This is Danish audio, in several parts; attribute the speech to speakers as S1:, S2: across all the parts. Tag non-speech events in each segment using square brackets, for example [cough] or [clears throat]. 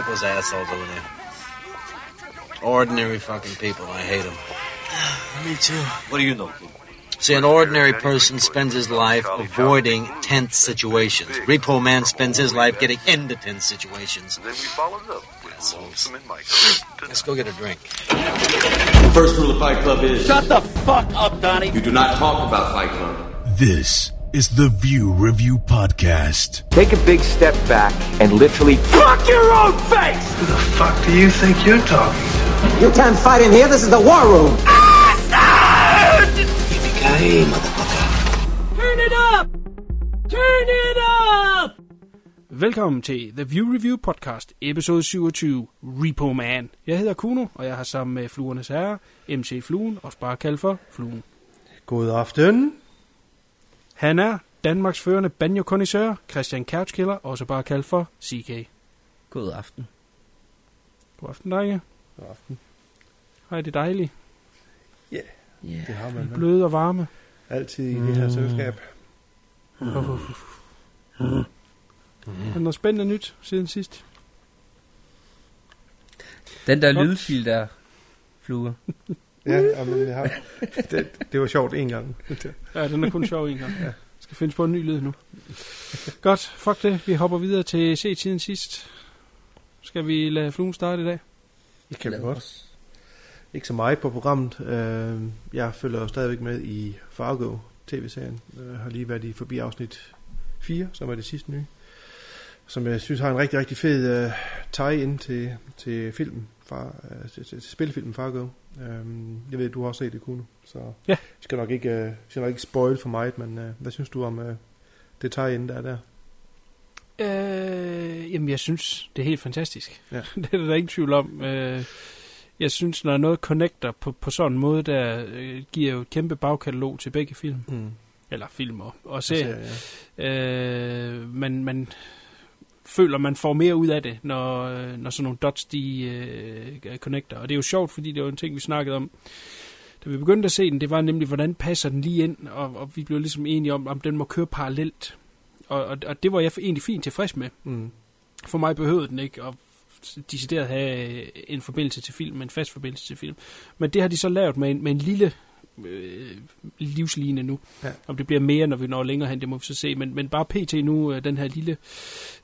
S1: at those assholes over there. Ordinary fucking people. I hate them. [sighs]
S2: Me too.
S3: What do you know?
S1: See, an ordinary person spends his life avoiding tense situations. Repo man spends his life getting into tense situations.
S4: Then we followed up with
S1: Assholes.
S4: Lonesome and Mike.
S1: Let's go get a drink.
S5: First rule of Fight Club is
S2: Shut the fuck up, Donnie.
S5: you do not talk about Fight Club.
S6: This is the View Review Podcast.
S7: Take a big step back and literally fuck your own face.
S8: Who the fuck do you think you're talking to?
S9: You can't fight in here. This is the war room.
S8: Yippee-ki-yay, motherfucker. Turn it up! Turn it up!
S10: Velkommen til The View Review Podcast, episode 27, Repo Man. Jeg hedder Kuno, og jeg har sammen med Fluernes Herre, MC Fluen, også bare kaldt for Fluen.
S11: God aften.
S10: Han er Danmarks førende banjo Christian Couchkiller, også bare kaldt for CK.
S2: God aften.
S10: God aften, drenge.
S11: God aften.
S10: Hej, det er dejligt.
S11: Ja,
S2: Yeah.
S11: det har man vel.
S10: Bløde og varme.
S11: altid i det her selskab.
S10: Er der noget spændende nyt siden sidst?
S2: Den der lydfil der, fluer. [laughs]
S11: Ja, men jeg har, [laughs] det, det var sjovt en gang. [laughs]
S10: Ja, den er kun sjov en gang. ja. Skal findes på en ny lyd nu. Godt, fuck det. Vi hopper videre til se-tiden sidst. Skal vi lade fluen starte i dag?
S11: Det kan vi godt. Ikke så meget på programmet. Øh, Jeg følger stadigvæk med i Fargo tv-serien. Jeg har lige været i forbi afsnit 4, som er det sidste nye. Som jeg synes har en rigtig, rigtig fed uh, tie-in til, til filmen, fra, uh, til, til, til spilfilmen Fargo. Um, jeg ved, du har også set det, Kuno. Så
S10: Ja.
S11: jeg skal nok ikke, uh, skal nok ikke spoil for mig, men uh, hvad synes du om uh, det tie-in, der er der?
S10: Øh, jamen, jeg synes, det er helt fantastisk.
S11: Ja. [laughs]
S10: det er der ingen tvivl om. Øh, jeg synes, når noget connecter på, på sådan en måde, der øh, giver jo et kæmpe bagkatalog til begge film.
S11: Mm.
S10: Eller film og, og serier.
S11: ser, ja.
S10: Øh, man, man føler, man får mere ud af det, når, øh, når sådan nogle dots, de øh, connecter. Og det er jo sjovt, fordi det var en ting, vi snakkede om, da vi begyndte at se den, det var nemlig, hvordan passer den lige ind, og, og vi blev ligesom enige om, om den må køre parallelt. Og, og, og det var jeg egentlig fint tilfreds med.
S11: Mm.
S10: For mig behøvede den ikke at decideret have en forbindelse til film, en fast forbindelse til film. Men det har de så lavet med en, med en lille øh, livsline nu.
S11: Ja.
S10: Om det bliver mere, når vi når længere hen, det må vi så se. Men, men bare pt. nu, øh, den her lille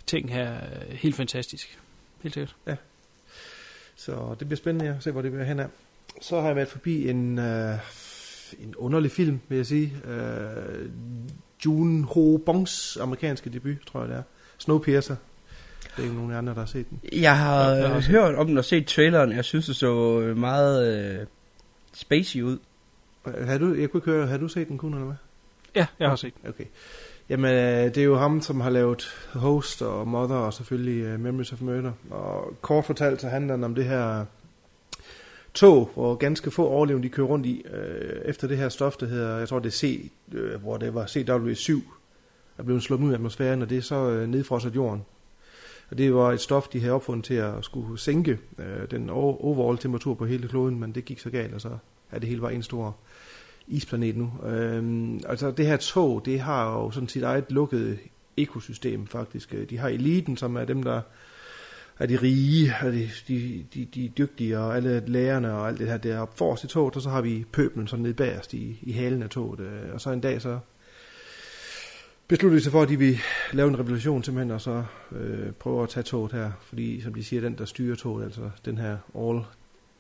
S10: ting her, øh, helt fantastisk. Helt sikkert.
S11: Så det bliver spændende at se, hvor det bliver hen af. Så har jeg været forbi en, øh, en underlig film, vil jeg sige. Øh, June Ho Bongs amerikanske debut, tror jeg det er. Snowpiercer. Det er ikke nogen andre, der har set den.
S2: Jeg har
S10: Ja, jeg har
S2: øh, hørt om den og set traileren. Jeg synes, det så meget øh, spacey ud.
S11: Har du, jeg kunne ikke høre, har du set den kun, eller hvad?
S10: Ja, jeg har set den.
S11: Okay. Jamen, øh, det er jo ham, som har lavet Host og Mother og selvfølgelig uh, Memories of Murder. Og kort fortalt, så handler den om det her tog, hvor ganske få overlevende de kører rundt i, øh, efter det her stof, der hedder, jeg tror det er C, øh, hvor det var CW7, er blevet slået ud af atmosfæren, og det er så øh, nedfrosset jorden. Og det var et stof, de havde opfundet til at skulle sænke øh, den over- overall temperatur på hele kloden, men det gik så galt, og så er det hele bare en stor isplanet nu. Øhm, altså det her tog, det har jo sådan sit eget lukket ekosystem faktisk. Øh, de har eliten, som er dem, der er de rige, er de, de, de, de dygtige, og alle lærerne og alt det her der forrest i toget, og så har vi pøblen sådan nede bagerst i, i halen af toget. Øh, og så en dag så besluttede de sig for, at de vil lave en revolution simpelthen, og så øh, prøve at tage toget her, fordi som de siger, den der styrer toget, altså den her all,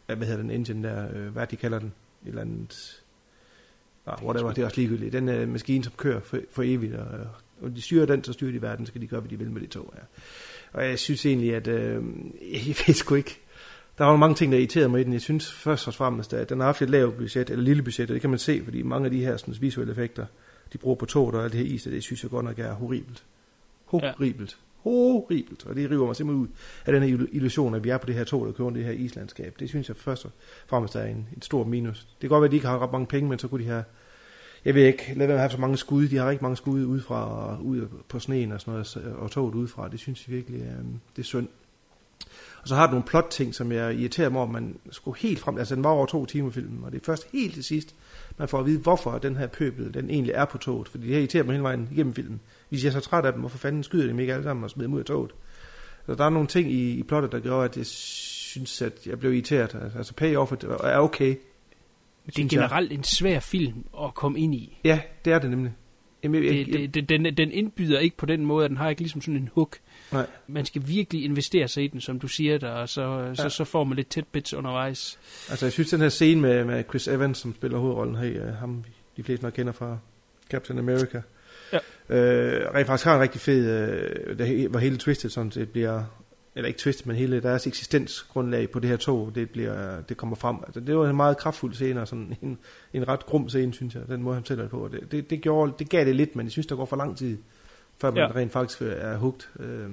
S11: hvad hedder den engine der, øh, hvad de kalder den, et eller andet, ah, whatever, det er også ligegyldigt, den øh, maskine, som kører for, for evigt, og, og de styrer den, så styrer de verden, så skal de gøre, hvad de vil med de tog her. Og jeg synes egentlig, at øh, [laughs] jeg ved sgu ikke, der var mange ting, der irriterede mig i den. Jeg synes først og fremmest, at den har haft et lavt budget, eller lille budget, og det kan man se, fordi mange af de her sådan, visuelle effekter, de bruger på toget og alt det her is, det synes jeg godt nok er horribelt. Horribelt. Horribelt. Og det river mig simpelthen ud af den her illusion, at vi er på det her tog, der kører det her islandskab. Det synes jeg først og fremmest er en, en stor minus. Det kan godt være, at de ikke har ret mange penge, men så kunne de have jeg ved ikke, lad være med at have så mange skud. De har rigtig mange skud ud, fra, ud på sneen og sådan noget, og toget udefra. Det synes jeg virkelig, øh, det er synd. Og så har du nogle plot-ting, som jeg irriterer mig over, man skulle helt frem, altså den var over to timer filmen, og det er først helt til sidst, man får at vide, hvorfor den her pøbel, den egentlig er på toget, fordi det her irriterer mig hele vejen igennem filmen. Hvis jeg er så træt af dem, hvorfor fanden skyder de dem ikke alle sammen og smider dem ud af toget? Så der er nogle ting i, i plottet, der gør, at jeg synes, at jeg blev irriteret. Altså, altså payoffet er okay.
S10: Det er
S11: synes jeg.
S10: generelt en svær film at komme ind i.
S11: Ja, det er det nemlig. Jamen, jeg,
S10: Det, det, det, den, den indbyder ikke på den måde, at den har ikke ligesom sådan en hook.
S11: Nej.
S10: Man skal virkelig investere sig i den, som du siger der, og så, ja. så, så får man lidt tidbits undervejs.
S11: Altså, jeg synes, den her scene med, med Chris Evans, som spiller hovedrollen her, uh, ham de fleste nok kender fra Captain America,
S10: Ja.
S11: øh, rent faktisk har en rigtig fed, øh, hvor hele twistet sådan set bliver, eller ikke twistet, men hele deres eksistensgrundlag på det her tog, det, bliver, det kommer frem. Altså, det var en meget kraftfuld scene, og sådan en, en ret grum scene, synes jeg, den måde han fortæller det på. Det, det, det, gjorde, det gav det lidt, men jeg synes, der går for lang tid, før man
S10: Ja.
S11: rent faktisk er hugt. Øh,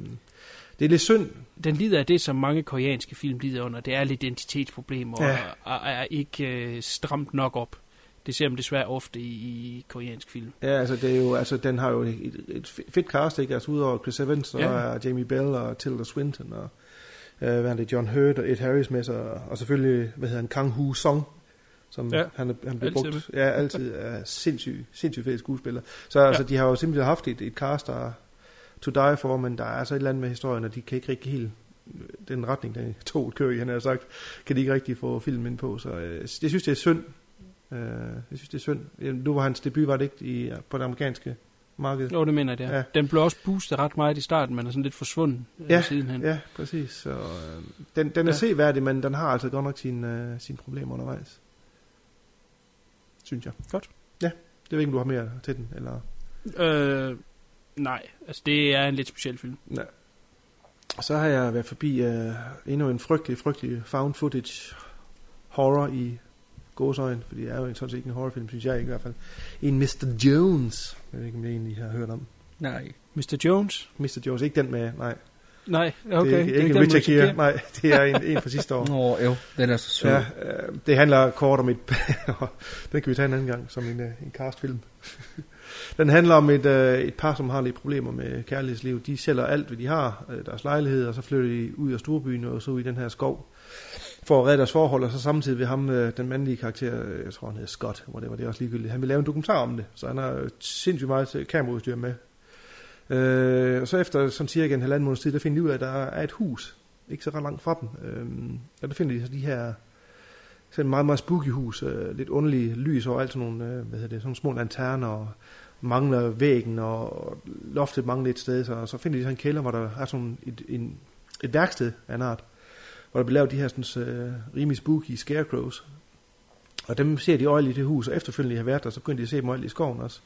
S11: det er lidt synd,
S10: Den lider af det, som mange koreanske film lider under. Det er lidt identitetsproblemer,
S11: ja.
S10: og og er ikke øh, stramt nok op. Det ser man desværre ofte i, i koreansk film.
S11: Ja, altså, det er jo, altså den har jo et, et fedt cast, ikke? Altså udover Chris Evans, så
S10: Ja.
S11: er Jamie Bell og Tilda Swinton og øh, hvad er det, John Hurt og Ed Harris med sig, og selvfølgelig, hvad hedder han, Kang Hu Song, som
S10: Ja,
S11: han, han bliver
S10: altid
S11: brugt, ja, altid er sindssygt, sindssygt fed skuespiller. Så ja. altså, de har jo simpelthen haft et, et cast, der er to die for, men der er altså et eller andet med historien, og de kan ikke rigtig helt den retning, den tog kører i, han har sagt, kan de ikke rigtig få filmen ind på, så øh, jeg synes, det er synd. Øh, jeg synes, det er synd. Nu var hans debut, var det ikke, i, på det amerikanske marked?
S10: Jo, det mener jeg, det er.
S11: Ja.
S10: Den blev også boostet ret meget i starten, men er sådan lidt forsvundet
S11: Ja,
S10: ja. sidenhen.
S11: Ja, præcis. Så, øh, den, den er
S10: ja.
S11: seværdig, men den har altså godt nok sine, øh, sine problemer undervejs. Synes jeg.
S10: Godt.
S11: Ja, det ved ikke, om du har mere til den, eller...
S10: Øh, nej, altså det er en lidt speciel film.
S11: Nej. Så har jeg været forbi øh, endnu en frygtelig, frygtelig found footage horror i gåsøjen, fordi det er jo sådan set ikke en horrorfilm, synes jeg i hvert fald. En Mr. Jones. Jeg ved ikke, om jeg egentlig har hørt om.
S2: Nej.
S10: Mr. Jones?
S11: Mr. Jones, ikke den med, nej.
S10: Nej, okay.
S11: det er ikke, ikke
S10: den,
S11: Richard
S10: Richard
S11: Gere, nej, det er en, en fra sidste år. [laughs]
S2: Nå, jo, den er så sød.
S11: Ja, øh, det handler kort om et... [laughs] den kan vi tage en anden gang, som en, øh, en castfilm. [laughs] den handler om et, øh, et par, som har lidt problemer med kærlighedsliv. De sælger alt, hvad de har, øh, deres lejlighed, og så flytter de ud af storbyen og så ud i den her skov for at redde deres forhold, og så samtidig vil ham, øh, den mandlige karakter, øh, jeg tror han hedder Scott, hvor det var det også ligegyldigt, han vil lave en dokumentar om det, så han har øh, sindssygt meget kameraudstyr med. Øh, og så efter sådan cirka en halvanden måneds tid, der finder de ud af, at der er et hus, ikke så ret langt fra dem. Øh, og der finder de så de her sådan meget, meget spooky hus, øh, lidt underlige lys og alt sådan nogle, øh, hvad hedder det, sådan små lanterner, og mangler væggen, og, og loftet mangler et sted, så, så finder de sådan en kælder, hvor der er sådan et, en, et værksted af en art, hvor der blev lavet de her sådan, øh, rimelig spooky scarecrows. Og dem ser de øjeligt i det hus, og efterfølgende de har været der, så begynder de at se dem øjeligt i skoven også.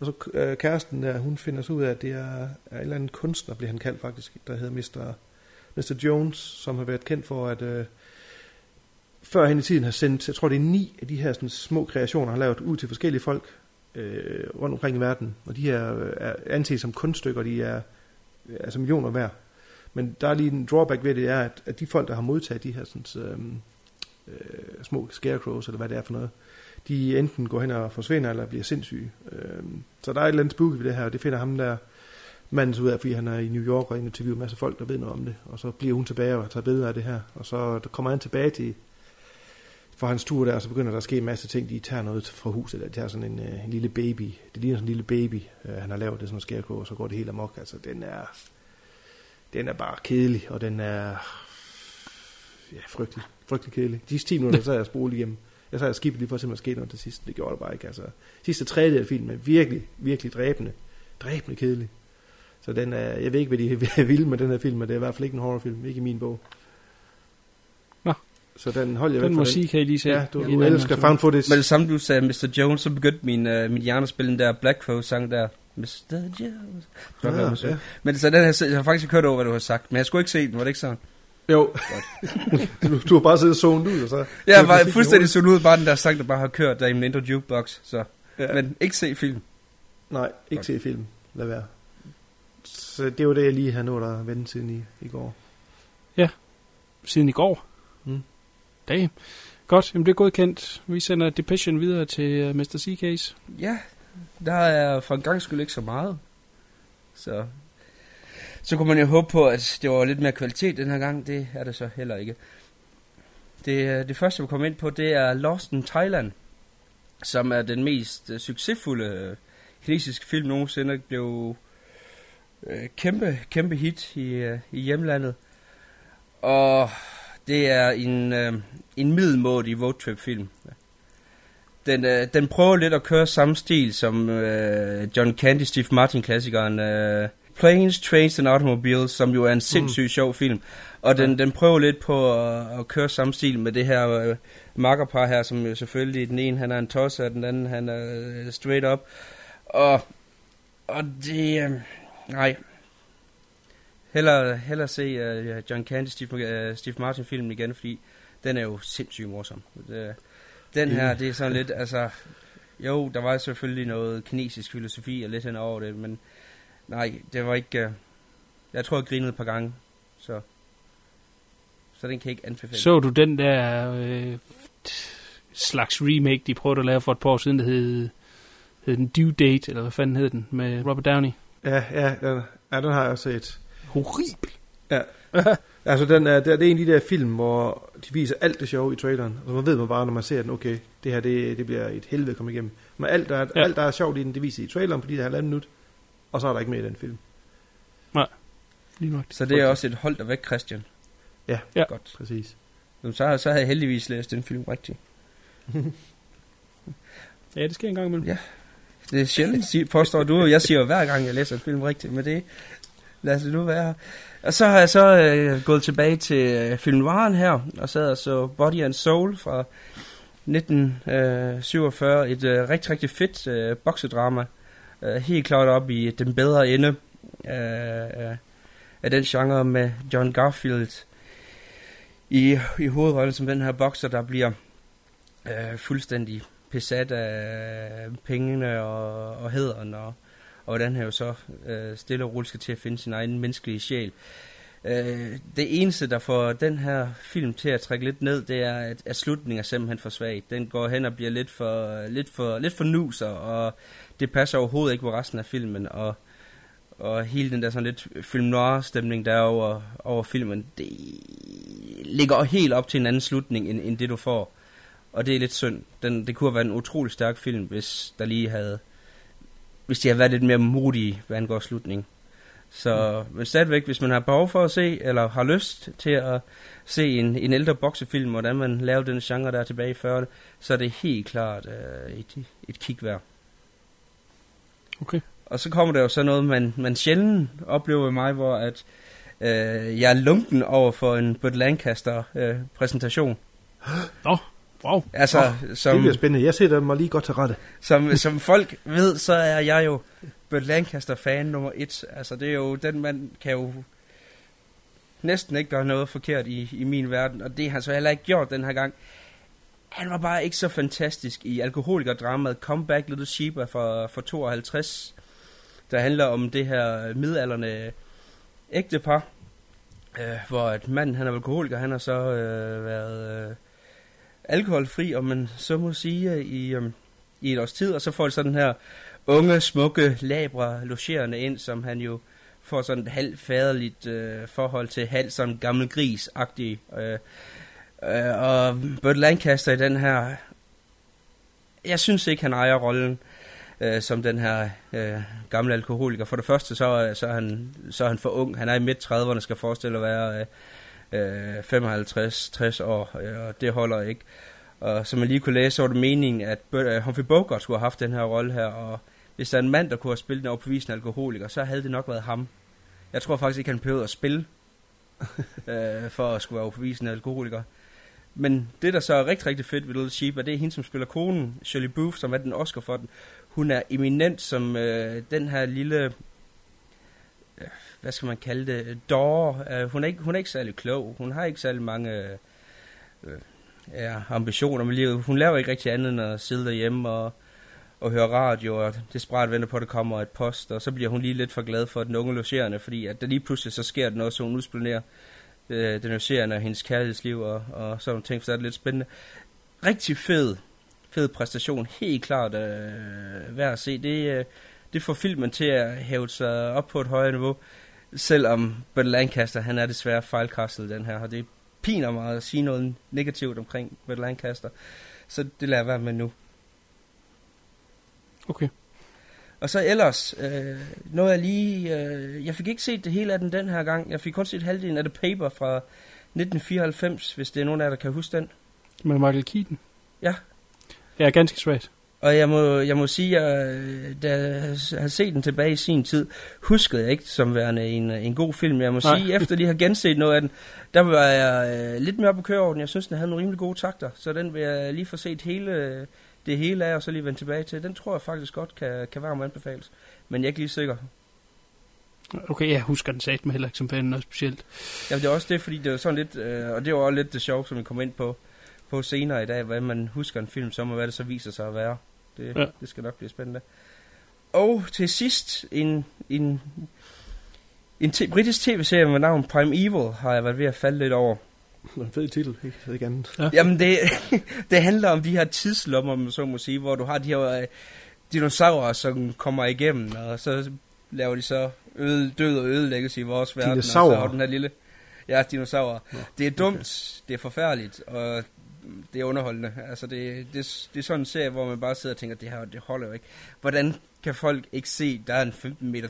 S11: Og så øh, kæresten der, hun finder så ud af, at det er, er en eller anden kunstner, bliver han kaldt faktisk, der hedder Mr. Mr. Jones, som har været kendt for, at øh, før hen i tiden har sendt, jeg tror det er ni af de her sådan, små kreationer, han har lavet ud til forskellige folk øh, rundt omkring i verden. Og de her øh, er anset som kunststykker, de er øh, altså millioner værd. Men der er lige en drawback ved det, er, at, at de folk, der har modtaget de her sådan, øh, øh, små scarecrows, eller hvad det er for noget, de enten går hen og forsvinder, eller bliver sindssyge. Øh, så der er et eller andet spooky ved det her, og det finder ham der manden så ud af, fordi han er i New York og interviewer en masse folk, der ved noget om det. Og så bliver hun tilbage og tager billeder af det her. Og så der kommer han tilbage til for hans tur der, og så begynder der at ske en masse ting. De tager noget fra huset, eller de tager sådan en, øh, en lille baby. Det ligner sådan en lille baby, øh, han har lavet det sådan en scarecrow, og så går det helt amok. Altså, den er, den er bare kedelig, og den er ja, frygtelig, frygtelig kedelig. De sidste 10 minutter, så er jeg spole hjem. Jeg så jeg skippet lige for at se, hvad der skete noget til sidst. Det gjorde det bare ikke. Altså, sidste tredjedel af filmen er virkelig, virkelig dræbende. Dræbende kedelig. Så den er, jeg ved ikke, hvad de [laughs] vilde med den her film, men det er i hvert fald ikke en horrorfilm. Ikke i min bog.
S10: Nå.
S11: Så den holder jeg væk
S10: Den
S11: fra
S10: musik kan I lige se.
S11: Ja, du, du
S10: den
S11: elsker found footage.
S2: Men det samme du sagde Mr. Jones, så begyndte min, uh, min hjerne at spille den der Black Crow sang der. Mr. Jones. Godt,
S11: Ja,
S2: ja.
S11: ja.
S2: Men så den her, jeg har faktisk ikke hørt over, hvad du har sagt. Men jeg skulle ikke se den, var det ikke sådan?
S11: Jo. [laughs] du, du har bare siddet zonet ud, og så...
S2: Jeg var fuldstændig sådan ud, bare den der sang, der bare har kørt der i min intro jukebox. Så.
S11: Ja.
S2: Ja. Men ikke se film.
S11: Nej, ikke se film. Lad være. Så det var det, jeg lige har nået at vende siden i, i går.
S10: Siden i går.
S11: Mm.
S10: Damn. Godt, jamen det er godkendt. Vi sender Depression videre til uh, Mr. C-Case.
S2: Ja, der er for en gang skyld ikke så meget. Så, så kunne man jo håbe på, at det var lidt mere kvalitet den her gang. Det er det så heller ikke. Det, øh, det første, vi kommer ind på, det er Lost in Thailand, som er den mest uh, succesfulde øh, kinesiske film nogensinde. Blev øh, kæmpe, kæmpe hit i, øh, i hjemlandet. Og det er en, øh, en middelmådig roadtrip-film. Den, øh, den prøver lidt at køre samme stil som øh, John Candy, Steve Martin-klassikeren øh, Planes, Trains and Automobiles, som jo er en sindssygt mm. sjov film. Og den, den prøver lidt på at, at køre samme stil med det her øh, makkerpar her, som jo selvfølgelig, den ene han er en tosser, og den anden han er øh, straight up. Og, og det, øh, nej, Heller, heller se uh, John Candy, Steve, uh, Steve Martin filmen igen, fordi den er jo sindssygt morsom. Det, den her, det er sådan lidt, altså, jo, der var selvfølgelig noget kinesisk filosofi og lidt hen over det, men nej, det var ikke, uh, jeg tror, jeg grinede et par gange, så, så den kan ikke anbefale.
S10: Så du den der øh, slags remake, de prøvede at lave for et par år siden, der hed, hed den Due Date, eller hvad fanden hed den, med Robert Downey?
S11: Ja, ja, den, ja, den har jeg også set.
S10: Horribel.
S11: Ja. [laughs] altså, den er, det er en af de der film, hvor de viser alt det sjove i traileren. Og så man ved man bare, når man ser den, okay, det her, det, det bliver et helvede at komme igennem. Men alt der, ja. alt, der er sjovt i den, det viser i traileren, fordi det er halvandet minut. Og så er der ikke mere i den film.
S10: Nej. Lige nok.
S2: Så det er også et hold der væk, Christian.
S11: Ja,
S10: ja.
S11: godt. Præcis.
S2: Så, så havde jeg heldigvis læst den film rigtigt. [laughs]
S10: ja, det sker en gang imellem.
S2: Ja. Det er sjældent, påstår du. Jeg siger jo hver gang, jeg læser en film rigtigt, men det, lad os det nu være. Og så har jeg så øh, gået tilbage til øh, filmvaren her, og sad og så Body and Soul fra 1947. Øh, Et øh, rigtig, rigtig fedt øh, boksedrama. Øh, helt klart op i den bedre ende øh, øh, af den genre med John Garfield i, i hovedrollen som den her bokser, der bliver øh, fuldstændig besat af pengene og, og hederen og og hvordan han jo så øh, stille og roligt skal til at finde sin egen menneskelige sjæl. Øh, det eneste, der får den her film til at trække lidt ned, det er, at, at slutningen er simpelthen for svag. Den går hen og bliver lidt for, lidt for, lidt for nuser, og det passer overhovedet ikke på resten af filmen, og, og hele den der sådan lidt film noir stemning der er over, over filmen, det ligger helt op til en anden slutning, end, end det du får. Og det er lidt synd. Den, det kunne have været en utrolig stærk film, hvis der lige havde hvis de har været lidt mere modige, hvad angår slutning. Så mm. stadigvæk, hvis man har behov for at se, eller har lyst til at se en, en ældre boksefilm, hvordan man lavede den genre der tilbage i 40'erne, så er det helt klart uh, et, et kig værd.
S10: Okay.
S2: Og så kommer der jo så noget, man, man sjældent oplever i mig, hvor at, uh, jeg er lunken over for en Burt Lancaster uh, præsentation.
S10: Nå, Wow.
S2: Altså,
S11: oh, som, det bliver spændende. Jeg sætter mig lige godt til rette.
S2: Som, som folk ved, så er jeg jo Burt Lancaster-fan nummer et. Altså, det er jo, den man kan jo næsten ikke gøre noget forkert i, i min verden, og det har han så heller ikke gjort den her gang. Han var bare ikke så fantastisk i alkoholikerdramaet Comeback Little Sheep for, for 52, der handler om det her midalderne ægtepar, øh, hvor et mand, han er alkoholiker, han har så øh, været... Øh, alkoholfri, om man så må sige, øh, i, øh, i et års tid, og så får de sådan her unge, smukke, labre logerende ind, som han jo får sådan et halvt faderligt øh, forhold til, halvt som gammel gris-agtig. Øh, øh, og Burt Lancaster i den her, jeg synes ikke, han ejer rollen øh, som den her øh, gamle alkoholiker. For det første, så, øh, så, er han, så er han for ung. Han er i midt-30'erne, skal forestille at være... Øh, øh, 55-60 år, øh, og det holder ikke. Og som man lige kunne læse, så var det meningen, at øh, Humphrey Bogart skulle have haft den her rolle her, og hvis der er en mand, der kunne have spillet en overbevisende alkoholiker, så havde det nok været ham. Jeg tror faktisk ikke, han behøvede at spille, [laughs] øh, for at skulle være overbevisende alkoholiker. Men det, der så er rigtig, rigtig fedt ved Little Sheep, er det er hende, som spiller konen, Shirley Booth, som er den Oscar for den. Hun er eminent som øh, den her lille hvad skal man kalde det, dår. Uh, øh, hun, er ikke, hun er ikke særlig klog. Hun har ikke særlig mange uh, ja, ambitioner med livet. Hun laver ikke rigtig andet end at sidde derhjemme og, og høre radio, og desperat venter på, at der kommer et post, og så bliver hun lige lidt for glad for den unge logerende, fordi at der lige pludselig så sker det noget, så hun udspionerer uh, øh, den logerende og hendes kærlighedsliv, og, og så hun ting, så er det lidt spændende. Rigtig fed, fed præstation, helt klart uh, værd at se. Det, uh, det får filmen til at hæve sig op på et højere niveau. Selvom Burt Lancaster, han er desværre fejlkastet den her, og det piner mig at sige noget negativt omkring Burt Lancaster. Så det lader jeg være med nu.
S10: Okay.
S2: Og så ellers, øh, noget jeg lige... Øh, jeg fik ikke set det hele af den den her gang. Jeg fik kun set halvdelen af The Paper fra 1994, hvis det er nogen af jer, der kan huske den.
S10: Med Michael Keaton.
S2: Ja.
S10: Ja, ganske svært.
S2: Og jeg må, jeg må sige, at øh, da jeg har set den tilbage i sin tid, huskede jeg ikke som værende en, en god film. Jeg må
S10: Nej.
S2: sige, efter lige har genset noget af den, der var jeg øh, lidt mere på køre over den. Jeg synes, den havde nogle rimelig gode takter, så den vil jeg lige få set hele, det hele af, og så lige vende tilbage til. Den tror jeg faktisk godt kan, kan være med anbefales. Men jeg er ikke lige sikker.
S10: Okay, jeg husker den sat med heller ikke som fanden noget specielt.
S2: Jamen, det er også det, fordi det er sådan lidt, øh, og det var også lidt det sjove, som vi kommer ind på, på senere i dag, hvad man husker en film som, og hvad det så viser sig at være. Det,
S10: Ja.
S2: ja. det skal nok blive spændende. Og til sidst, en, en, en t- britisk tv-serie med navn Prime Evil har jeg været ved at falde lidt over.
S11: En fed titel, ikke? Det ikke andet.
S10: Ja.
S2: Jamen, det, [laughs] det handler om de her tidslommer, så må sige, hvor du har de her øh, dinosaurer, som kommer igennem, og så laver de så øde, død og ødelæggelse i vores verden. Og så
S11: Dinosaurer?
S2: har den her lille... Ja, dinosaurer. Det er dumt, det er forfærdeligt, og det er underholdende. Altså, det, det, det er sådan en serie, hvor man bare sidder og tænker, det her, det holder jo ikke. Hvordan kan folk ikke se, der er en 15 meter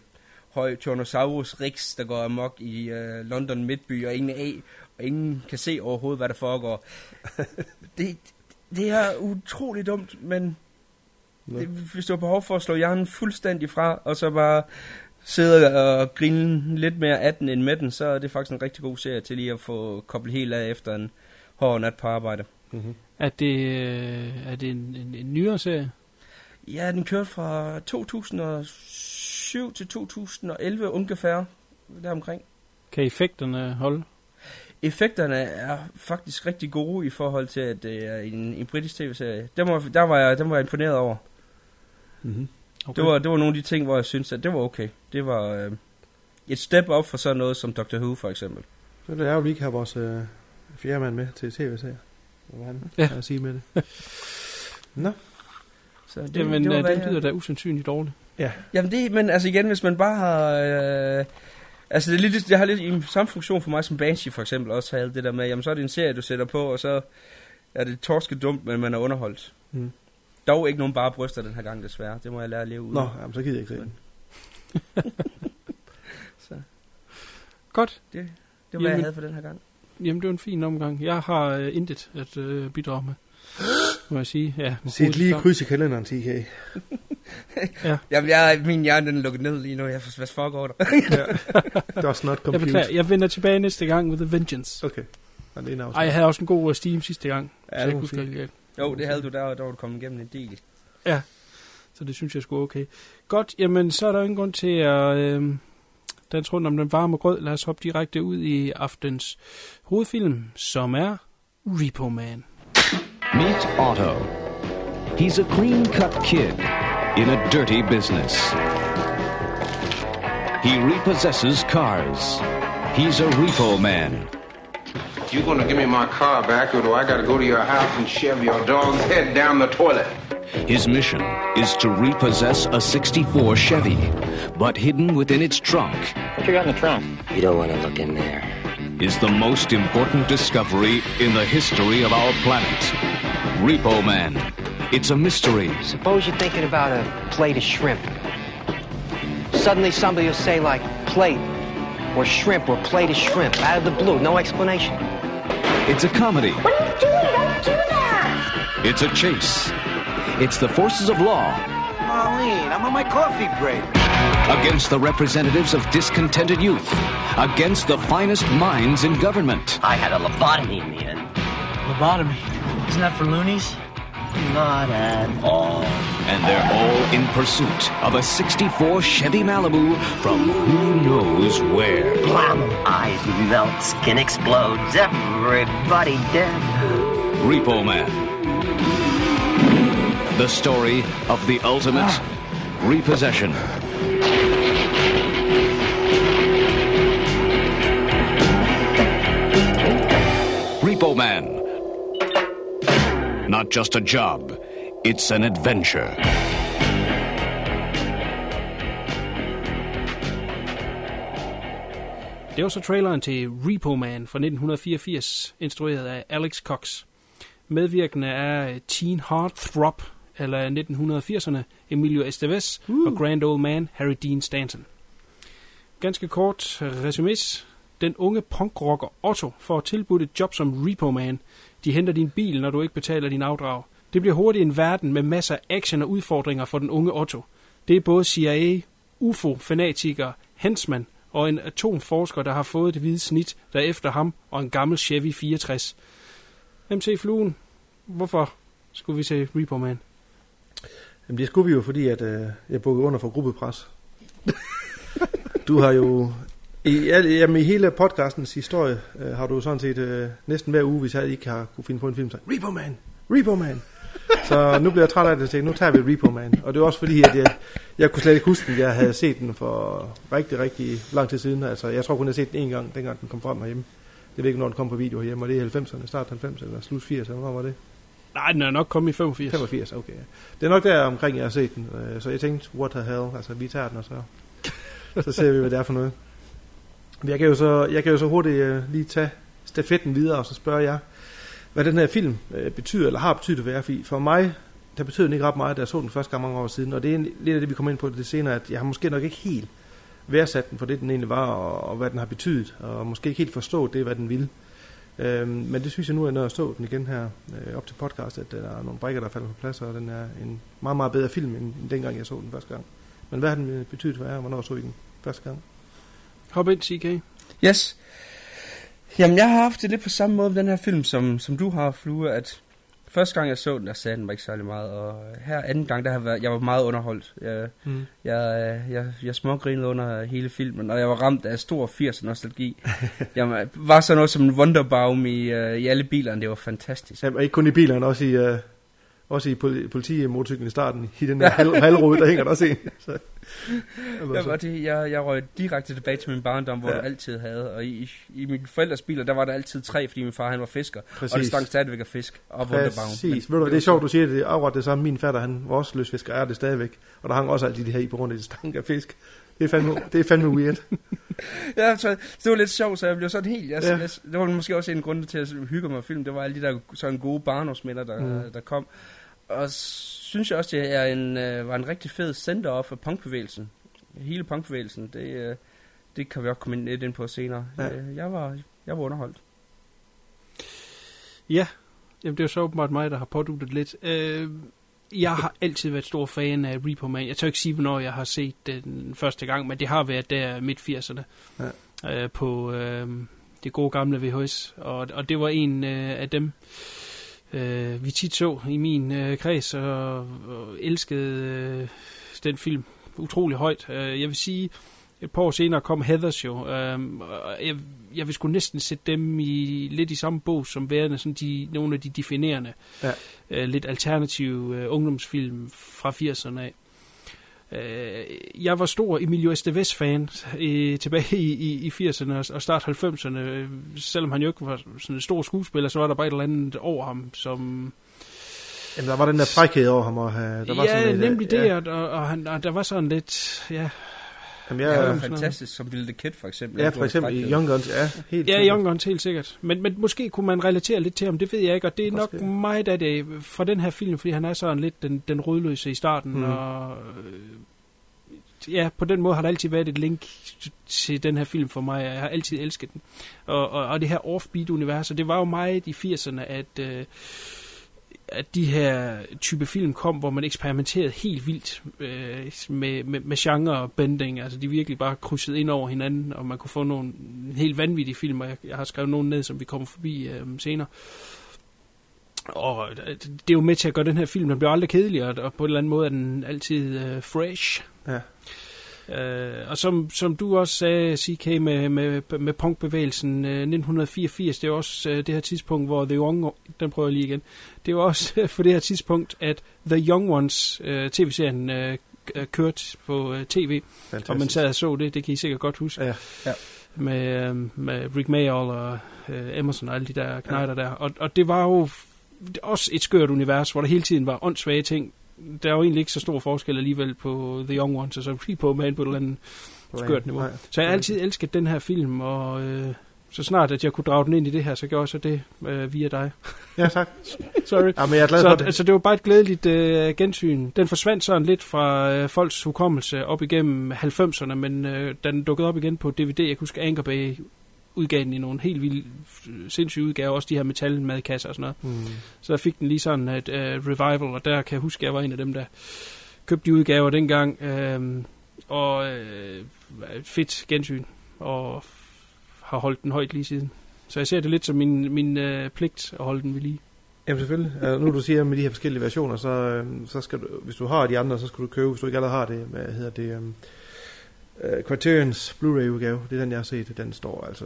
S2: høj Tyrannosaurus Rex, der går amok i øh, London Midtby, og ingen af, og ingen kan se overhovedet, hvad der foregår. [laughs] det, det er utrolig dumt, men
S11: Nå.
S2: det, hvis du har behov for at slå hjernen fuldstændig fra, og så bare sidde og grine lidt mere af den end med den, så er det faktisk en rigtig god serie til lige at få koblet helt af efter en hård nat på arbejde.
S11: Mm-hmm.
S10: Er det, øh, er det en, en, en nyere serie?
S2: Ja, den kørte fra 2007 til 2011 ungefær, deromkring.
S10: Kan effekterne holde?
S2: Effekterne er faktisk rigtig gode i forhold til, at det er en, en britisk tv-serie. Der var, der, var jeg, der var jeg imponeret over.
S11: Mm-hmm.
S10: Okay.
S2: Det var, det var nogle af de ting, hvor jeg synes, at det var okay. Det var øh, et step op for sådan noget som Doctor Who for eksempel.
S11: Så er det er jo, vi ikke har vores øh, fjerde mand med til tv-serier. Hvad han
S10: Ja.
S11: ja. at sige med det. [laughs] Nå,
S2: Så det,
S10: Jamen,
S2: det var,
S10: det,
S2: hvad
S10: det lyder da usandsynligt dårligt.
S2: Jamen det, men altså igen, hvis man bare har... Øh, altså det, er lidt, det har lidt i samme funktion for mig som Banshee for eksempel også havde det der med, jamen så er det en serie, du sætter på, og så er det torske dumt, men man er underholdt.
S11: Mm.
S2: Dog ikke nogen bare bryster den her gang desværre, det må jeg lære at leve ud.
S11: Nå jamen, så gider jeg ikke se den. [laughs]
S2: Så
S10: Godt.
S2: det var, hvad jeg
S10: Jamen-
S2: havde for den her gang.
S10: Jamen, det var en fin omgang. Jeg har øh, intet at øh, bidrage med. [gasps] Må jeg sige. Ja,
S11: Sæt lige kryds i kalenderen, TK. [laughs]
S2: Jamen jeg, min hjerne den er lukket ned lige nu, jeg får hvad foregår der?
S11: Does [laughs] not
S10: Jeg
S11: compute.
S10: beklager. Jeg vender tilbage næste gang with a vengeance.
S11: Okay. Og det er en
S10: Ej, jeg havde også en god øh, Steam sidste gang.
S2: Ja,
S10: så
S2: det
S10: jeg ikke helt.
S2: jo, det havde du der, og der var du kommet igennem en del.
S10: Så det synes jeg skulle okay. Godt, jamen så er der ingen grund til at øh, danse rundt om den varme grød. Lad os hoppe direkte ud i aftens hovedfilm, som er Repo Man.
S3: Meet Otto. He's a clean cut kid in a dirty business. He repossesses cars. He's a repo man.
S4: You gonna give me my car back, or do I gotta go to your house and shove your dog's head down the toilet?
S3: His mission is to repossess a 64 Chevy, but hidden within its trunk
S9: What you got in the trunk? You don't want to look in there.
S3: is the most important discovery in the history of our planet. Repo Man. It's a mystery.
S9: Suppose you're thinking about a plate of shrimp. Suddenly somebody will say like plate or shrimp or plate of shrimp out of the blue, no explanation.
S3: It's a comedy.
S12: What are you doing? Don't do that!
S3: It's a chase. It's the forces of law
S9: Marlene, I'm on my coffee break.
S3: against the representatives of discontented youth, against the finest minds in government.
S9: I had a lobotomy in the end.
S13: Lobotomy. Isn't that for loonies?
S9: Not at all.
S3: And they're all in pursuit of a 64 Chevy Malibu from who knows where.
S9: Blam! Eyes melt, skin explodes, everybody dead.
S3: Repo Man. The story of the ultimate repossession. Repo Man. Not just a job, it's an adventure.
S10: Det var så traileren til Repo Man fra 1984, instrueret af Alex Cox. Medvirkende er Teen Heartthrob eller 1980'erne, Emilio Estevez uh. og Grand Old Man, Harry Dean Stanton. Ganske kort resumes. Den unge punkrocker Otto får tilbudt et job som repo man. De henter din bil, når du ikke betaler din afdrag. Det bliver hurtigt en verden med masser af action og udfordringer for den unge Otto. Det er både CIA, UFO-fanatiker, hensman og en atomforsker, der har fået det hvide snit, der efter ham, og en gammel Chevy 64. MC Fluen, hvorfor skulle vi se Repo Man?
S11: Jamen det skulle vi jo, fordi at, øh, jeg bukkede under for gruppepres. [laughs] du har jo i, al- jamen, i hele podcastens historie øh, har du sådan set øh, næsten hver uge, hvis jeg ikke har kunne finde på en film, så Repo Man, Repo Man. Så nu bliver jeg træt af det, så nu tager vi Repo Man. Og det er også fordi, at jeg, jeg kunne slet ikke huske den. Jeg havde set den for rigtig, rigtig lang tid siden. Altså, jeg tror kun, jeg har set den en gang, dengang den kom frem herhjemme. Jeg ved ikke, når den kom på video herhjemme, og det er 90'erne, start 90'erne, eller slut 80'erne, hvornår var det?
S10: Nej, den er nok kommet i 85.
S11: 85, okay. Det er nok der omkring, jeg har set den. Øh, så jeg tænkte, what the hell, altså vi tager den, og så, så ser vi, hvad det er for noget. Men Jeg kan jo så, jeg kan jo så hurtigt øh, lige tage stafetten videre, og så spørger jeg, hvad den her film øh, betyder, eller har betydet for jer. For mig, der betyder den ikke ret meget, da jeg så den første gang mange år siden. Og det er en- lidt af det, vi kommer ind på det senere, at jeg har måske nok ikke helt værdsat den for det, den egentlig var, og, og hvad den har betydet. Og måske ikke helt forstået det, hvad den ville. Øhm, men det synes jeg nu, at når jeg så den igen her øh, op til podcast, at der er nogle brækker, der falder på plads, og den er en meget, meget bedre film, end, end dengang jeg så den første gang. Men hvad har den øh, betydet for jer, og hvornår så I den første gang?
S10: Hop ind, CK.
S2: Yes. Jamen, jeg har haft det lidt på samme måde med den her film, som, som du har, Flue, at første gang jeg så den, der sagde den mig ikke særlig meget, og her anden gang, der har jeg været, jeg var meget underholdt. Jeg,
S11: Mm.
S2: jeg, jeg, jeg smågrinede under hele filmen, og jeg var ramt af stor 80'er nostalgi. [laughs] jeg var sådan noget som en Wonderbaum i, uh, i alle bilerne, det var fantastisk.
S11: Jamen, og ikke kun i bilerne, også i, øh, også i poli- politimotorcyklen i starten. I den der halv, halvrode, der hænger der også en. Så, [laughs]
S2: Jeg, var det, jeg, jeg røg direkte tilbage til min barndom, hvor
S11: Ja.
S2: jeg altid havde. Og i, i mine forældres biler, der var der altid tre, fordi min far han var fisker.
S11: Præcis.
S2: Og det stank stadigvæk af fisk. Og.
S11: Præcis. Ved du, hvad, det er sjovt, du siger det. Det er det samme. Min fatter, han var også løsfisker, er det stadigvæk. Og der hang også altid de her i på grund af, det stank af fisk. Det er fandme, det er fandme weird. [laughs]
S2: Ja, så det var lidt sjovt, så jeg blev sådan helt... Jeg,
S11: Ja.
S2: jeg, det var måske også en grund til at hygge mig med film. Det var alle de der sådan gode barndomsminder, der,
S11: Mm.
S2: der kom. Og synes jeg også, det er en, øh, var en rigtig fed sender-off af punkbevægelsen. Hele punkbevægelsen, det, øh, det kan vi også komme lidt ind på senere.
S11: Ja.
S2: Ja. Jeg, var, jeg var underholdt.
S10: Ja, Jamen, det er jo så åbenbart mig, der har påduttet lidt. Øh, jeg har altid været stor fan af Repo Man. Jeg tør ikke sige, hvornår jeg har set den første gang, men det har været der midt 80'erne. Ja. Øh, på øh, det gode gamle VHS. Og, og det var en øh, af dem, øh, vi tit så i min øh, kreds, og, og elskede øh, den film utrolig højt. Øh, jeg vil sige, et par år senere kom Heathers jo, og jeg, jeg vil sgu næsten sætte dem i lidt i samme bog som værende sådan de, nogle af de definerende,
S11: Ja.
S10: Øh, lidt alternative øh, ungdomsfilm fra 80'erne af. Øh, jeg var stor Emilio Estevez-fan øh, tilbage i, i, i 80'erne og, start 90'erne. Øh, Selvom han jo ikke var sådan en stor skuespiller, så var der bare et eller andet over ham, som...
S11: Jamen, der var den der frækhed over ham. Og, have, der var
S10: ja,
S11: sådan et,
S10: nemlig det,
S11: Ja.
S10: og, og, han, og der var sådan lidt... Ja,
S11: Jamen,
S2: Ja,
S11: jeg, ja,
S2: fantastisk, som the Kid for eksempel.
S11: ja,
S2: Det
S11: for eksempel i. Young Guns. Ja, helt
S10: Ja,
S11: sikkert.
S10: Young Guns, helt sikkert. Men, men måske kunne man relatere lidt til ham, det ved jeg ikke, og det er nok
S11: Måske.
S10: meget af det fra den her film, fordi han er sådan lidt den, den rødløse i starten, mm. og øh, ja, på den måde har der altid været et link til den her film for mig, jeg har altid elsket den. Og, og, og det her offbeat-univers, det var jo meget i 80'erne, at... Øh, at de her type film kom, hvor man eksperimenterede helt vildt øh, med, med, med genre og bending. Altså de virkelig bare krydsede ind over hinanden, og man kunne få nogle helt vanvittige film, og jeg, jeg har skrevet nogle ned, som vi kommer forbi øh, senere. Og øh, det er jo med til at gøre den her film, den bliver aldrig kedelig, og, og på en eller anden måde er den altid øh, fresh.
S11: Ja.
S10: Øh, og som, som du også sagde, CK, med, med, med punkbevægelsen, øh, 1984, det er også øh, det her tidspunkt, hvor The Young, den prøver jeg lige igen, det er også for det her tidspunkt, at The Young Ones, øh, tv-serien, øh, k- kørt på øh, tv,
S11: Fantastisk.
S10: og man sad og så det, det kan I sikkert godt huske,
S11: Ja.
S2: Ja.
S10: med, øh, med Rick Mayall og øh, Emerson og alle de der knejder der, og, og det var jo også et skørt univers, hvor der hele tiden var åndssvage ting, der er jo egentlig ikke så stor forskel alligevel på The Young Ones, og så Repo Man på et eller andet skørt niveau. Så jeg har altid elsket den her film, og øh, så snart at jeg kunne drage den ind i det her, så gjorde jeg så det øh, via dig. [laughs]
S11: Ja, tak. [laughs]
S10: Sorry.
S11: Ja, men jeg er glad
S10: så,
S11: for det.
S10: Altså, det var bare et glædeligt øh, gensyn. Den forsvandt sådan lidt fra øh, folks hukommelse op igennem 90'erne, men øh, den dukkede op igen på DVD, jeg kan huske Anchor Bay udgav den i nogle helt vildt øh, sindssyge udgaver, også de her metalmadkasser og sådan noget.
S11: Mm.
S10: Så der fik den lige sådan et øh, revival, og der kan jeg huske, at jeg var en af dem, der købte de udgaver dengang. Øh, og øh, fedt gensyn, og har holdt den højt lige siden. Så jeg ser det lidt som min, min øh, pligt at holde den ved lige.
S11: Jamen selvfølgelig. Uh, nu du siger med de her forskellige versioner, så, øh, så skal du, hvis du har de andre, så skal du købe, hvis du ikke allerede har det, hvad hedder det, um, uh, Criterions Blu-ray udgave, det er den, jeg har set, den står altså,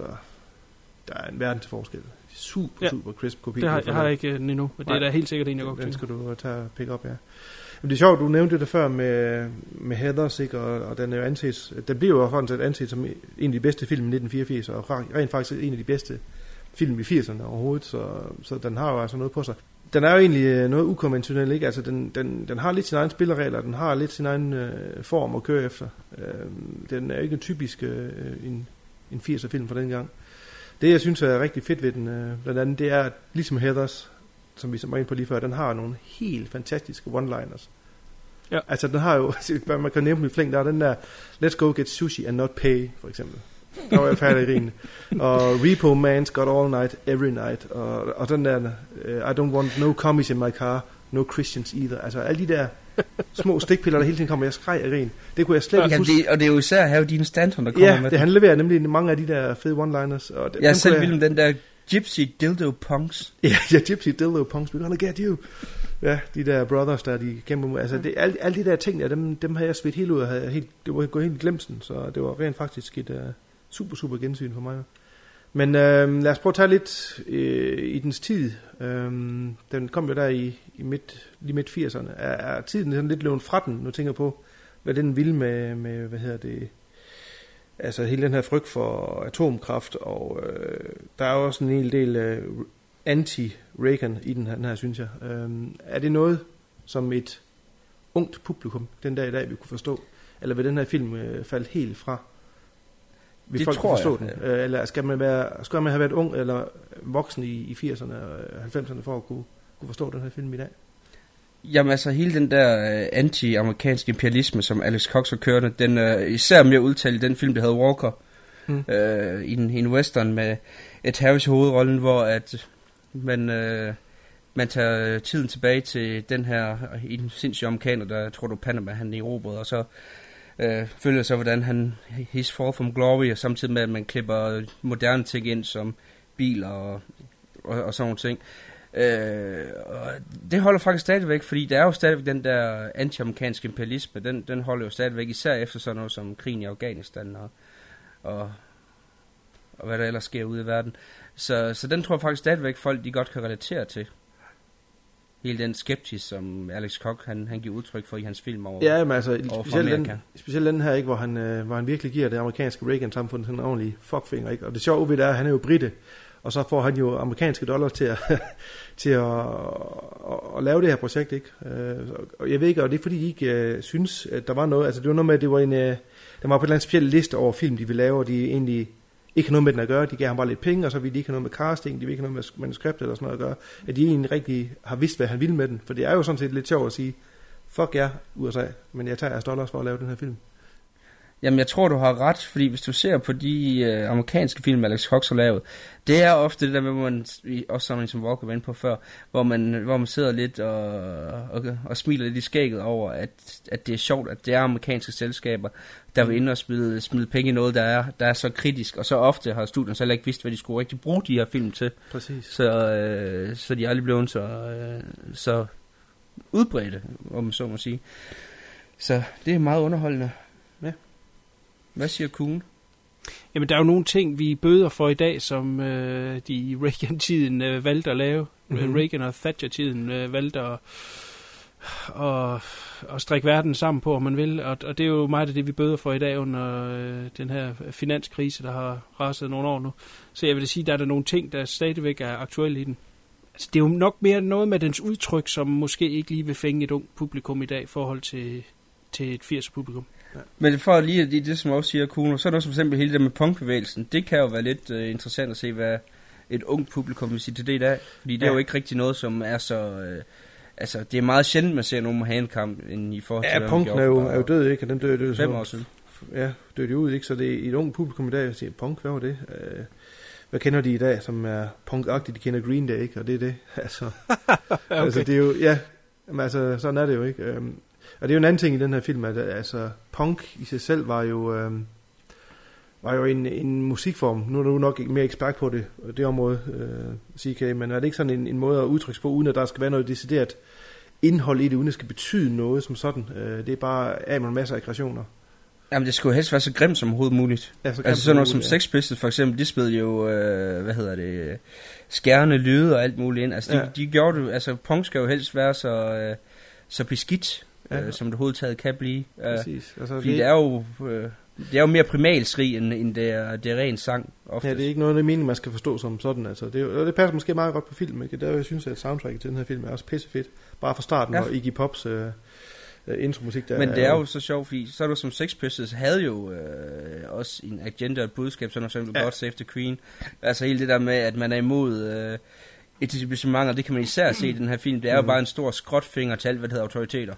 S11: der er en verden til forskel. Super,
S10: Ja.
S11: super crisp kopi.
S10: Det har, jeg har
S11: lavet.
S10: ikke øh, den endnu, men det er
S11: Nej.
S10: da helt sikkert en, jeg godt
S11: Den skal du tage og pick op, ja. Men det er sjovt, du nævnte det før med, med Heathers, ikke? Og, og den er jo anses, den bliver jo faktisk anset som en af de bedste film i 1984, og rent faktisk en af de bedste film i 80'erne overhovedet, så, så den har jo altså noget på sig. Den er jo egentlig øh, noget ukonventionel, ikke? Altså, den, den, den har lidt sine egne spilleregler, den har lidt sin egen øh, form at køre efter. Øh, den er ikke en typisk øh, en, en 80'er film fra den gang. Det, jeg synes er rigtig fedt ved den, øh, blandt andet, det er, at ligesom Heathers, som vi var inde på lige før, den har nogle helt fantastiske one-liners.
S10: Ja.
S11: Altså, den har jo, [laughs] man kan nævne i flæng, der er den der, let's go get sushi and not pay, for eksempel. Der var jeg færdig i. Og Repo Man's got all night, every night. Og, og den der, uh, I don't want no commies in my car, no Christians either. Altså, alle de der små stikpiller, der hele tiden kommer, jeg skreg af rin. Det kunne jeg slet ikke
S2: Ja,
S11: huske.
S2: det, og det er jo især have dine Stanton, der kommer
S11: Ja,
S2: med
S11: det, han leverer nemlig mange af de der fede one-liners. Og dem
S2: Jeg er selv vild med den der Gypsy Dildo Punks. [laughs]
S11: Ja, ja, Gypsy Dildo Punks, we're gonna get you. Ja, de der brothers, der de kæmper mod. Altså, det, alle, alle de der ting, der, dem, dem havde jeg svedt helt ud og havde helt, det var gået helt i glemsen, så det var rent faktisk et uh, super, super gensyn for mig. Men øh, lad os prøve at tage lidt øh, i dens tid. Øh, den kom jo der i, i midt, lige midt 80'erne. Er, er tiden sådan lidt løbet fra den? Nu tænker jeg på, hvad den ville med, med hvad hedder det, altså hele den her frygt for atomkraft, og øh, der er også en hel del øh, anti-Reagan i den her, den her synes jeg. Øh, er det noget, som et ungt publikum den dag i dag vil kunne forstå? Eller vil den her film øh, falde helt fra? Vil
S2: Det
S11: folk
S2: tror
S11: forstå
S2: jeg,
S11: den? Øh, eller skal man, være, skal man have været ung eller voksen i, i 80'erne og 90'erne for at kunne, kunne forstå den her film i dag?
S2: Jamen altså, hele den der øh, anti-amerikanske imperialisme, som Alex Cox har kørt, den er især mere udtalt i den film, der hedder Walker,
S11: Mm.
S2: øh, i, en, i en western med et Harris i hovedrollen, hvor at man, øh, man tager tiden tilbage til den her en sindssyge amerikaner, der tror du Panama, han erobrede, og så øh, følger så, hvordan han his fall from glory, og samtidig med, at man klipper moderne ting ind, som biler og, og, og sådan nogle ting. Øh, og det holder faktisk stadigvæk, fordi der er jo stadigvæk den der anti-amerikanske imperialisme, den, den holder jo stadigvæk, især efter sådan noget som krigen i Afghanistan og, og, og hvad der ellers sker ude i verden. Så, så den tror jeg faktisk stadigvæk folk, de godt kan relatere til. Hele den skeptis, som Alex Koch, han, han giver udtryk for i hans film over,
S11: Ja, men altså, specielt den, specielt den her, ikke, hvor, han, øh, hvor han virkelig giver det amerikanske Reagan-samfund sådan en ordentlig fuckfinger. Ikke? Og det sjove ved det er, at han er jo britte, og så får han jo amerikanske dollars til at, [laughs] til at, at, at lave det her projekt. Ikke? Øh, og jeg ved ikke, og det er fordi, I ikke øh, synes, at der var noget, altså det var noget med, at det var en, øh, der var på en eller anden speciel liste over film, de ville lave, og de egentlig ikke har noget med den at gøre. De gav ham bare lidt penge, og så ville de ikke have noget med casting, de ville ikke have noget med manuskript eller sådan noget at gøre. At de egentlig rigtig har vidst, hvad han ville med den. For det er jo sådan set lidt sjovt at sige, fuck jer, USA, men jeg tager jeres dollars for at lave den her film.
S2: Jamen, jeg tror, du har ret, fordi hvis du ser på de øh, amerikanske film, Alex Cox har lavet, det er ofte det der med, hvor man, også som som Walker var inde på før, hvor man, hvor man sidder lidt og, og, og smiler lidt i skægget over, at, at det er sjovt, at det er amerikanske selskaber, der vil ind og smide, smide penge i noget, der er, der er så kritisk, og så ofte har studien så ikke vidst, hvad de skulle rigtig bruge de her film til.
S11: Præcis.
S2: Så, øh, så de er aldrig blevet så, øh, så udbredte, om man så må sige. Så det er meget underholdende. Hvad siger Kuhn?
S10: Jamen, der er jo nogle ting, vi bøder for i dag, som øh, de i Reagan-tiden øh, valgte at lave.
S11: Mhm.
S10: Mm-hmm. Reagan og Thatcher-tiden øh, valgte at, at, at strikke verden sammen på, om man vil. Og, og det er jo meget af det, vi bøder for i dag under øh, den her finanskrise, der har raset nogle år nu. Så jeg vil sige, der er der nogle ting, der stadigvæk er aktuelle i den. Altså, det er jo nok mere noget med dens udtryk, som måske ikke lige vil fænge et ungt publikum i dag i forhold til, til et 80'er publikum.
S2: Men for lige at det, det som også siger Kuno, så er der også for eksempel hele det med punkbevægelsen. Det kan jo være lidt uh, interessant at se, hvad et ungt publikum vil sige til det i dag. Fordi det ja. er
S11: Ja.
S2: jo ikke rigtig noget, som er så... Uh, altså, det er meget sjældent, man ser nogen med handkamp, end i forhold til...
S11: Ja,
S2: hvad man
S11: punken er jo, er jo død, ikke? Og den døde, døde
S2: Fem år siden.
S11: Ja, døde jo ud, ikke? Så det er et ungt publikum i dag, der siger, punk, hvad var det? Øh, hvad kender de i dag, som er punkagtigt? De kender Green Day, ikke? Og det er det. [laughs] Altså, [laughs]
S10: okay.
S11: altså det er jo, ja, jamen, altså, sådan er det jo, ikke? Øhm, og det er jo en anden ting i den her film, at altså, punk i sig selv var jo, øhm, var jo en, en musikform. Nu er du nok ikke mere ekspert på det, det område, øh, CK, men er det ikke sådan en, en måde at udtrykke på, uden at der skal være noget decideret indhold i det, uden at det skal betyde noget som sådan. Øh, det er bare af med en masse aggressioner.
S2: Jamen, det skulle helst være så grimt som overhovedet muligt.
S11: Ja, så
S2: altså sådan noget som
S11: ja.
S2: Sex Pistols for eksempel, de spillede jo, øh, hvad hedder det, øh, skærende lyde og alt muligt ind. Altså, de,
S11: Ja.
S2: de gjorde det, altså punk skal jo helst være så, øh, så beskidt,
S11: Ja.
S2: øh, som det overhovedet taget kan blive. Øh,
S11: Præcis. Altså,
S2: fordi
S11: det-
S2: det, er jo, øh, det er jo mere primalskrig, end, end det, er, det er ren sang ofte.
S11: Ja, det er ikke noget, det er meningen, man skal forstå som sådan. Altså, det, er og det passer måske meget godt på film, ikke? Der jeg synes, at soundtracket til den her film er også pissefedt. Bare fra starten,
S2: Ja.
S11: og Iggy Pops øh, øh, intromusik, der
S2: Men det er jo så sjovt, fordi så er du som Sex Pistols havde jo øh, også en agenda og et budskab, sådan som ja. God Save the Queen. Altså hele det der med, at man er imod øh, etablissementer, det kan man især se i den her film. Det er jo
S11: Mhm.
S2: bare en stor skråtfinger til alt, hvad det hedder autoriteter.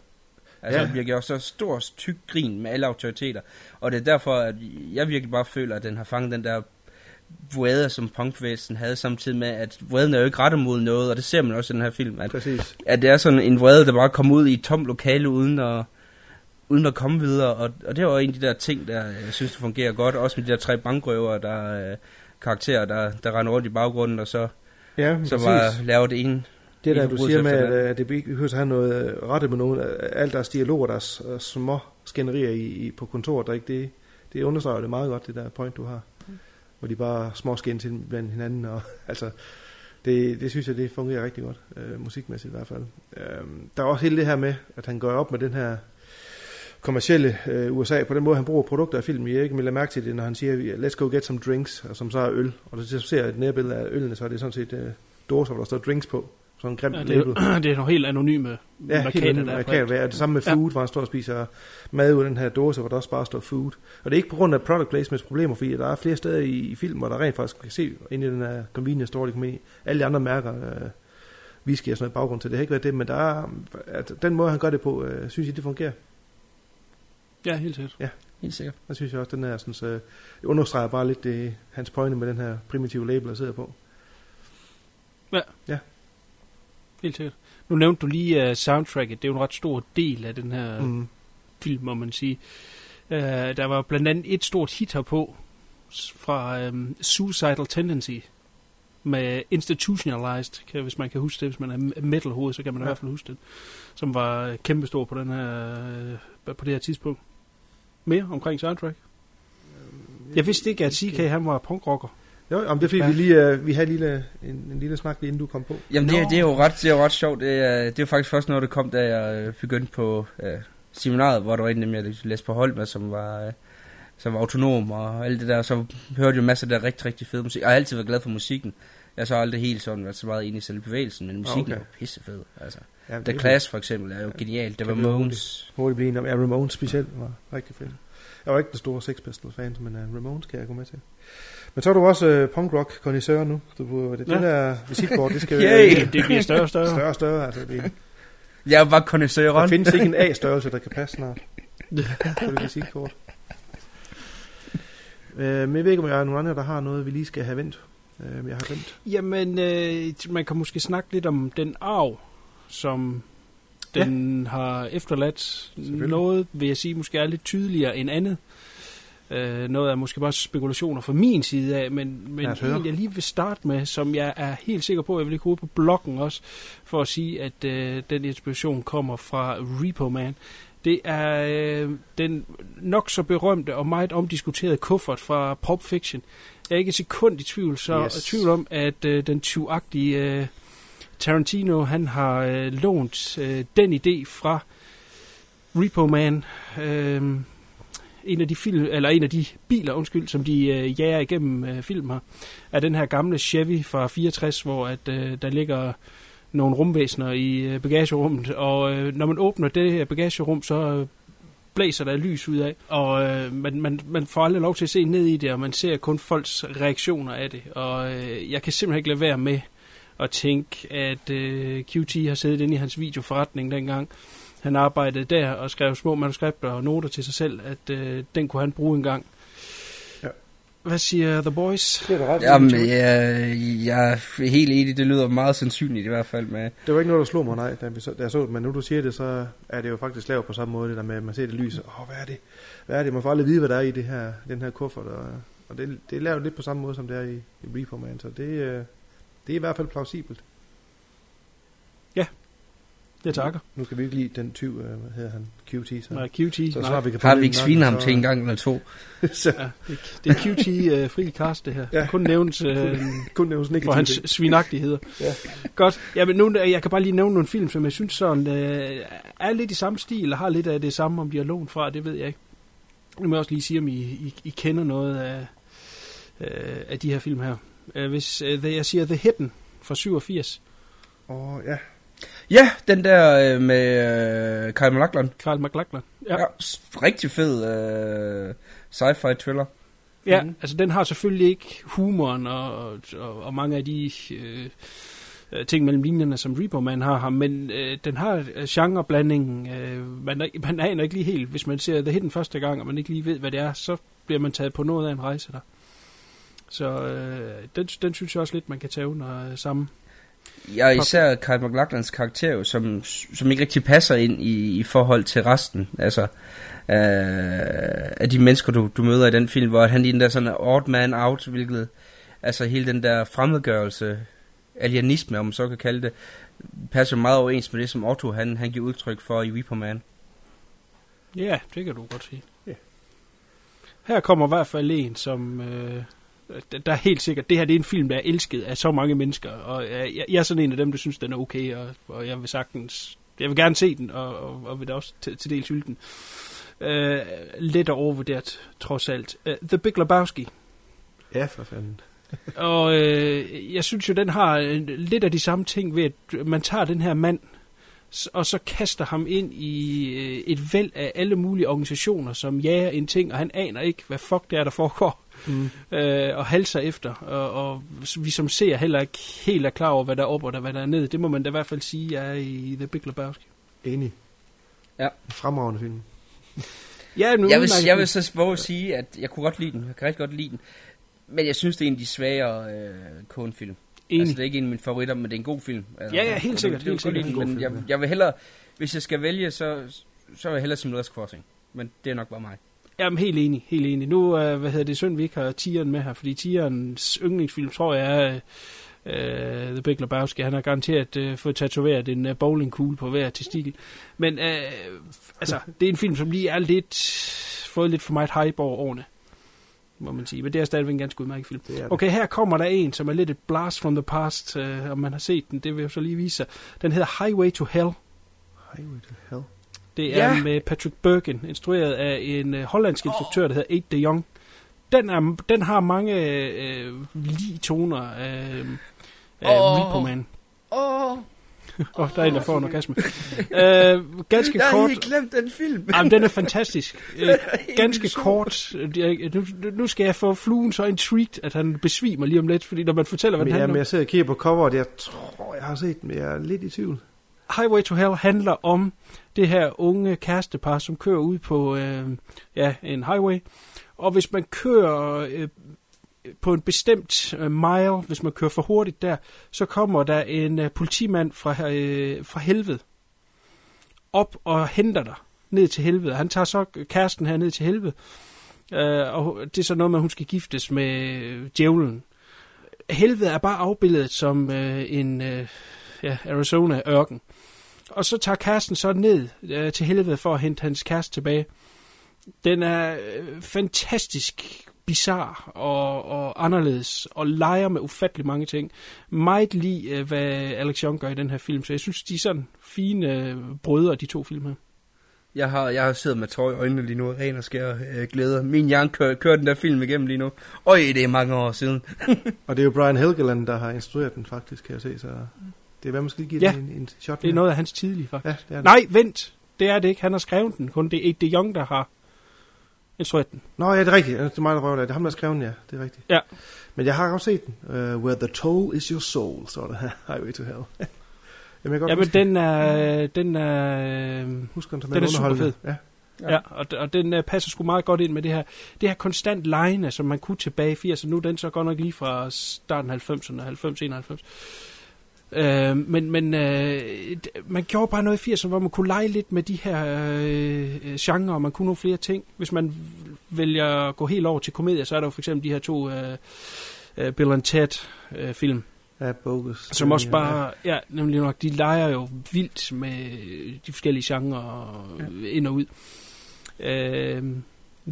S2: Altså,
S11: Ja.
S2: vi har gjort så stor, tyk grin med alle autoriteter. Og det er derfor, at jeg virkelig bare føler, at den har fanget den der vrede, som punkbevægelsen havde, samtidig med, at vreden er jo ikke rettet mod noget, og det ser man også i den her film. At,
S11: Præcis.
S2: at det er sådan en vrede, der bare kommer ud i et tomt lokale, uden at, uden at komme videre. Og, og det var en af de der ting, der jeg synes, det fungerer godt. Også med de der tre bankrøver, der er øh, karakterer, der, der render rundt i baggrunden, og så,
S11: Ja,
S2: så var lavet det ene.
S11: Det der, du siger med,
S2: efter
S11: at,
S2: det andet.
S11: øh, at det behøver at have noget øh, rette med nogen. øh, Alt deres dialoger, deres øh, små skænderier i, i, på kontoret, der ikke det, det understreger det meget godt, det der point, du har. Hvor de bare små skændes blandt hinanden. Og, [laughs] altså, det, det synes jeg, det fungerer rigtig godt, øh, musikmæssigt i hvert fald. Øhm, der er også hele det her med, at han går op med den her kommercielle øh, USA, på den måde, han bruger produkter af film. Jeg ikke vil mærke til det, når han siger, let's go get some drinks, og som så er øl. Og så ser jeg et nærbillede af ølene, så er det sådan set øh, dåser, hvor der står drinks på. Sådan en grimt
S10: Ja, det, er, [clears throat] det er nogle helt anonyme
S11: Ja,
S10: markader,
S11: helt
S10: der
S11: der
S10: er
S11: markader. Ja, det samme med
S10: Ja.
S11: food, hvor han står og spiser mad ud af den her dåse, hvor der også bare står food. Og det er ikke på grund af product placements problemer, fordi der er flere steder i, i film, hvor der rent faktisk kan se ind i den her convenience store, de kommer ind i. Alle de andre mærker, øh, whisky og sådan noget baggrund til det. har ikke været det, men der er, at den måde, han gør det på, øh, synes I, det fungerer?
S10: Ja, helt sikkert.
S11: Ja,
S2: helt sikkert.
S11: Jeg synes jeg også, den her sådan, så, understreger bare lidt det, hans pointe med den her primitive label, der sidder på.
S10: Ja.
S11: Ja.
S10: Helt sikkert. Nu nævnte du lige uh, soundtracket. Det er jo en ret stor del af den her mm. film, må man sige. Uh, der var blandt andet et stort hit herpå fra um, Suicidal Tendency med Institutionalized, kan, hvis man kan huske det. Hvis man er metalhoved, så kan man ja. i hvert fald huske det. Som var kæmpestor på, den her, uh, på det her tidspunkt. Mere omkring soundtrack? Jeg vidste ikke, at CK han var punkrocker.
S11: Jo, om det er fordi,
S10: Ja.
S11: vi, lige, uh, vi havde en lille, en, en lille snak lige inden du kom på.
S2: Jamen det, det, er jo ret, det er jo ret sjovt. Det er, det er jo faktisk først noget, der kom, da jeg øh, begyndte på øh, seminaret, hvor der var en, dem, jeg læste på hold med, som var, øh, som var autonom og alt det der. Så hørte jeg masser af der rigtig, rigtig fed musik. Jeg har altid været glad for musikken. Jeg har så aldrig helt sådan været så meget inde i selve bevægelsen, men musikken
S11: Okay.
S2: er jo pissefed. Altså.
S11: Ja,
S2: Ja,
S11: det
S2: The
S11: er
S2: Clash for eksempel er jo genialt. Det var.
S11: Hurtigt, hurtigt blive en Ja, Ramones specielt var rigtig fedt. Jeg var ikke den store Sex Pistols fan, men uh, Ramones kan jeg gå med til. Men så er du også uh, punk rock kondisør nu. Du, det,
S10: Ja.
S11: det der visitkort, det skal [laughs]
S2: Yay! [laughs]
S10: Det bliver større og større.
S11: Større og større, altså. Det,
S2: Jeg er bare kondensøren.
S11: der findes ikke en A-størrelse, der kan passe snart. på [laughs] det visitkort. Uh, men jeg ved ikke, om jeg er nogen andre, der har noget, vi lige skal have vendt. Uh, jeg har glemt.
S10: Jamen, øh, man kan måske snakke lidt om den arv, som den ja. har efterladt. Noget, vil jeg sige, måske er lidt tydeligere end andet. Øh, noget er måske bare spekulationer fra min side af, men, men en, jeg lige vil starte med, som jeg er helt sikker på, at jeg vil lægge hovedet på bloggen også, for at sige, at øh, den inspiration kommer fra Repo Man. Det er øh, den nok så berømte og meget omdiskuterede kuffert fra Pulp Fiction. Jeg er ikke et sekund i tvivl, så
S11: yes.
S10: tvivl om, at øh, den tyvagtige øh, Tarantino, han har øh, lånt øh, den idé fra Repo Man. Øh, en af de film, eller en af de biler, undskyld, som de øh, jager igennem øh, film her, er den her gamle Chevy fra 64, hvor at øh, der ligger nogle rumvæsener i øh, bagagerummet, og øh, når man åbner det her bagagerum, så øh, blæser der lys ud af, og øh, man, man, man får aldrig lov til at se ned i det, og man ser kun folks reaktioner af det. Og øh, jeg kan simpelthen ikke lade være med at tænke, at øh, QT har siddet inde i hans videoforretning dengang, han arbejdede der og skrev små manuskripter og noter til sig selv, at øh, den kunne han bruge en gang.
S11: Ja.
S10: Hvad siger The Boys?
S11: Det er ret
S2: Jamen, jeg, jeg er helt enig, det lyder meget sandsynligt i hvert fald med...
S11: Det var ikke noget, der slog mig, nej, da, vi så, da jeg så det, men nu du siger det, så er det jo faktisk lavet på samme måde, det der med, at man ser det lys, åh, hvad er det? Hvad er det? Man får aldrig vide, hvad der er i det her, den her kuffert, og, og det, det er lavet lidt på samme måde, som det er i, i Repo Man, så det, øh, det er i hvert fald plausibelt.
S10: Det takker.
S11: Nu skal vi ikke lide den tyv, øh, hvad hedder han, QT, så,
S10: Nej, QT.
S11: så
S10: nej.
S11: snart vi kan
S2: Har vi ikke
S11: nok,
S2: svinet ham
S11: så-
S2: til en gang eller to? [laughs]
S11: så,
S10: Ja, det, det er QT uh, fri cast, det her.
S11: Ja.
S10: Ja. Kun nævnes øh,
S11: kun nævnes
S10: for
S11: negativt.
S10: hans svinagtigheder.
S11: Ja.
S10: Godt. Jamen, nu, jeg kan bare lige nævne nogle film, som jeg synes sådan, øh, er lidt i samme stil, og har lidt af det samme, om har lånt fra, det ved jeg ikke. Nu må jeg også lige sige, om I, I, I kender noget af, øh, af de her film her. Øh, hvis øh, the, jeg siger The Hidden fra 87,
S11: Åh, ja.
S2: Ja, den der øh, med øh, Kyle MacLachlan.
S10: Carl McLachlan. Ja.
S2: Ja, rigtig fed øh, sci-fi thriller.
S10: Ja, mm. altså den har selvfølgelig ikke humoren og, og, og mange af de øh, øh, ting mellem linjerne, som Reaper Man har men øh, den har øh, genreblandingen. Øh, man, er- man aner ikke lige helt, hvis man ser The Hidden første gang, og man ikke lige ved, hvad det er, så bliver man taget på noget af en rejse der. Så øh, den, den synes jeg også lidt, man kan tage under øh, samme.
S2: Ja, især Kyle MacLachlans karakter, jo, som, som ikke rigtig passer ind i, i forhold til resten. Altså, øh, af de mennesker, du, du møder i den film, hvor han lige den der sådan odd man out, hvilket, altså hele den der fremmedgørelse, alienisme, om man så kan kalde det, passer meget overens med det, som Otto han, han giver udtryk for i Reaper Man.
S10: Ja, det kan du godt sige.
S11: Ja.
S10: Her kommer i hvert fald en, som... Øh, der- er helt sikkert, det her det er en film, der er elsket af så mange mennesker, og jeg, jeg er sådan en af dem, der synes, den er okay, og, og jeg vil sagtens, jeg vil gerne se den, og, og, og vil da også til, til dels hylde den. Øh, lidt overvurderet, trods alt. Uh, The Big Lebowski.
S11: Ja, for fanden. [laughs]
S10: Og øh, jeg synes jo, den har øh, lidt af de samme ting ved, at man tager den her mand, og så kaster ham ind i øh, et væld af alle mulige organisationer, som jager en ting, og han aner ikke, hvad fuck det er, der foregår,
S11: Mm.
S10: øh, og halser efter. Og, og vi som ser heller ikke helt er klar over, hvad der er op og der, hvad der er ned. Det må man da i hvert fald sige er i The Big Lebowski.
S11: Enig.
S2: Ja.
S11: Fremragende film.
S10: Ja, nu
S2: Jeg vil, jeg vil så våge at sige, at jeg kunne godt lide den. Jeg kan rigtig godt lide den. Men jeg synes, det er en af de svagere øh, Coen-film.
S10: Enig.
S2: Altså, det er ikke en af mine favoritter, men det er en god film. Altså,
S10: Ja, ja, helt sikkert,
S2: Det, det,
S10: helt
S2: helt
S10: sikkert en
S2: Men
S10: film,
S2: jeg, jeg vil hellere, hvis jeg skal vælge, så, så vil jeg hellere Risk Crossing. Men det er nok bare mig.
S10: Jamen, helt enig, helt enig. Nu, øh, hvad hedder det, synd, vi ikke har Tieren med her, fordi Tierens yndlingsfilm, tror jeg, er øh, The Big Lebowski. Han har garanteret øh, fået tatoveret en øh, bowlingkugle på hver testikel. Men øh, altså, det er en film, som lige er lidt, fået lidt for meget hype over årene, må man sige. Men det er stadigvæk en ganske udmærket film.
S11: Det det.
S10: Okay, her kommer der en, som er lidt et blast from the past, øh, om man har set den, det vil jeg så lige vise sig. Den hedder Highway to Hell.
S11: Highway to Hell.
S10: Det er
S2: Ja.
S10: med Patrick Bergen, instrueret af en øh, hollandsk instruktør, der hedder Aid de Jong. Den, er, den har mange øh, lige toner af, af
S2: Åh.
S10: Repo Man.
S2: Åh,
S10: Åh, oh, der er en, der får en orgasme. [laughs] øh, ganske
S2: jeg har
S10: kort.
S2: helt glemt den film.
S10: Jamen, den er fantastisk. Øh, ganske kort. Øh, jeg- Nu, nu skal jeg få fluen så intrigued, at han besvimer lige om lidt, fordi når man fortæller, hvad
S11: Men,
S10: den handler
S11: men
S10: om.
S11: jeg sidder og kigger på coveret, jeg tror, jeg har set den, men jeg er lidt i tvivl.
S10: Highway to Hell handler om det her unge kærestepar, som kører ud på øh, ja, en highway. Og hvis man kører øh, på en bestemt øh, mile, hvis man kører for hurtigt der, så kommer der en øh, politimand fra, øh, fra helvede op og henter dig ned til helvede. Han tager så kæresten her ned til helvede. Øh, og det er så noget med, at hun skal giftes med øh, djævlen. Helvede er bare afbildet som øh, en øh, ja, Arizona-ørken. Og så tager kæresten så ned øh, til helvede for at hente hans kæreste tilbage. Den er øh, fantastisk bizar og, og anderledes, og leger med ufattelig mange ting. Meget lige, øh, hvad Alex Young gør i den her film, så jeg synes, de er sådan fine øh, brødre, de to film her.
S2: Jeg har, jeg har siddet med tår i øjnene lige nu, ren og skær øh, glæder. Min hjerne kører, kører den der film igennem lige nu. Øj, det er mange år siden. [laughs]
S11: Og det er jo Brian Helgeland, der har instrueret den faktisk, kan jeg se. Så det er, skal give
S10: Ja,
S11: en, en shot
S10: Det er
S11: med.
S10: noget af hans tidlige, faktisk.
S11: Ja, det er det.
S10: Nej, vent! Det er det ikke. Han har skrevet den. Kun det er de Young, der har instrueret den.
S11: Nå ja, det er rigtigt. Det er mig, der røver det. Det er ham, der har skrevet den, ja. Det er rigtigt.
S10: Ja.
S11: Men jeg har også set den. Uh, Where the toll is your soul, står der her. [laughs] Highway to Hell. [laughs] Jamen, jeg godt
S10: Ja, men den er, den er,
S11: Husk, den,
S10: den er super fed.
S11: Ja.
S10: Ja, og, og den uh, passer sgu meget godt ind med det her, det her konstant line, som man kunne tilbage i 80'erne. Nu er den så godt nok lige fra starten af 90'erne, 90-91. Uh, men men uh, man gjorde bare noget i 80'erne, hvor man kunne lege lidt med de her uh, genrer, og man kunne nogle flere ting. Hvis man vælger at gå helt over til komedier, så er der jo for eksempel de her to uh, uh, Bill and Ted uh, film.
S11: Ja, bogus.
S10: Som også bare, ja, nemlig nok, de leger jo vildt med de forskellige genrer ja. ind og ud. Uh,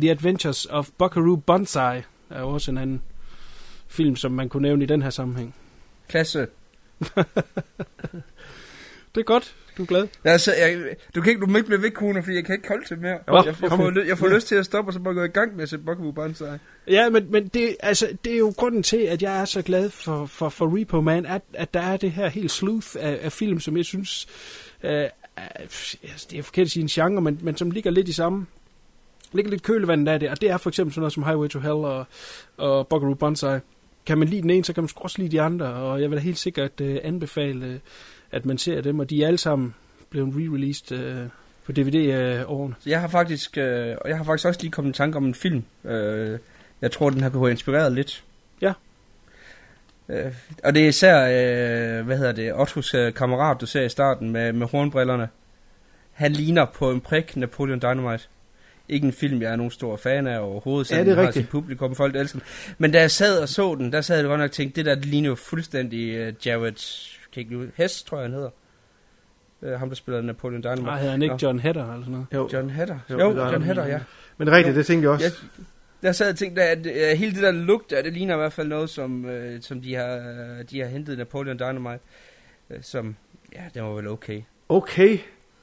S10: The Adventures of Buckaroo Banzai er jo også en anden film, som man kunne nævne i den her sammenhæng.
S2: Klasse. [laughs]
S10: Det er godt. Du er glad.
S2: Altså, jeg, du kan ikke, du må ikke blive væk, Kuno, fordi jeg kan ikke holde til mere.
S10: Nå,
S2: jeg, får, ly- jeg får lyst til at stoppe, og så bare gå i gang med at se Buckaroo Banzai.
S10: Ja, men, men det, altså, det er jo grunden til, at jeg er så glad for, for, for Repo Man, at, at der er det her helt sleuth af, af film, som jeg synes, øh, altså, det er forkert at sige en genre, men, men som ligger lidt i samme, ligger lidt kølevandet af det, og det er for eksempel sådan noget som Highway to Hell og, og Buckaroo Banzai. Kan man lide den ene, så kan man også lide de andre, og jeg vil da helt sikkert øh, anbefale, øh, at man ser dem, og de er alle sammen blevet re-released øh, på DVD-årene.
S2: Så jeg har faktisk, øh, og jeg har faktisk også lige kommet i tanke om en film. Øh, jeg tror, den har kunne have inspireret lidt.
S10: Ja.
S2: Øh, og det er især, øh, hvad hedder det, Ottos øh, kammerat, du ser i starten med, med hornbrillerne. Han ligner på en prik Napoleon Dynamite. Ikke en film, jeg er nogen stor fan af overhovedet,
S11: Ja,
S2: selvom
S11: det er
S2: den har sit publikum, folk elsker den. Men da jeg sad og så den, der sad jeg godt nok og tænkte, det der det ligner jo fuldstændig uh, Jared, kan ikke lide, Hess, tror jeg han hedder. Uh, ham, der spiller Napoleon Dynamite.
S10: Nej, hedder han ikke
S2: Nå.
S10: John Hedder eller sådan noget?
S11: Jo.
S2: John Hedder.
S11: Jo,
S2: Jo, John
S11: han.
S2: Hedder, ja.
S11: Men rigtigt, det tænkte jeg også.
S2: Jeg, der sad og tænkte, at uh, hele det der lugt der, det ligner i hvert fald noget, som, uh, som de, har, de har hentet i Napoleon Dynamite. Uh, som, ja, det var vel okay.
S11: Okay.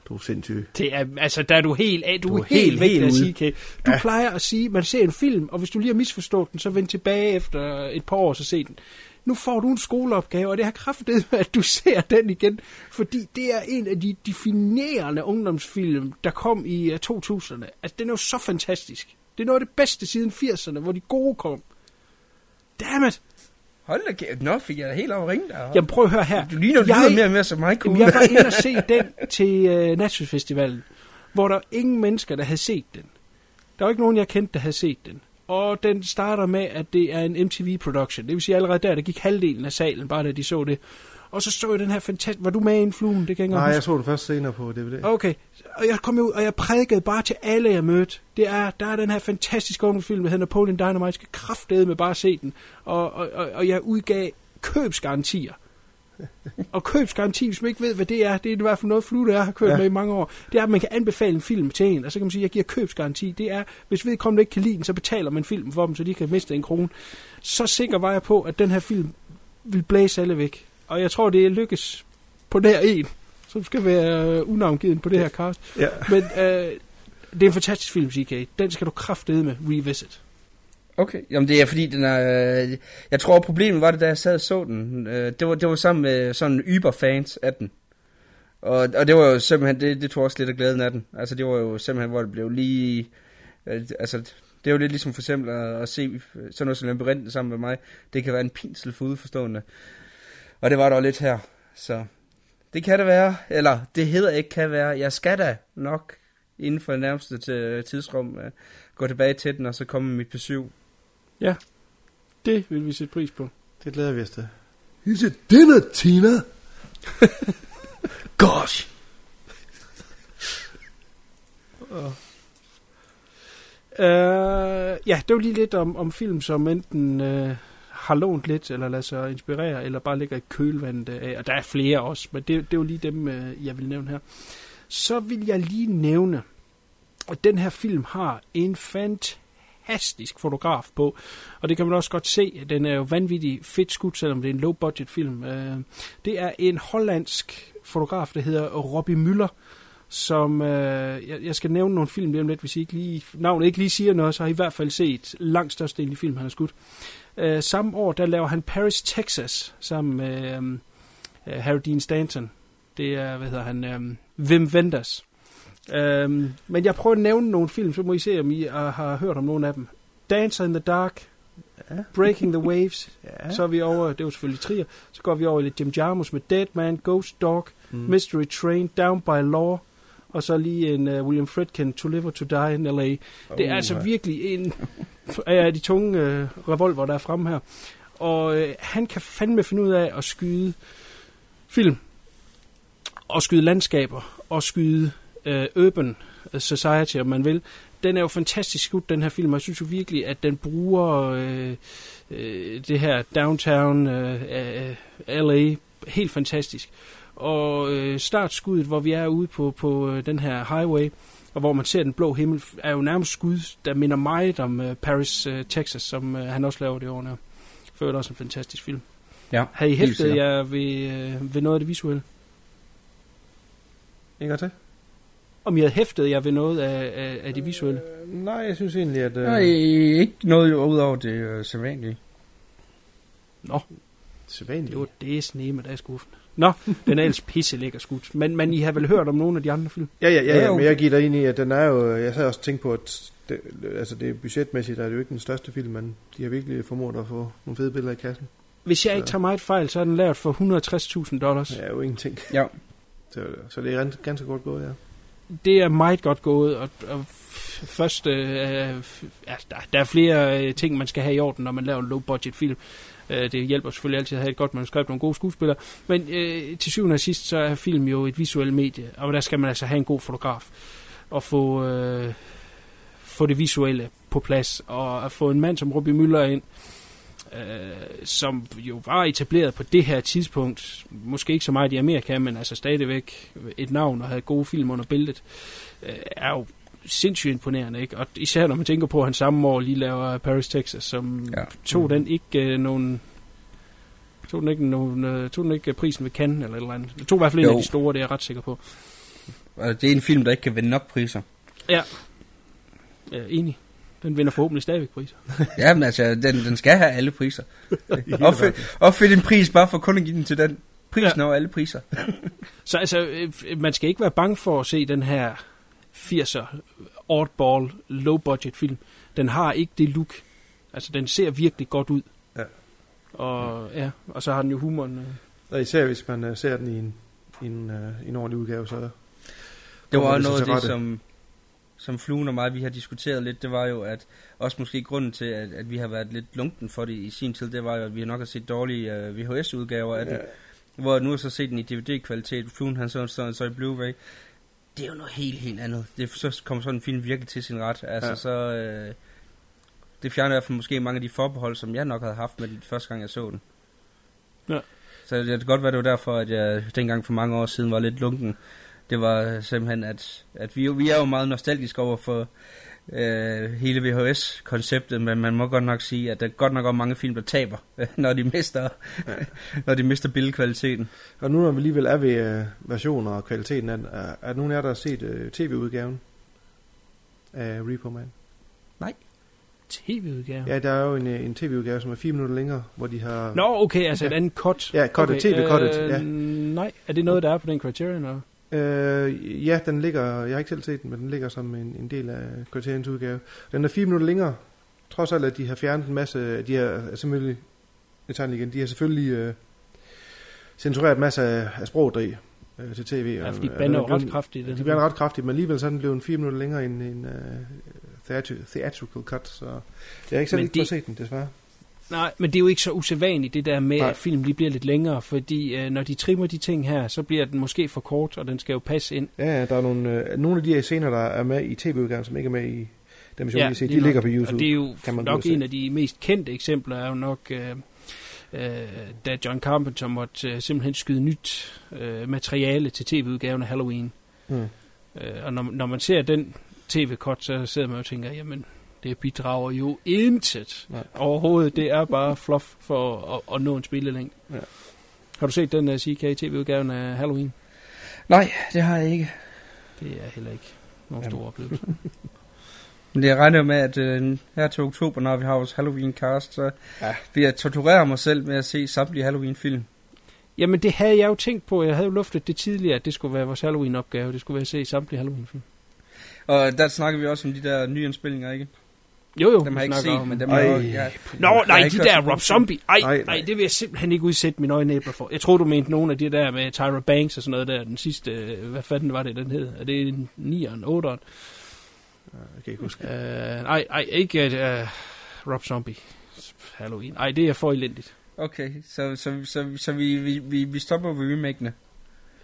S11: Du er sindssyg.
S10: Det er, altså, der er du helt af. Du,
S11: Du
S10: er helt,
S11: helt-
S10: væk
S11: helt
S10: sige, okay. Du
S11: Ja.
S10: plejer at sige, man ser en film, og hvis du lige har misforstået den, så vend tilbage efter et par år, så se den. Nu får du en skoleopgave, og det har kraftet at du ser den igen, fordi det er en af de definerende ungdomsfilm, der kom i uh, 2000'erne. Altså, den er jo så fantastisk. Det er noget af det bedste siden 80'erne, hvor de gode kom. Dammit!
S2: Hold da kæft, nå fik jeg helt over ringe der.
S10: Jamen prøv at høre her.
S2: Du ligner, du
S10: Jeg-
S2: mere og mere som mig,
S10: Jamen, jeg var inde og se [laughs] den til uh, Nashville Festivalen, hvor der var ingen mennesker, der havde set den. Der var ikke nogen, jeg kendte, der havde set den. Og den starter med, at det er en MTV-production. Det vil sige, allerede der, der gik halvdelen af salen, bare da de så det. Og så så jeg den her fantastisk... Var du med i en fluen? Det kan jeg ikke
S11: Nej,
S10: engang
S11: jeg så det først senere på DVD.
S10: Okay, og jeg kom ud, og jeg prædikede bare til alle, jeg mødte. Det er, der er den her fantastiske ungdomsfilm, der hedder Napoleon Dynamite. Jeg skal kraftede med bare at se den. Og, og, og, og jeg udgav købsgarantier. og købsgaranti, hvis man ikke ved, hvad det er, det er i hvert fald noget flue, jeg har kørt
S11: ja.
S10: med i mange år. Det er, at man kan anbefale en film til en, og så kan man sige, at jeg giver købsgaranti. Det er, hvis vedkommende ikke kan lide den, så betaler man filmen for dem, så de kan miste en krone. Så sikker var jeg på, at den her film vil blæse alle væk. Og jeg tror, det lykkes på der en, som skal være øh, unavngivet på det her cast.
S11: Ja.
S10: Men øh, det er en fantastisk film, CK. Den skal du kraftede med revisit.
S2: Okay, jamen det er fordi, den er... Øh, jeg tror, problemet var det, da jeg sad og så den. Øh, det, var, det var sammen med sådan Uber-fans af den. Og, og det var jo simpelthen, det, det tog også lidt af glæden af den. Altså det var jo simpelthen, hvor det blev lige... Øh, altså, det er jo lidt ligesom for eksempel at, at se sådan noget som Labyrinten sammen med mig. Det kan være en pinsel for udforstående. Og det var der jo lidt her. Så det kan det være. Eller det hedder ikke kan være. Jeg skal da nok inden for det nærmeste til, tidsrum øh, gå tilbage til den, og så komme med mit besøg.
S10: Ja, det vil vi sætte pris på.
S11: Det glæder vi os til.
S6: Is it dinner, Tina? [laughs] Gosh.
S10: Uh, ja, det var lige lidt om, om film, som enten uh, har lånt lidt, eller lader sig inspirere, eller bare ligger i kølvandet af. Og der er flere også, men det, det var lige dem, øh, jeg vil nævne her. Så vil jeg lige nævne, at den her film har en fantastisk fotograf på, og det kan man også godt se. Den er jo vanvittigt fedt skudt, selvom det er en low-budget film. Øh, det er en hollandsk fotograf, der hedder Robbie Müller, som øh, jeg, jeg skal nævne nogle film lige om lidt, hvis I ikke lige, navnet ikke lige siger noget, så har I i hvert fald set langt størstedelen af de film, han har skudt. Øh, samme år, der laver han Paris, Texas, sammen med øh, øh, Harry Dean Stanton. Det er, hvad hedder han, øh, Wim Wenders. Øhm, men jeg prøver at nævne nogle film, så må I se, om I har, har hørt om nogle af dem. Dancer in the Dark,
S11: Ja.
S10: Breaking the Waves, [laughs]
S11: Ja.
S10: så er vi over, det var selvfølgelig trier, så går vi over i lidt Jim Jarmus med Dead Man, Ghost Dog, mm. Mystery Train, Down by Law, og så lige en uh, William Friedkin, To Live or To Die in L.A. Det er
S11: Uh,
S10: altså
S11: ja.
S10: virkelig en [laughs] af de tunge øh, revolver, der er fremme her. Og øh, han kan fandme finde ud af at skyde film, og skyde landskaber, og skyde øh, urban øh, society, om man vil. Den er jo fantastisk skudt, den her film, og jeg synes jo virkelig, at den bruger øh, øh, det her downtown øh, øh, LA helt fantastisk. Og øh, startskuddet, hvor vi er ude på, på øh, den her highway, og hvor man ser den blå himmel, er jo nærmest skud, der minder meget om øh, Paris, øh, Texas, som øh, han også laver det år her. For også en fantastisk film.
S2: Ja,
S10: Har I hæftet jer ved, øh, ved noget af det visuelle?
S11: En gang til?
S10: Om I havde hæftet jer ved noget af, af, af det visuelle?
S11: Øh, nej, jeg synes egentlig, at... Øh,
S2: Nej, ikke noget ud over det øh, sædvanlige.
S10: Nå,
S11: Sædvanligt.
S10: det var det sneme, der er skuffen. Nå, den er ellers pisse lækker skudt. Men, men I har vel hørt om nogle af de andre film?
S11: Ja, ja, ja,
S2: Ja,
S11: ja, men jeg giver dig ind i, at den er jo... Jeg sad også og tænkte på, at det, altså det er budgetmæssigt, der er det jo ikke den største film, men de har virkelig formået at få nogle fede billeder i kassen.
S10: Hvis jeg ikke tager meget fejl, så er den lavet for 160.000 dollars.
S11: Det er jo ingenting.
S2: Ja. [laughs]
S11: Så, så det er ganske, ganske godt gået, ja.
S10: Det er meget godt gået, og, og først, øh, ja, der, der er flere øh, ting, man skal have i orden, når man laver en low-budget film. Øh, det hjælper selvfølgelig altid at have et godt manuskript og nogle gode skuespillere. Men øh, til syvende og sidst, så er film jo et visuelt medie, og der skal man altså have en god fotograf. Og få, øh, få det visuelle på plads, og at få en mand som Robbie Müller ind, øh, som jo var etableret på det her tidspunkt, måske ikke så meget i Amerika, men altså stadigvæk et navn og havde gode film under billedet, øh, er jo sindssygt imponerende, ikke? Og især når man tænker på, at han samme år lige laver Paris, Texas, som
S2: Ja.
S10: tog den ikke øh, nogen... Tog den ikke, nogen, øh, tog den ikke prisen ved Cannes eller et eller andet. Det tog i hvert fald en
S2: Jo.
S10: af de store, det er jeg ret sikker på.
S2: Og det er en film, der ikke kan vinde nok priser.
S10: Ja, ja enig. Den vinder forhåbentlig stadigvæk priser. [laughs]
S2: Ja, men altså, den, den skal have alle priser. [laughs] Opfind, opfind en pris bare for kun at give den til den. Prisen
S10: Ja.
S2: over alle priser. [laughs]
S10: Så altså, øh, man skal ikke være bange for at se den her 80'er oddball low budget film. Den har ikke det look. Altså, den ser virkelig godt ud.
S11: Ja.
S10: Og, ja, og så har den jo humoren. øh.
S11: Og især hvis man uh, ser den i en, i en, uh, en ordentlig udgave, så...
S2: Det var noget af det,
S11: rette.
S2: som, som Fluen og mig, vi har diskuteret lidt, det var jo, at også måske grunden til, at, at vi har været lidt lunken for det i sin tid, det var jo, at vi nok har set dårlige uh, VHS-udgaver af den. Hvor nu har så set den i DVD-kvalitet. Fluen han så, så, så i Blu-ray. Det er jo noget helt, helt andet. Det, så kommer sådan en film virkelig til sin ret. Altså
S11: Ja.
S2: så... Øh, det fjerner i hvert fald måske mange af de forbehold, som jeg nok havde haft med den første gang, jeg så den.
S10: Ja.
S2: Så det kan godt være, det var derfor, at jeg dengang for mange år siden var lidt lunken. Det var simpelthen, at, at vi, vi er jo meget nostalgiske over for øh, hele VHS-konceptet, men man må godt nok sige, at der er godt nok også mange film, der taber, [laughs] når de mister, [laughs] når de mister billedkvaliteten.
S11: Og nu når vi alligevel er ved uh, versioner og kvaliteten er, er nogen af jer, der har set uh, tv-udgaven af Repo Man?
S10: TV-udgave.
S11: Ja, der er jo en, øh, en tv-udgave, som er fire minutter længere, hvor de har...
S10: Nå, okay, altså
S11: Ja.
S10: et andet cut.
S11: Ja, cut,
S10: okay,
S11: TV-cuttet, ja.
S10: Nej, er det noget, der er på den Criterion? Eller?
S11: Øh, ja, den ligger, jeg har ikke selv set den, men den ligger som en, en del af Criterions udgave. Den er fire minutter længere, trods alt at de har fjernet en masse, de har selvfølgelig, jeg tager igen, de har selvfølgelig øh, censureret en masse af, af sproget deri øh, til tv.
S10: Ja,
S11: og-
S10: fordi de bander
S11: er
S10: ret kraftigt.
S11: De bliver ret kraftigt, men alligevel så er den blevet en fire minutter længere end en uh, theatri- theatrical cut, så jeg har ikke selv
S10: Men
S11: ikke
S10: de-
S11: set den, desværre.
S10: Nej, men det er jo ikke så usædvanligt, det der med,
S11: Nej.
S10: at film lige bliver lidt længere, fordi øh, når de trimmer de ting her, så bliver den måske for kort, og den skal jo passe ind.
S11: Ja, der er nogle, øh, nogle af de her scener, der er med i tv-udgaven, som ikke er med i dem, vi ja, set, de
S10: lige
S11: ligger
S10: nok.
S11: på YouTube.
S10: Og det er jo
S11: kan man
S10: nok en af de mest kendte eksempler, er jo nok, øh, øh, da John Carpenter måtte øh, simpelthen skyde nyt øh, materiale til tv-udgaven af Halloween.
S11: Mm.
S10: Øh, og når, når man ser den tv-cut, så sidder man og tænker, jamen, det bidrager jo intet
S11: Nej.
S10: overhovedet. Det er bare fluff for at, at nå en spillelængde.
S11: Ja.
S10: Har du set den uh, CK tv-udgaven af Halloween?
S2: Nej, det har jeg ikke.
S10: Det er heller ikke nogen
S11: Jamen.
S10: stor oplevelse. [laughs]
S2: Men det jeg regner med, at øh, her til oktober, når vi har vores Halloween-cast, så
S11: Ja.
S2: vil jeg torturere mig selv med at se samtlige Halloween-film.
S10: Jamen, det havde jeg jo tænkt på. Jeg havde jo luftet det tidligere, at det skulle være vores Halloween-opgave. Det skulle være at se samtlige Halloween-film.
S2: Og der snakker vi også om de der nye indspillinger, ikke?
S10: Jo, jo.
S2: Dem har jeg ikke
S10: snakker
S2: set,
S10: om.
S2: men dem har jeg, jeg,
S10: Nå,
S2: jeg
S10: nej, de der Rob Zombie. Ej,
S11: Nej,
S10: nej,
S11: nej.
S10: det vil jeg simpelthen ikke udsætte mine øjne æbler for. Jeg tror, du mente nogle af de der med Tyra Banks og sådan noget der. Den sidste, øh, hvad fanden var det, den hed? Er det en 9'eren, 8'eren?
S11: Jeg kan ikke huske.
S10: Uh, nej, nej, ikke uh, Rob Zombie. Halloween. Nej, det er for elendigt.
S2: Okay, så, så, så, så vi, vi, vi, vi stopper ved remakene.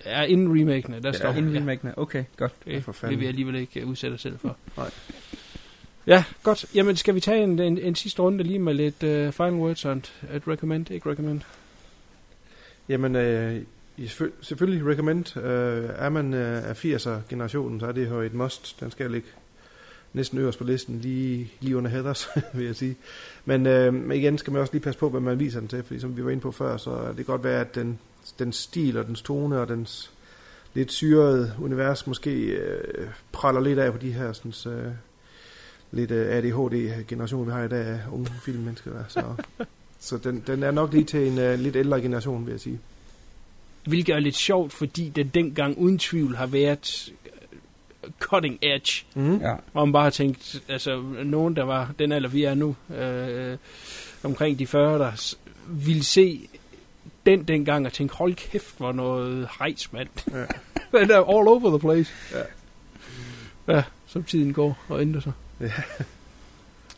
S10: Ja, inden remakene, der står
S2: Ja, inden
S10: ja.
S2: remakene. Okay, godt.
S10: Det
S11: for
S10: vil vi alligevel ikke øh, udsætte os selv for.
S11: Nej.
S10: Ja, godt. Jamen, skal vi tage en, en, en sidste runde lige med lidt uh, final words og et, recommend, ikke recommend?
S11: Jamen, øh, i selvføl- selvfølgelig recommend. Øh, er man øh, af 80'er-generationen, så er det jo et must. Den skal ligge næsten øverst på listen, lige, lige under Heathers, [laughs] vil jeg sige. Men øh, igen skal man også lige passe på, hvad man viser den til, fordi som vi var inde på før, så er det kan godt være, at den, den stil og dens tone og dens lidt syrede univers måske øh, praller lidt af på de her sådan, øh, lidt øh, ADHD-generation, vi har i dag af unge filmmennesker. Så, [laughs] så den, den er nok lige til en øh, lidt ældre generation, vil jeg sige.
S10: Hvilket er lidt sjovt, fordi den dengang uden tvivl har været øh, cutting edge.
S11: Mm.
S2: Ja.
S10: Og man bare har tænkt, altså nogen, der var den alder, vi er nu, øh, omkring de 40, der ville se den dengang og tænke, hold kæft, hvor noget hejs, mand.
S11: Ja. [laughs]
S10: den er all over the place.
S11: Ja.
S10: Ja, som tiden går og ændrer sig.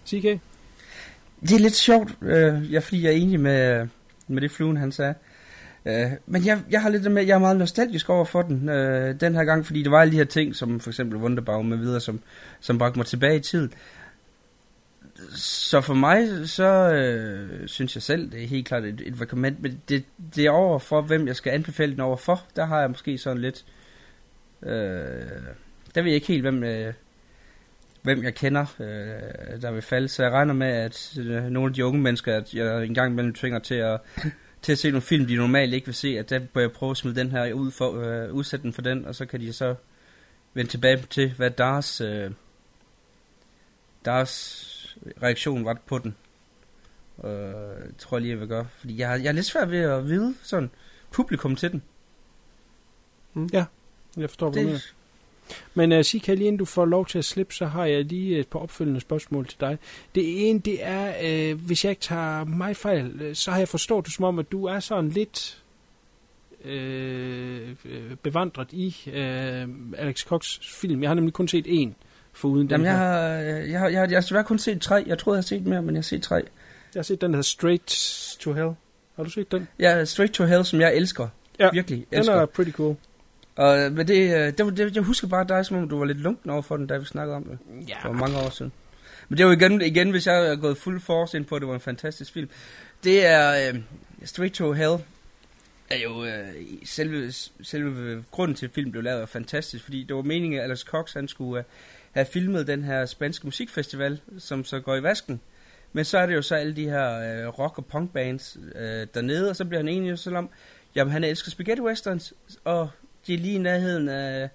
S10: CK?
S2: Det er lidt sjovt, øh, ja, fordi jeg er enig med, med det fluen, han sagde. Øh, men jeg, jeg har lidt med, jeg er meget nostalgisk over for den, øh, den her gang, fordi det var alle de her ting, som for eksempel Wunderbaum med videre, som, som bragte mig tilbage i tiden. Så for mig, så øh, synes jeg selv, det er helt klart et, et recommend, men det, det er over for, hvem jeg skal anbefale den over for. Der har jeg måske sådan lidt, øh, der ved jeg ikke helt, hvem, øh, hvem jeg kender, øh, der vil falde. Så jeg regner med, at øh, nogle af de unge mennesker, at jeg engang imellem tvinger til at, til at se nogle film, de normalt ikke vil se, at der bør jeg prøve at smide den her ud for, øh, udsætte den for den, og så kan de så vende tilbage til, hvad deres, øh, deres reaktion var på den. Øh, det tror jeg lige, jeg vil gøre. Fordi jeg, jeg er lidt svært ved at vide sådan publikum til den.
S10: Ja, jeg forstår, hvad du mener. Men uh, sig lige inden du får lov til at slippe, så har jeg lige et par opfølgende spørgsmål til dig. Det ene, det er, uh, hvis jeg ikke tager mig fejl, øh, så har jeg forstået det som om, at du er sådan lidt øh, bevandret i øh, Alex Cox film. Jeg har nemlig kun set én foruden
S2: jamen,
S10: den
S2: jeg har, jeg, har, jeg, har, jeg har desværre kun set tre. Jeg troede, jeg havde set mere, men jeg har set tre.
S10: Jeg har set den, der hedder Straight to Hell. Har du set den?
S2: Ja, Straight to Hell, som jeg elsker.
S10: Ja,
S2: Virkelig
S10: Den
S2: elsker.
S10: er pretty cool.
S2: Og men det, øh, det, det, jeg husker bare dig, som om du var lidt lunken over for den, da vi snakkede om det.
S10: Ja.
S2: For mange år siden. Men det var igen, igen hvis jeg er gået fuld force ind på, at det var en fantastisk film. Det er øh, Straight to Hell er jo øh, selve, selve grunden til, at filmen blev lavet er fantastisk, fordi det var meningen, at Alex Cox han skulle øh, have filmet den her spanske musikfestival, som så går i vasken. Men så er det jo så alle de her øh, rock- og punkbands øh, dernede, og så bliver han enig så om, jamen han elsker spaghetti westerns, og de er lige i nærheden af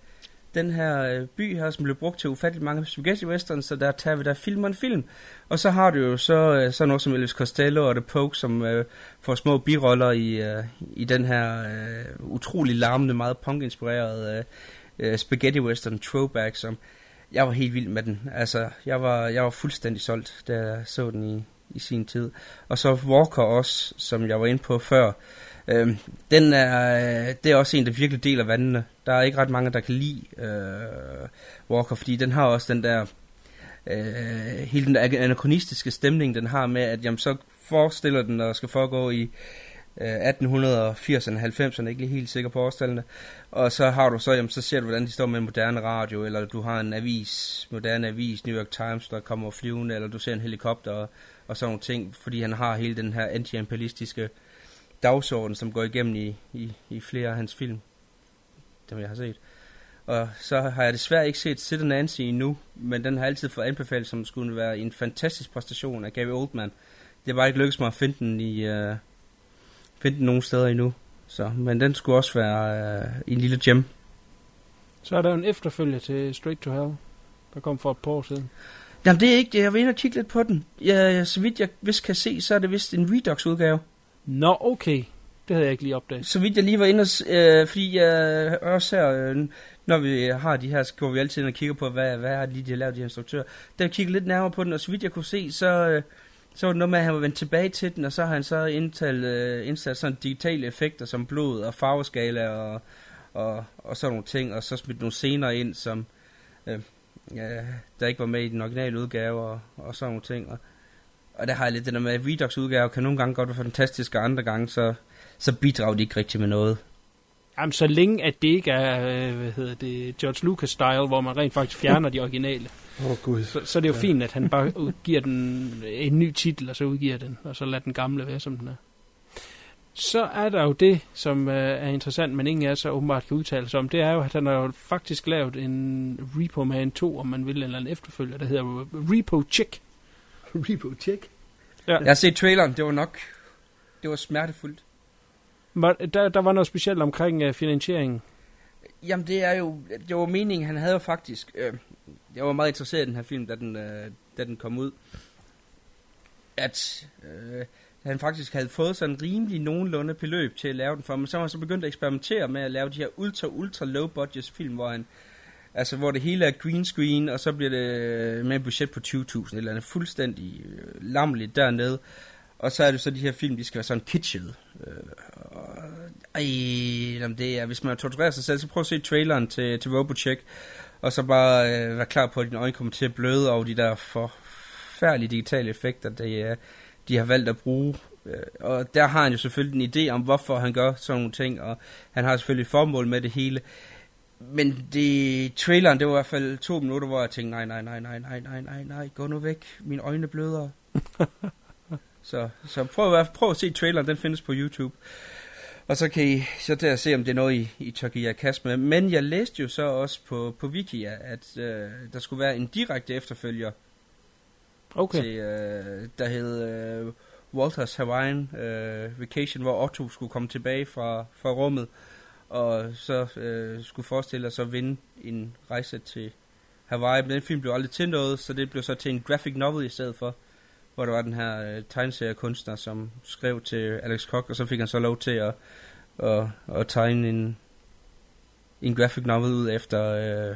S2: den her øh, by her, som blev brugt til ufattelig mange spaghetti westerns, så der tager vi der film og en film. Og så har du jo så øh, sådan noget som Elvis Costello og The Poke, som øh, får små biroller i, øh, i den her øh, utrolig larmende, meget punk-inspirerede øh, øh, spaghetti western throwback, som jeg var helt vild med den. Altså, jeg var, jeg var fuldstændig solgt, da jeg så den i, i sin tid. Og så Walker også, som jeg var inde på før. Øh, den er, øh, det er også en, der virkelig deler vandene. Der er ikke ret mange, der kan lide øh, Walker, fordi den har også den der, øh, hele den der anachronistiske stemning, den har med, at jamen, så forestiller den, der skal foregå i øh, 1880'erne, 90'erne, ikke lige helt sikker på årstallene. Og så har du så, jamen, så ser du, hvordan de står med en moderne radio, eller du har en avis, moderne avis, New York Times, der kommer flyvende, eller du ser en helikopter og, og sådan nogle ting, fordi han har hele den her anti-imperialistiske dagsorden, som går igennem i, i, i flere af hans film, dem jeg har set. Og så har jeg desværre ikke set Sid Nancy endnu, men den har altid fået anbefalet, som skulle være en fantastisk præstation af Gary Oldman. Det var ikke lykkedes mig at finde den i uh, finde den nogen steder endnu. Så, men den skulle også være uh, en lille gem.
S10: Så er der jo en efterfølger til Straight to Hell, der kom for et par år siden.
S2: Jamen det er ikke det. Jeg vil ind og kigge lidt på den. Ja, så vidt jeg vist kan se, så er det vist en Redux-udgave.
S10: Nå, okay. Det havde jeg ikke lige opdaget.
S2: Så vidt jeg lige var inde og... Øh, fordi jeg også her øh, når vi har de her, så går vi altid ind og kigger på, hvad, hvad er lige, de har lavet, de her instruktører. Da jeg kiggede lidt nærmere på den, og så vidt jeg kunne se, så, øh, så var det noget med, at han var vendt tilbage til den, og så har han så indtalt, øh, indsat sådan digitale effekter som blod og farveskala og, og, og sådan nogle ting, og så smidt nogle scener ind, som øh, ja, der ikke var med i den originale udgave og, og sådan nogle ting. Og, og der har jeg lidt det der med, at Redux udgave kan nogle gange godt være fantastisk, og andre gange så, så bidrager de ikke rigtig med noget.
S10: Jamen, så længe at det ikke er, øh, hvad hedder det, George Lucas-style, hvor man rent faktisk fjerner de originale.
S11: Åh, oh, gud.
S10: Så, så er det jo
S11: Ja.
S10: fint, at han bare giver den en ny titel, og så udgiver den, og så lader den gamle være, som den er. Så er der jo det, som øh, er interessant, men ingen af så åbenbart kan udtale sig om. Det er jo, at han har jo faktisk lavet en Repo Man 2, om man vil, eller en efterfølger, der hedder Repo Chick. [laughs]
S11: Repo Check?
S10: Ja.
S2: Jeg har set traileren, det var nok, det var smertefuldt.
S10: Var, der, der var noget specielt omkring uh, finansieringen.
S2: Jamen det er jo, det var meningen, han havde jo faktisk, øh, jeg var meget interesseret i den her film, da den, øh, da den kom ud, at øh, han faktisk havde fået sådan rimelig nogenlunde beløb til at lave den for, men så var han så begyndt at eksperimentere med at lave de her ultra, ultra low budget film, hvor han, altså hvor det hele er green screen, og så bliver det øh, med et budget på 20.000, eller andet fuldstændig øh, lammeligt dernede, og så er det så de her film, de skal være sådan kitschet. Øh, og, ej, jamen det er, hvis man torturerer sig selv, så prøv at se traileren til, til RoboCheck, og så bare øh, være klar på, at dine øjne kommer til at bløde over de der forfærdelige digitale effekter, de, øh, de har valgt at bruge. Øh, og der har han jo selvfølgelig en idé om, hvorfor han gør sådan nogle ting, og han har selvfølgelig et formål med det hele. Men det, traileren, det var i hvert fald to minutter, hvor jeg tænkte, nej, nej, nej, nej, nej, nej, nej, nej, gå nu væk, mine øjne bløder. [laughs] så, så prøv, fald- prøv at se traileren, den findes på YouTube. Og så kan I så der se, om det er noget, I, I tør give jer kast med. Men jeg læste jo så også på, på Wikia, at øh, der skulle være en direkte efterfølger
S10: Okay.
S2: til, øh, der hed øh, Walters Hawaiian øh, Vacation, hvor Otto skulle komme tilbage fra, fra rummet, og så øh, skulle forestille os at vinde en rejse til Hawaii. Men den film blev aldrig til noget, så det blev så til en graphic novel i stedet for, hvor der var den her øh, tegneseriekunstner, som skrev til Alex Koch, og så fik han så lov til at, at, at tegne en, en graphic novel ud efter øh,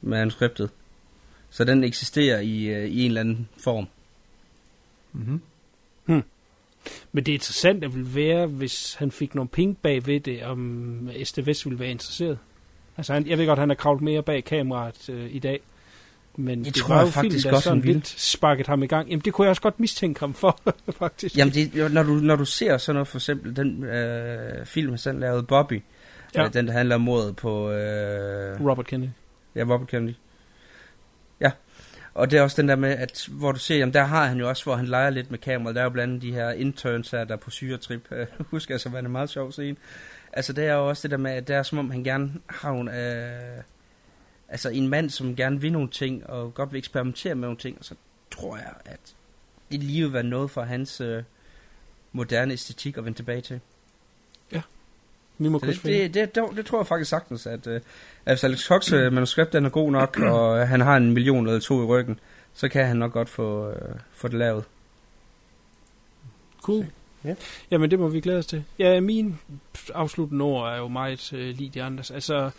S2: manuskriptet. Så den eksisterer i, øh, i en eller anden form.
S11: Mm-hmm.
S10: Men det interessante ville være, hvis han fik nogle penge bag ved det, om STVS ville være interesseret. Altså, han, jeg ved godt, han har kravlet mere bag kameraet øh, i dag. Men
S2: Jeg
S10: det
S2: tror
S10: var jo
S2: jeg faktisk
S10: film, der
S2: også,
S10: sådan lidt sparket ham i gang. Jamen, det kunne jeg også godt mistænke ham for, [laughs] faktisk.
S2: Jamen, det, når, du, når du ser sådan noget, for eksempel den øh, film, han selv lavede, Bobby,
S10: ja.
S2: øh, den der handler om mordet på... Øh,
S10: Robert Kennedy.
S2: Ja, Robert Kennedy. Og det er også den der med, at hvor du ser, jamen der har han jo også, hvor han leger lidt med kameraet. Der er jo blandt andet de her interns her, der er på syretrip. Øh, [laughs] husk altså, hvad en meget sjov scene. Altså det er jo også det der med, at det er som om han gerne har en, øh, altså en mand, som gerne vil nogle ting, og godt vil eksperimentere med nogle ting, og så tror jeg, at det lige vil være noget for hans øh, moderne æstetik at vende tilbage til.
S10: Vi må krydse
S2: det, det, det, det, tror jeg faktisk sagtens, at, øh, at Alex Cox øh, manuskript den er god nok, [clears throat] og han har en million eller to i ryggen, så kan han nok godt få, øh, få det lavet.
S10: Cool.
S11: Ja.
S10: Jamen, det må vi glæde os til. Ja, min afsluttende ord er jo meget øh, lige de andres. Altså,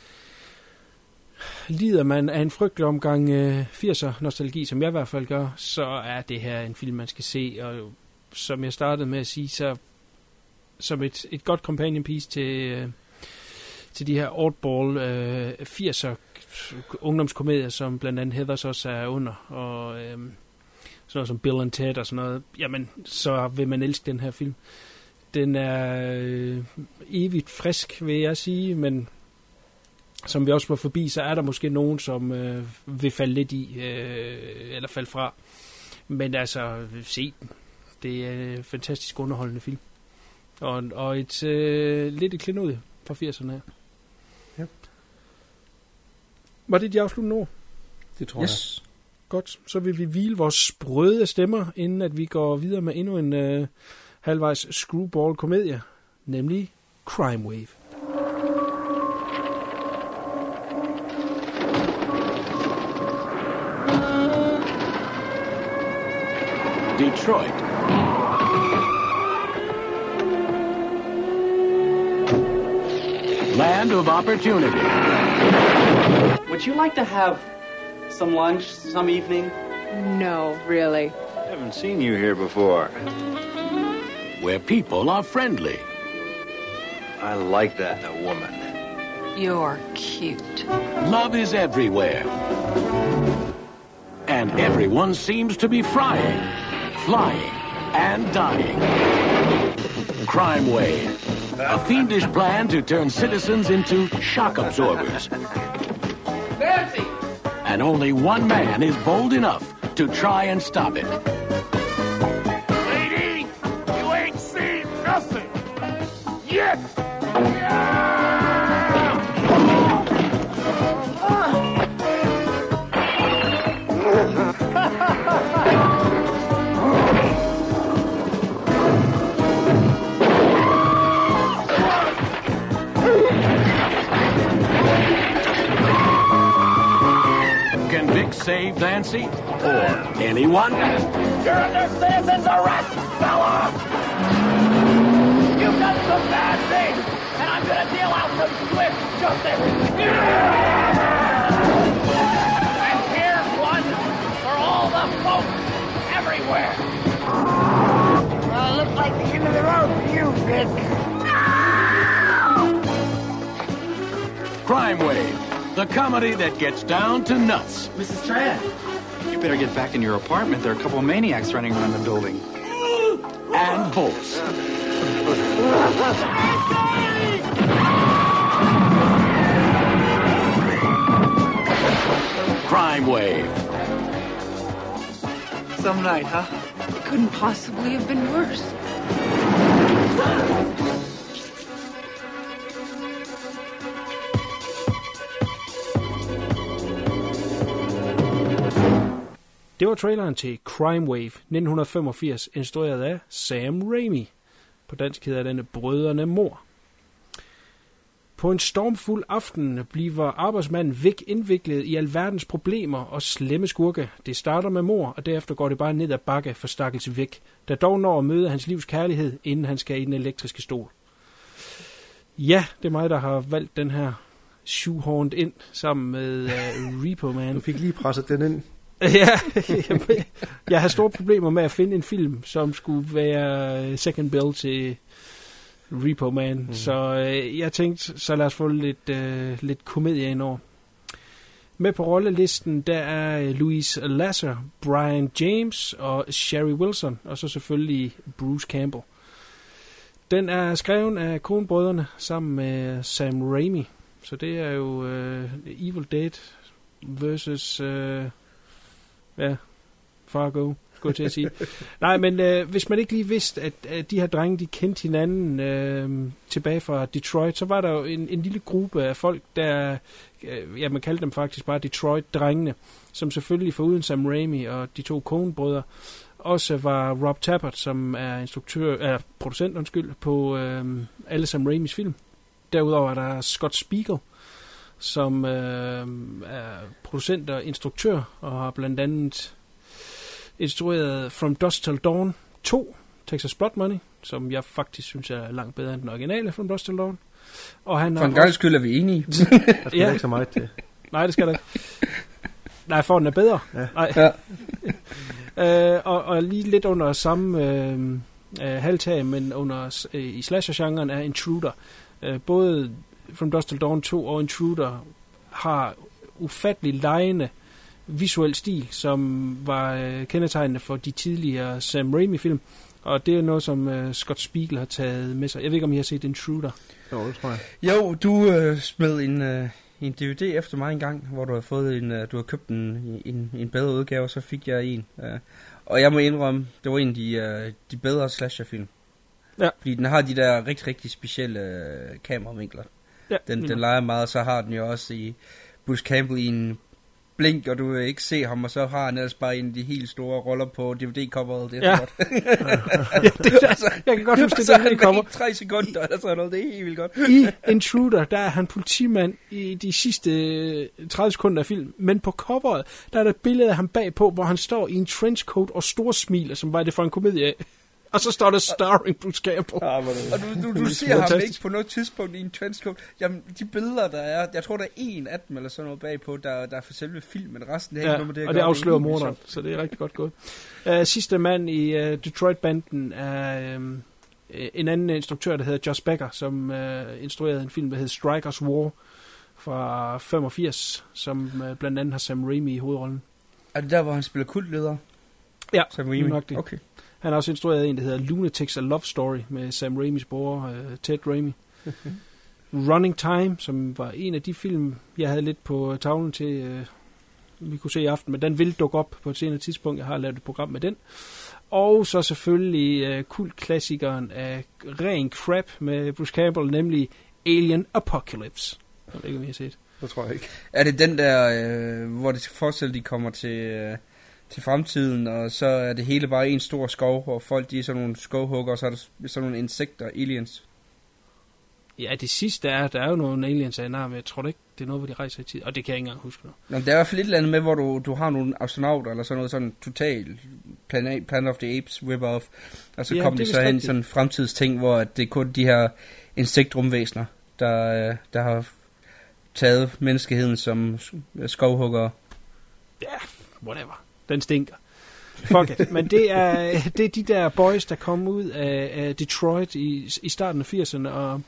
S10: lider man af en frygtelig omgang øh, 80'er nostalgi, som jeg i hvert fald gør, så er det her en film, man skal se. Og som jeg startede med at sige, så som et, et godt companion piece til, øh, til de her oddball øh, 80'er øh, ungdomskomedier, som blandt andet Heathers også er under. Og øh, sådan noget som Bill and Ted og sådan noget, jamen, så vil man elske den her film. Den er øh, evigt frisk, vil jeg sige, men som vi også var forbi, så er der måske nogen, som øh, vil falde lidt i, øh, eller falde fra. Men altså, øh, se den. Det er en fantastisk underholdende film. Og, og et øh, lidt et klenod fra 80'erne her.
S11: Ja.
S10: Var det de afsluttende ord?
S11: Det tror
S2: Yes.
S10: Godt, så vil vi hvile vores sprøde stemmer, inden at vi går videre med endnu en øh, halvvejs screwball-komedie, nemlig Crime Wave.
S3: Detroit. Land of opportunity.
S13: Would you like to have some lunch some evening?
S14: No, really.
S15: I haven't seen you here before.
S3: Where people are friendly.
S15: I like that in a woman.
S14: You're cute.
S3: Love is everywhere. And everyone seems to be frying, flying, and dying. Crime Wave. A fiendish plan to turn citizens into shock absorbers.
S12: Nancy!
S3: And only one man is bold enough to try and stop it. Save Nancy? Or anyone?
S12: You're under citizen's arrest, fella! You've done some bad things, and I'm gonna deal out some swift justice! And here's one for all the folks everywhere! Well, it looks like the end of the road for you, Vic.
S3: Crime Wave. The comedy that gets down to nuts.
S13: Mrs. Tran, you better get back in your apartment. There are a couple of maniacs running around the building.
S3: And bolts. Crime Wave.
S13: Some night, huh?
S14: It couldn't possibly have been worse.
S10: Var traileren til Crime Wave 1985, instrueret af Sam Raimi. På dansk hedder denne Brødrene Mor. På en stormfuld aften bliver arbejdsmanden Vic indviklet i alverdens problemer og slemme skurke. Det starter med mor, og derefter går det bare ned ad bakke for stakkels Vic, der dog når at møde hans livs kærlighed, inden han skal i den elektriske stol. Ja, det er mig, der har valgt den her shoehorned ind sammen med uh, Repo Man.
S11: Du fik lige presset den ind. [laughs]
S10: ja, jeg, jeg har store problemer med at finde en film, som skulle være second bill til Repo Man. Mm. Så øh, jeg tænkte, så lad os få lidt, øh, lidt komedie ind over. Med på rollelisten, der er Louise Lasser, Brian James og Sherry Wilson, og så selvfølgelig Bruce Campbell. Den er skrevet af Coen-brødrene sammen med Sam Raimi. Så det er jo øh, Evil Dead versus... Øh, ja, Fargo, skulle jeg til at sige. [laughs] Nej, men øh, hvis man ikke lige vidste, at, at de her drenge, de kendte hinanden øh, tilbage fra Detroit, så var der jo en, en lille gruppe af folk, der, øh, ja, man kaldte dem faktisk bare Detroit-drengene, som selvfølgelig foruden Sam Raimi og de to Coen-brødre, også var Rob Tappert, som er instruktør, er producent, undskyld, på øh, alle Sam Raimis film. Derudover er der Scott Spiegel, som øh, er producent og instruktør, og har blandt andet instrueret From Dusk Till Dawn 2, Texas Blood Money, som jeg faktisk synes er langt bedre end den originale From Dusk Till Dawn. Og han
S2: For en gang skyld er vi enige. [laughs]
S11: Der skal ja. ikke så meget til.
S10: Nej, det skal der ikke. Nej, for den er bedre.
S11: Ja.
S10: Nej. Ja. [laughs] øh, og, og lige lidt under samme øh, øh, halvtag, men under øh, i slasher-genren er Intruder. Øh, både From Dusk Till Dawn 2 og Intruder har ufattelig lejende visuel stil, som var øh, kendetegnende for de tidligere Sam Raimi-film. Og det er noget, som øh, Scott Spiegel har taget med sig. Jeg ved ikke, om I har set Intruder.
S11: Jo, det tror jeg.
S2: Jo, du øh, smed en, øh, en DVD efter mig en gang, hvor du har fået en, øh, du har købt en, en, en bedre udgave, og så fik jeg en. Øh, og jeg må indrømme, det var en af de, øh, de bedre slasherfilm.
S10: Ja.
S2: Fordi den har de der rigtig, rigtig specielle øh, kameravinkler.
S10: Ja,
S2: Den, den leger meget, så har den jo også i Bruce Campbell i en blink, og du vil ikke se ham, og så har han ellers bare en af de helt store roller på DVD-coveret. Det er
S10: Ja.
S2: godt. [laughs]
S10: ja, det, [laughs] der, jeg kan godt huske det, der kommer.
S2: tre sekunder, eller sådan noget. Det er helt vildt godt.
S10: I Intruder, der er han politimand i de sidste øh, 30 sekunder af film, men på coveret, der er der et billede af ham bagpå, hvor han står i en trenchcoat og store smiler, som var det for en komedie af. Og så står der starring Bruce Campbell.
S11: Ja,
S2: Og du, du, du ser ham ikke på noget tidspunkt i en trenchcoat. Jamen, de billeder, der er, jeg tror, der er en af dem, eller sådan noget bagpå, der, der er for selve filmen. Resten det er
S10: Ja,
S2: ikke noget med det,
S10: og det afslører
S2: er
S10: morderen, så det er rigtig godt gået. Uh, sidste mand i uh, Detroit-banden er um, en anden instruktør, der hedder Josh Becker, som uh, instruerede en film, der hedder Strikers War fra 85, som uh, blandt andet har Sam Raimi i hovedrollen.
S2: Er det der, hvor han spiller kultleder?
S10: Ja,
S2: Sam Raimi?
S10: nok det.
S2: Okay.
S10: Han har også instrueret en, der hedder Lunatics A Love Story med Sam Raimis bror, uh, Ted Raimi. [laughs] Running Time, som var en af de film, jeg havde lidt på tavlen til, uh, vi kunne se i aften, men den vil dukke op på et senere tidspunkt. Jeg har lavet et program med den. Og så selvfølgelig uh, kultklassikeren af ren crap med Bruce Campbell, nemlig Alien Apocalypse. Jeg ved ikke, om I har set.
S11: Det tror jeg ikke.
S2: Er det den der, øh, hvor det forestiller, de kommer til, øh, til fremtiden, og så er det hele bare en stor skov, hvor folk de er sådan nogle skovhugger, og så er der sådan nogle insekter, aliens.
S10: Ja, det sidste er, der er jo nogle aliens af men jeg tror da ikke, det er noget, hvor de rejser i tid. Og det kan jeg ikke engang huske nu.
S2: Nå, der er i hvert fald et eller andet med, hvor du, du har nogle astronauter, eller sådan noget sådan total Planet, Planet of the Apes rip-off, og så
S10: Ja,
S2: kommer de så hen i sådan en fremtidsting, hvor det er kun de her insektrumvæsener, der, der har taget menneskeheden som skovhuggere.
S10: Ja, whatever. Den stinker. Fuck it. Men det er, [laughs] det er de der boys, der kom ud af, af Detroit i, i starten af 80'erne og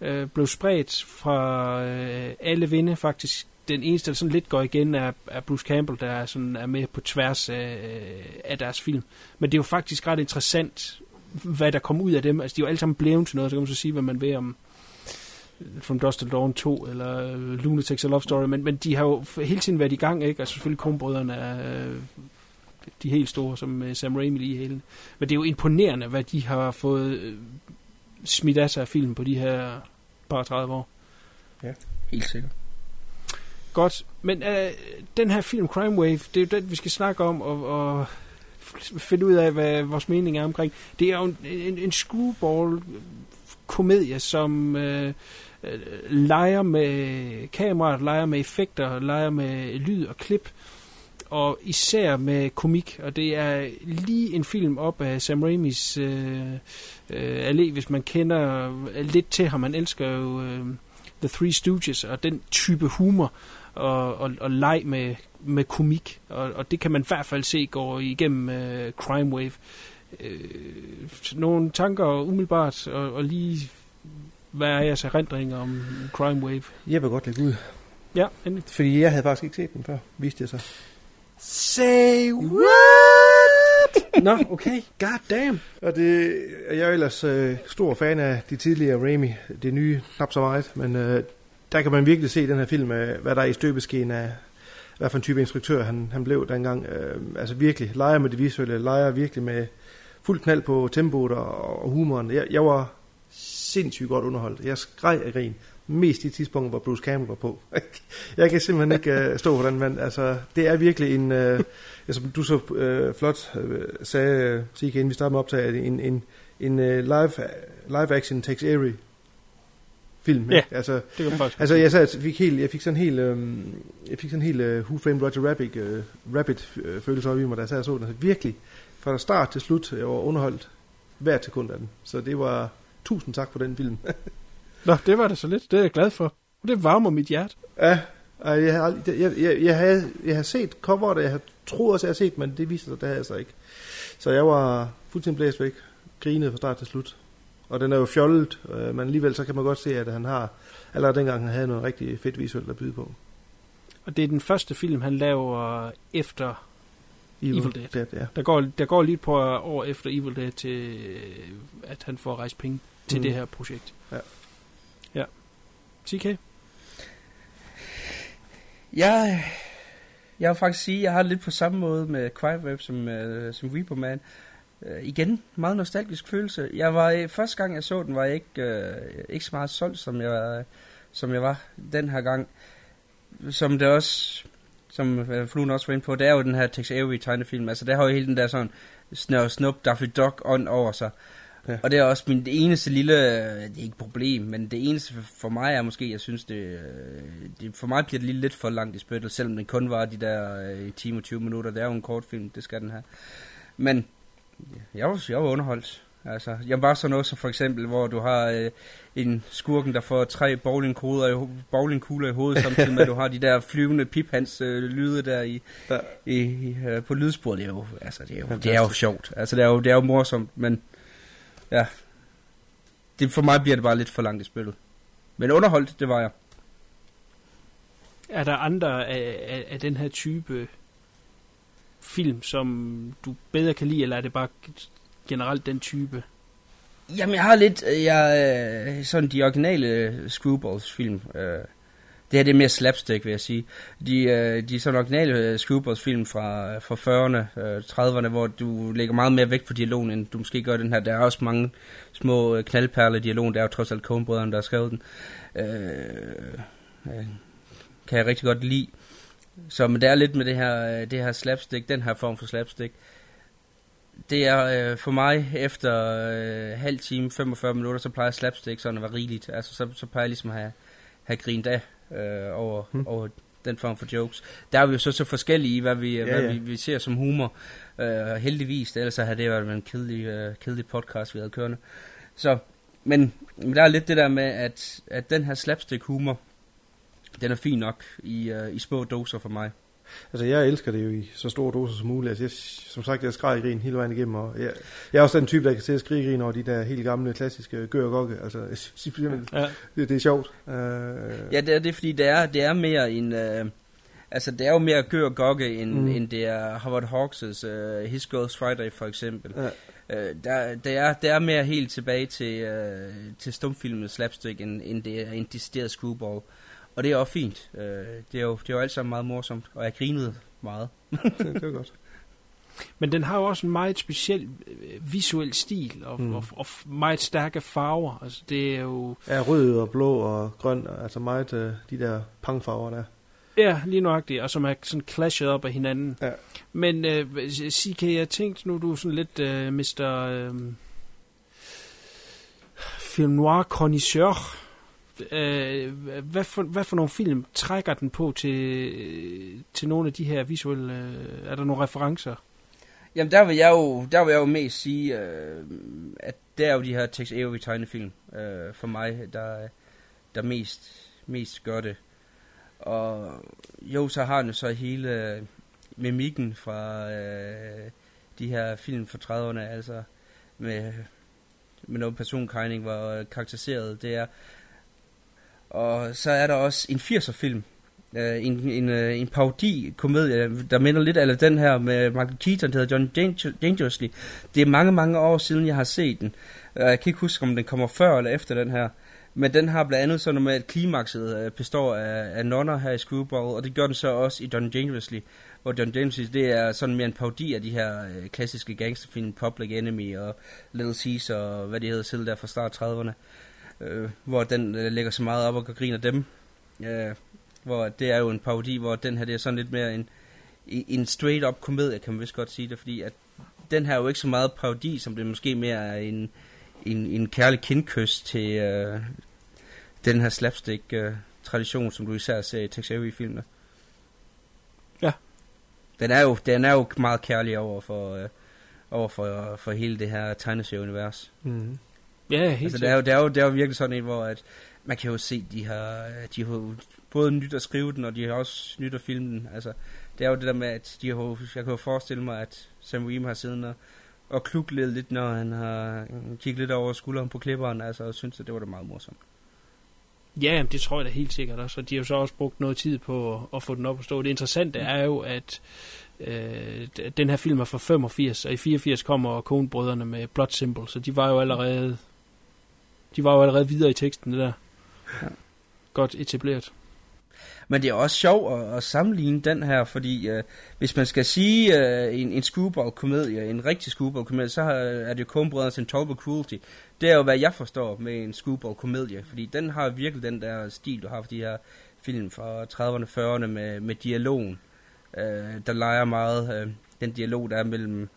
S10: øh, blev spredt fra øh, alle vinde faktisk. Den eneste, der sådan lidt går igen, er, er Bruce Campbell, der er, sådan, er med på tværs af, øh, af deres film. Men det er jo faktisk ret interessant, hvad der kom ud af dem. Altså, de er jo alle sammen blevet til noget, så kan man så sige, hvad man ved om From Dusk Till Dawn 2, eller øh, Lunatics A Love Story, men, men de har jo hele tiden været i gang, ikke? Altså selvfølgelig Kronbrødrene er øh, de helt store, som øh, Sam Raimi lige i hælen. Men det er jo imponerende, hvad de har fået smidt af sig af film på de her par 30 år.
S11: Ja.
S2: Helt sikkert.
S10: Godt, men øh, den her film Crime Wave, det er jo den, vi skal snakke om, og, og finde ud af, hvad vores mening er omkring. Det er jo en, en, en screwball-komedie, som øh, øh, leger med kameraet, leger med effekter, leger med lyd og klip, og især med komik. Og det er lige en film op af Sam Raimis øh, øh, allé, hvis man kender øh, lidt til ham. Man elsker jo øh, The Three Stooges og den type humor og, og, og leg med, med komik. Og, og det kan man i hvert fald se går igennem øh, Crime Wave. Øh, nogle tanker umiddelbart, og, og lige hvad er jeres erindringer om Crime Wave?
S11: Jeg vil godt lægge ud.
S10: Ja, endelig.
S11: Fordi jeg havde faktisk ikke set den før, viste jeg så.
S10: Say what? Nå, okay. God damn.
S11: Og det, jeg er ellers øh, stor fan af de tidligere Raimi. Det nye knap så meget, men øh, der kan man virkelig se den her film, øh, hvad der er i støbeskeen af, hvad for en type instruktør han, han blev dengang. Øh, altså virkelig, leger med det visuelle, leger virkelig med fuld knald på tempoet og, og humoren. Jeg, jeg var sindssygt godt underholdt. Jeg skreg af grin. Mest i tidspunkter, hvor Bruce Campbell var på. [laughs] jeg kan simpelthen ikke øh, stå for den mand. Altså, det er virkelig en, øh, som du så øh, flot øh, sagde, øh, Sike, inden vi startede med optaget, en, en, en øh, live, live action Tex Avery film.
S10: Ja,
S11: ikke? altså,
S10: det kan faktisk
S11: Altså, jeg, sad, jeg, fik helt, jeg fik sådan helt, um, jeg fik sådan helt uh, Who Framed Roger Rabbit, uh, Rabbit uh, følelse op i mig, da jeg sad og så den. Altså, virkelig, fra start til slut, jeg var underholdt hvert sekund af den. Så det var tusind tak for den film. [laughs]
S10: Nå, det var det så lidt. Det er jeg glad for. Det varmer mit hjerte.
S11: Ja, jeg, har aldrig, jeg, jeg, jeg, havde, jeg har set coveret, og jeg har troet også, jeg har set, men det viste sig, det havde jeg så ikke. Så jeg var fuldstændig blæst væk, grinede fra start til slut. Og den er jo fjollet, øh, men alligevel så kan man godt se, at han har, allerede dengang han havde noget rigtig fedt visuelt at byde på.
S10: Og det er den første film, han laver efter Evil, Evil Dead.
S11: Dead ja.
S10: der, går, der går lige på år efter Evil Dead til, at han får rejst penge til
S11: Mm.
S10: det her projekt.
S11: Ja.
S10: Ja. TK?
S2: Jeg, jeg vil faktisk sige, at jeg har lidt på samme måde med Crime Web som, uh, som Reaper Man. Uh, igen, meget nostalgisk følelse. Jeg var, øh, første gang jeg så den, var jeg ikke, uh, ikke så meget solgt, som jeg, som jeg var den her gang. Som det også, som uh, Fluen også var inde på, det er jo den her Tex Avery tegnefilm. Altså, der har jo hele den der sådan snør snup Daffy Duck ånd over sig.
S11: Ja.
S2: Og det er også min det eneste lille, det er ikke problem, men det eneste for- mig er måske, jeg synes det, øh, det for mig bliver det lige lidt for langt i spyttet, selvom den kun var de der øh, 10 og 20 minutter. Det er jo en kort film, det skal den have. Men Jeg var, jeg var underholdt. Altså, jeg var sådan noget som for eksempel, hvor du har øh, en skurken, der får tre bowlingkugler i, bowlingkugler i hovedet, samtidig med, at du har de der flyvende piphans øh, lyde der i,
S11: Ja.
S2: i, i øh, på lydsporet. Det er jo, altså, det er jo, det er jo sjovt. Altså, det er jo, det er jo morsomt, men ja. Det, for mig bliver det bare lidt for langt i spillet. Men underholdt, det var jeg.
S10: Er der andre af, af, af den her type film, som du bedre kan lide, eller er det bare generelt den type?
S2: Jamen, jeg har lidt, øh, jeg, øh, sådan de originale Screwballs film, øh, det her det er mere slapstick, vil jeg sige. De, øh, de sådan originale øh, Screwballs film fra, fra 40'erne, øh, 30'erne, hvor du lægger meget mere vægt på dialogen, end du måske gør den her. Der er også mange små knaldperler i dialogen, der er jo trods alt Coen-brødrene, der har skrevet den. Øh, øh, kan jeg rigtig godt lide. Så men det er lidt med det her, øh, det her slapstick, den her form for slapstick det er øh, for mig efter øh, halv time, 45 minutter, så plejer slapstick sådan at være rigeligt. Altså, så, så plejer jeg ligesom at have, have grint af øh, over,
S11: Hmm.
S2: over den form for jokes. Der er vi jo så så forskellige i, hvad vi,
S11: ja,
S2: hvad
S11: ja.
S2: vi, vi ser som humor. Øh, heldigvis, ellers så havde det været en kedelig, øh, kedelig podcast, vi havde kørende. Så, men, men der er lidt det der med, at, at den her slapstick humor, den er fin nok i, øh, i små doser for mig.
S11: Altså, jeg elsker det jo i så store doser som muligt. Altså, jeg, som sagt, jeg skreg grin hele vejen igennem, og jeg, jeg er også den type, der kan skrige i grin over de der helt gamle, klassiske gør og gokke. Altså, jeg synes
S10: Ja.
S11: det, det er sjovt. Uh,
S2: Ja, det er det, fordi det er, det er mere en... Øh, altså, det er jo mere gør og gokke, end,
S11: Mm.
S2: end det er Howard Hawks' uh, His Girls Friday, for eksempel.
S11: Ja.
S2: Øh, der, det, er, det er mere helt tilbage til, øh, til stumfilmen slapstick, end, end det er en decideret screwball. Og det er også fint. Øh, det, er jo, det er jo alt sammen meget morsomt, og jeg grinede meget. [laughs]
S11: det, er godt.
S10: Men den har jo også en meget speciel øh, visuel stil, og,
S11: Mm.
S10: og, og meget stærke farver. Altså, det er jo...
S11: Ja, rød og blå og grøn, altså meget uh, de der pangfarver der.
S10: Ja, lige nøjagtigt, og som er sådan clashet op af hinanden.
S11: Ja.
S10: Men øh, CK, jeg tænkte nu, du er sådan lidt øh, Mr. Øh, film noir connoisseur. Øh, hvad, for, hvad for nogle film trækker den på til, til nogle af de her visuelle... Øh, er der nogle referencer?
S2: Jamen, der vil jeg jo, der vil jeg jo mest sige, øh, at det er jo de her Tex Avery tegnefilm, øh, for mig, der, der mest, mest gør det. Og jo, så har han jo så hele øh, mimikken fra øh, de her film fra 30'erne, altså med, med noget personkegning, hvor karakteriseret det er. Og så er der også en 80'er film, øh, en, en, øh, en parodi-komedie, der minder lidt af den her med Michael Keaton, der hedder John Danger- Dangerously. Det er mange, mange år siden, jeg har set den. Jeg kan ikke huske, om den kommer før eller efter den her. Men den har blandt andet sådan noget med, at klimakset øh, består af, af nonner her i Screwball, og det gør den så også i John Dangerously. Hvor John Dangerously, det er sådan mere en parodi af de her øh, klassiske gangsterfilm, Public Enemy og Little Caesar og hvad de hedder selv der fra start 30'erne. Øh, hvor den øh, lægger så meget op og griner dem. Øh, hvor det er jo en parodi, hvor den her det er sådan lidt mere en, en straight up komedie, kan man vist godt sige det, fordi at den her er jo ikke så meget parodi, som det måske mere er en, en, en kærlig kindkys til øh, den her slapstick øh, tradition, som du især ser i Tex Avery-filmene.
S10: Ja.
S2: Den er jo, den er jo meget kærlig over for, øh, over for, for hele det her tegneserieunivers.
S11: Mm.
S10: Ja, helt
S2: altså, det er, jo, det, er jo, det er jo virkelig sådan en, hvor at man kan jo se, de har, de har både nyt at skrive den, og de har også nyt at filme den. Altså, det er jo det der med, at de har, jeg kan jo forestille mig, at Sam Raimi har siddet og, og kluklet lidt, når han har kigget lidt over skulderen på klipperen, altså, og synes, at det var da meget morsomt.
S10: Ja, det tror jeg da helt sikkert også. Og de har jo så også brugt noget tid på at, at få den op at stå. Det interessante er jo, at øh, den her film er fra 85, og i 84 kommer Coen-brødrene med Blood Simple, så de var jo allerede de var jo allerede videre i teksten, det der.
S2: Ja.
S10: Godt etableret.
S2: Men det er også sjovt at, at sammenligne den her, fordi øh, hvis man skal sige øh, en, en screwball-komedie, en rigtig screwball-komedie, så har, er det jo Coen-brødrenes Intolerable Cruelty. Det er jo, hvad jeg forstår med en screwball-komedie, fordi den har virkelig den der stil, du har for de her film fra 30'erne, 40'erne med, med dialogen, øh, der leger meget øh, den dialog, der er mellem,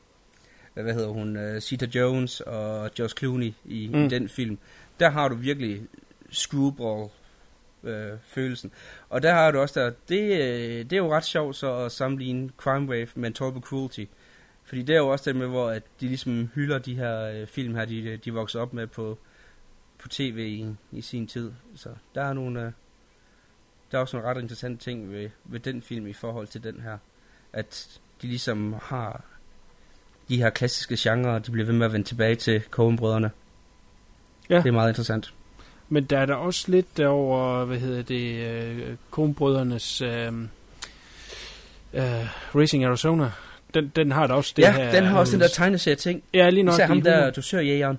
S2: hvad hedder hun, øh, Sita Jones og Josh Clooney i, mm.
S10: Mm.
S2: i den film. Der har du virkelig screwball øh, følelsen. Og der har du også der, det, øh, det er jo ret sjovt så at sammenligne Crime Wave med Total Cruelty. Fordi det er jo også det med, hvor at de ligesom hylder de her øh, film her, de, de vokser op med på, på tv i, i sin tid. Så der er nogle, øh, der er også nogle ret interessante ting ved, ved den film i forhold til den her. At de ligesom har de her klassiske genrer, de bliver ved med at vende tilbage til Coen-brødrene.
S10: Ja.
S2: Det er meget interessant.
S10: Men der er der også lidt over, hvad hedder det, øh, Coen-brødrenes øh, øh, Racing Arizona. Den, den har der også det
S2: ja,
S10: her...
S2: den har også den
S10: øh,
S2: der tegneserie ting.
S10: Ja, lige nok.
S2: Især ham der
S10: humor.
S2: dusørjægeren.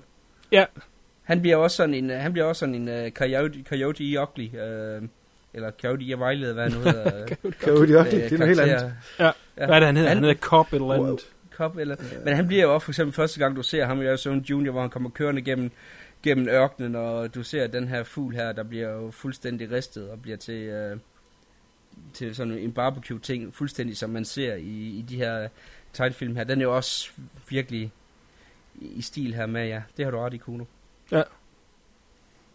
S10: Ja.
S2: Han bliver også sådan en, han bliver også sådan en uh, coyote, coyote i Ugly, uh, eller Coyote i Vejlede, hvad han nu hedder. [laughs]
S11: Coyote i Ugly, det er noget helt andet.
S10: Ja. Hvad er det, han hedder? Han hedder Cobb eller
S2: Wow.
S10: andet.
S2: Cobb eller... Men han bliver jo også for eksempel første gang, du ser ham i Arizona Junior, hvor han kommer kørende gennem, gennem ørkenen, og du ser den her fugl her, der bliver jo fuldstændig ristet og bliver til, uh, til sådan en barbecue-ting, fuldstændig som man ser i, i de her tegnefilm her. Den er jo også virkelig i stil her med, ja. Det har du ret i, Kuno.
S10: Ja.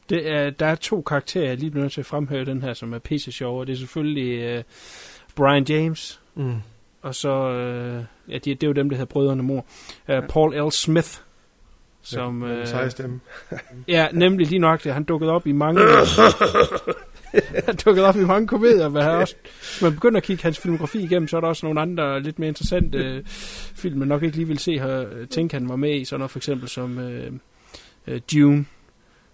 S10: Det er, der er to karakterer, jeg lige bliver nødt til at fremhæve den her, som er pisse sjov, og det er selvfølgelig uh, Brian James,
S11: Mm.
S10: og så, uh, ja, det, det er jo dem, der hedder Brødrene Mor, uh, Paul L. Smith, som...
S11: Den
S10: øh,
S11: stemme. [laughs]
S10: ja, nemlig lige nok det. Han dukkede op i mange... [laughs] han dukkede op i mange komedier, men han også, hvis man begynder at kigge hans filmografi igennem, så er der også nogle andre lidt mere interessante øh, film, man nok ikke lige vil se her, tænke, han var med i, sådan noget for eksempel som øh, øh, Dune.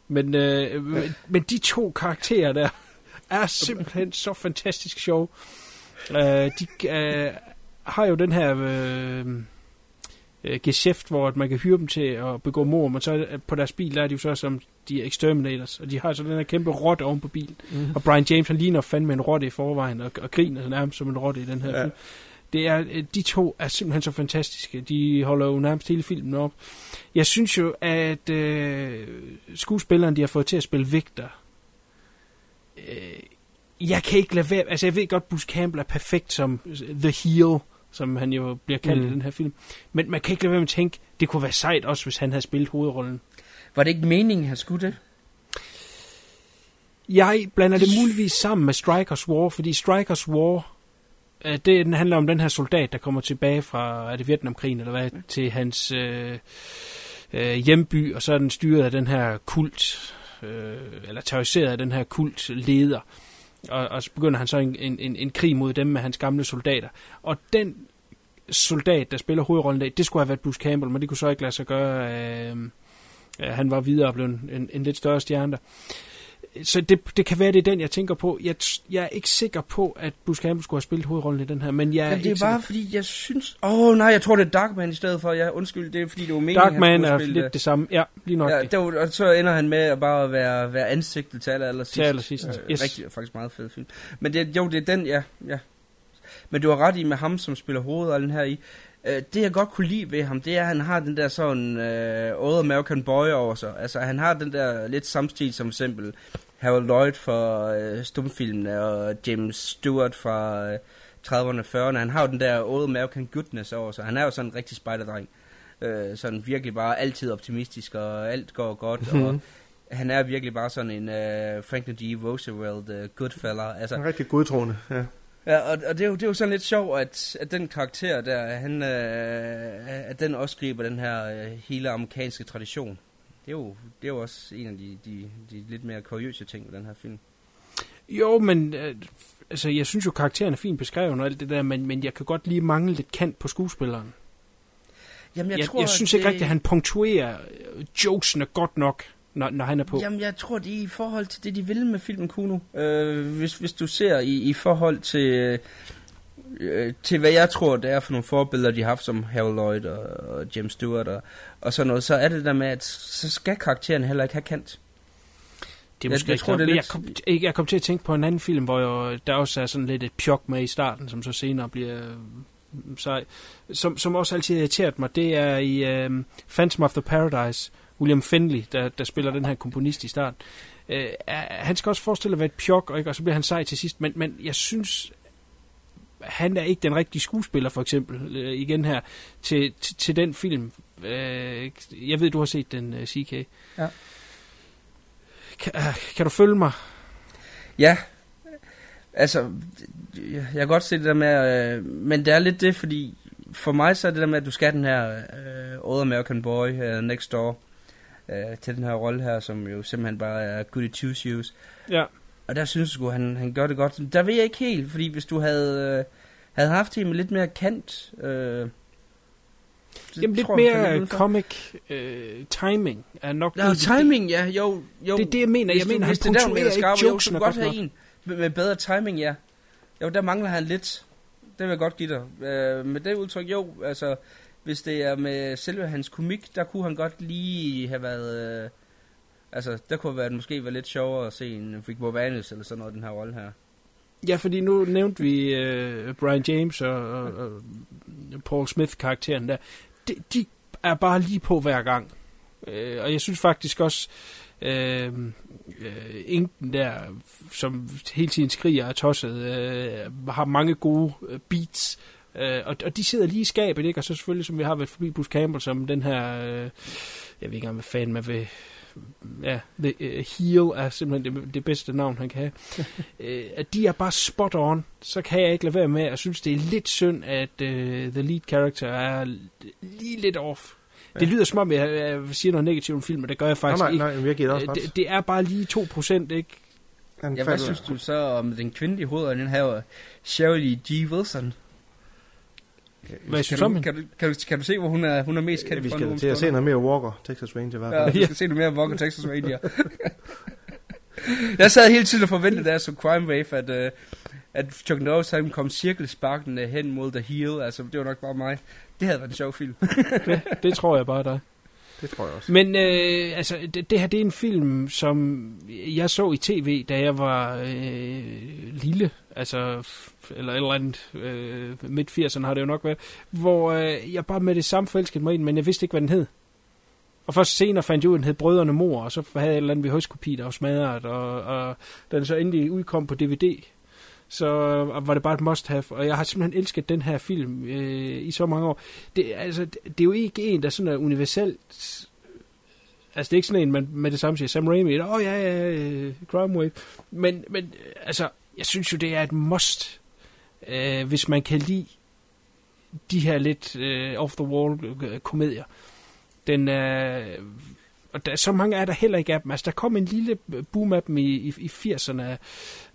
S10: Men, øh, men, men de to karakterer der er simpelthen så fantastisk sjov. Øh, de øh, har jo den her øh, øh, geschæft, hvor man kan hyre dem til at begå mord, men så øh, på deres bil der er de jo så som de er exterminators, og de har så den her kæmpe rotte oven på bilen. Mm. Og Brian James, han ligner fandme en rotte i forvejen, og, og griner nærmest som en rotte i den her
S11: Ja.
S10: film. Det er, øh, de to er simpelthen så fantastiske. De holder jo nærmest hele filmen op. Jeg synes jo, at øh, skuespilleren, de har fået til at spille Victor, øh, jeg kan ikke lade være... Altså, jeg ved godt, Bruce Campbell er perfekt som The Heel, som han jo bliver kaldt mm. I den her film. Men man kan ikke lade være med at tænke, det kunne være sejt også, hvis han havde spillet hovedrollen.
S2: Var det ikke meningen, han skulle det?
S10: Jeg blander det muligvis sammen med Strikers War, fordi Strikers War, øh, det den handler om den her soldat, der kommer tilbage fra, er det Vietnamkrigen eller hvad, til hans øh, øh, hjemby, og så er den styret af den her kult, øh, eller terroriseret af den her kult leder. Og, og så begynder han så en, en, en, en krig mod dem med hans gamle soldater. Og den soldat, der spiller hovedrollen, der, det skulle have været Bruce Campbell, men det kunne så ikke lade sig gøre. Øh, øh, han var videre og blev en, en, en lidt større stjerne der. Så det, det kan være, det er den, jeg tænker på. Jeg, jeg er ikke sikker på, at Bruce Campbell skulle have spillet hovedrollen i den her, men jeg er
S2: Men det er bare
S10: sikker.
S2: fordi, jeg synes... Åh oh, nej, jeg tror det er Darkman i stedet for. Ja, undskyld, det er fordi, det var meningen,
S10: Darkman
S2: han
S10: er
S2: spille
S10: lidt det samme. Ja, lige nok
S2: Ja,
S10: det.
S2: det var, og så ender han med at bare være, være ansigtet til aller, aller sidst.
S10: Til allersidst,
S2: Øh,
S10: yes.
S2: Rigtig, faktisk meget fed film. Men det, jo, det er den, ja, ja. Men du har ret i med ham, som spiller hovedrollen her i. Øh, det jeg godt kunne lide ved ham, det er, at han har den der sådan øh, Old American Boy over sig. Altså, han har den der lidt samme stil som for eksempel Harold Lloyd fra øh, stumfilmene og James Stewart fra øh, 30'erne og 40'erne. Han har jo den der Old American Goodness over sig. Han er jo sådan en rigtig spejderdreng. Øh, sådan virkelig bare altid optimistisk, og alt går godt, og
S11: Mhm.
S2: han er virkelig bare sådan en øh, Franklin D. Roosevelt uh, good fella. Altså,
S11: En rigtig godtroende, ja.
S2: Ja, og, og det, er jo, det er jo sådan lidt sjovt, at, at den karakter der, han, øh, at den også griber den her øh, hele amerikanske tradition. Det er, jo, det er jo også en af de, de, de lidt mere kuriøse ting ved den her film.
S10: Jo, men øh, altså, jeg synes jo, karakteren er fint beskrevet og alt det der, men, men jeg kan godt lige mangle lidt kant på skuespilleren.
S2: Jamen, jeg,
S10: Jeg,
S2: tror,
S10: jeg synes
S2: at
S10: ikke rigtigt, at han punktuerer øh, jokesene godt nok, når, når han er på.
S2: Jamen, jeg tror, det er i forhold til det, de vil med filmen Kuno. Øh, hvis, hvis du ser i, i forhold til, øh, til, hvad jeg tror, det er for nogle forbilleder, de har haft, som Harold Lloyd og, og James Stewart og, og sådan noget, så er det der med, at så skal karakteren heller ikke have kant.
S10: Det er
S2: Jeg-
S10: måske
S2: jeg
S10: ikke
S2: tror, det er lidt-
S10: jeg kom, jeg kom til at tænke på en anden film, hvor jeg, der også er sådan lidt et pjok med i starten, som så senere bliver øh, sej. Som, som også altid har irriteret mig, det er i uh, Phantom of the Paradise, William Finley, der, der spiller den her komponist i starten. Uh, han skal også forestille at være et pjok, og, ikke? og så bliver han sej til sidst, men, men jeg synes, han er ikke den rigtige skuespiller, for eksempel, øh, igen her, til, til, til den film. Øh, jeg ved, du har set den, øh, CK.
S2: Ja.
S10: Kan, øh, kan du følge mig?
S2: Ja, altså, jeg kan godt se det der med, øh, men det er lidt det, fordi for mig så er det der med, at du skal have den her uh, Old American Boy uh, next door uh, til den her rolle her, som jo simpelthen bare er goody two shoes.
S10: Ja.
S2: Og der synes jeg han, han gør det godt. Der ved jeg ikke helt, fordi hvis du havde, uh, havde haft hende lidt mere kant... Uh,
S10: Jamen lidt mere comic øh, timing er nok...
S2: Ja, timing, ja, jo, jo.
S10: Det er det, jeg mener.
S2: Hvis
S10: Jeg
S2: du-
S10: mener, han
S2: hvis det er der,
S10: ikke
S2: arbejde, jo, du godt have en med, med bedre timing, ja. Jo, der mangler han lidt. Det vil jeg godt give dig. Øh, med det udtryk, jo, altså, hvis det er med selve hans komik, der kunne han godt lige have været... Øh, altså, der kunne have været, måske været lidt sjovere at se en Rick Moranis eller sådan noget, den her rolle her.
S10: Ja, fordi nu nævnte vi øh, Brian James og, og, og Paul Smith-karakteren der. De, de er bare lige på hver gang. Øh, og jeg synes faktisk også, øh, øh, Inken der, som hele tiden skriger og tosset, øh, har mange gode øh, beats. Øh, og, og de sidder lige i skabet, ikke? Og så selvfølgelig, som vi har været forbi Bruce Campbell, som den her, øh, jeg ved ikke engang, hvad fanden man vil, ja, The uh, Heel er simpelthen det, det bedste navn, han kan have. [laughs] øh, at de er bare spot on, så kan jeg ikke lade være med at synes, det er lidt synd, at uh, the lead character er lige lidt off. Ja. Det lyder som om, jeg, jeg siger noget negativt om filmen, det gør jeg faktisk
S11: nej,
S10: ikke.
S11: nej, men jeg giver også
S10: Øh, det, det er bare lige 2%, ikke?
S2: Ja, hvad synes du så om den kvindelige hovedånd, den her Shirley G. Wilson?
S10: Hvad synes
S2: kan,
S10: du
S2: kan, du, kan, du, kan du se, hvor hun er, hun er mest kendt
S11: Vi
S2: for
S11: skal til at se noget mere Walker, Texas Ranger hvert
S2: Ja, du skal se noget mere Walker Texas Ranger. jeg sad hele tiden og forventede, da jeg så Crime Wave, at, uh, at Chuck Norris han kom cirkelsparkende hen mod The Heel. Altså, det var nok bare mig. Det havde været en sjov film.
S10: det, det tror jeg bare, er.
S11: Det tror jeg også.
S10: Men øh, altså, det, det her det er en film, som jeg så i tv, da jeg var øh, lille, altså, eller et eller andet, øh, midt 80'erne har det jo nok været, hvor øh, jeg bare med det samme forelskede mig ind, men jeg vidste ikke, hvad den hed. Og først senere fandt jeg ud, at den hed Brødrene Mor, og så havde jeg et eller andet VHS-kopi, der var smadret, og, og den så endelig udkom på DVD, så var det bare et must-have, og jeg har simpelthen elsket den her film øh, i så mange år. Det, altså, det, det er jo ikke en, der sådan er universelt... Altså, det er ikke sådan en, man med det samme siger, Sam Raimi, åh oh, ja, ja, øh, Crime Wave. Men, men altså, jeg synes jo, det er et must, øh, hvis man kan lide de her lidt øh, off-the-wall-komedier. Øh, den er... og der, så mange er der heller ikke af dem. Altså, der kom en lille boom af dem i, i, i 80'erne.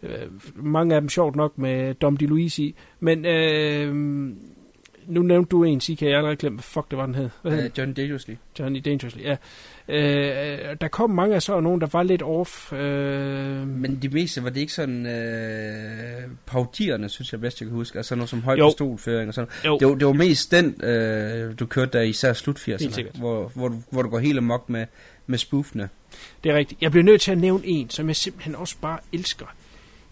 S10: Øh, mange af dem sjovt nok med Dom DeLuise i. Men øh, nu nævnte du en, CK, jeg allerede glemt, hvad fuck det var, den hed. Hvad hed
S2: Uh,
S10: den?
S2: John Dangerously.
S10: Johnny Dangerously, ja. Øh, der kom mange af så nogen, der var lidt off. Øh,
S2: Men de meste var det ikke sådan øh, paudierne, synes jeg bedst, jeg kan huske. Altså noget som høj pistolføring og sådan
S10: Jo.
S2: det, var, det var mest den, øh, du kørte der især slut
S10: Helt
S2: 80'erne,
S10: sikkert.
S2: hvor, hvor, du, hvor du går helt amok med, med spoofene.
S10: Det er rigtigt. Jeg bliver nødt til at nævne en, som jeg simpelthen også bare elsker.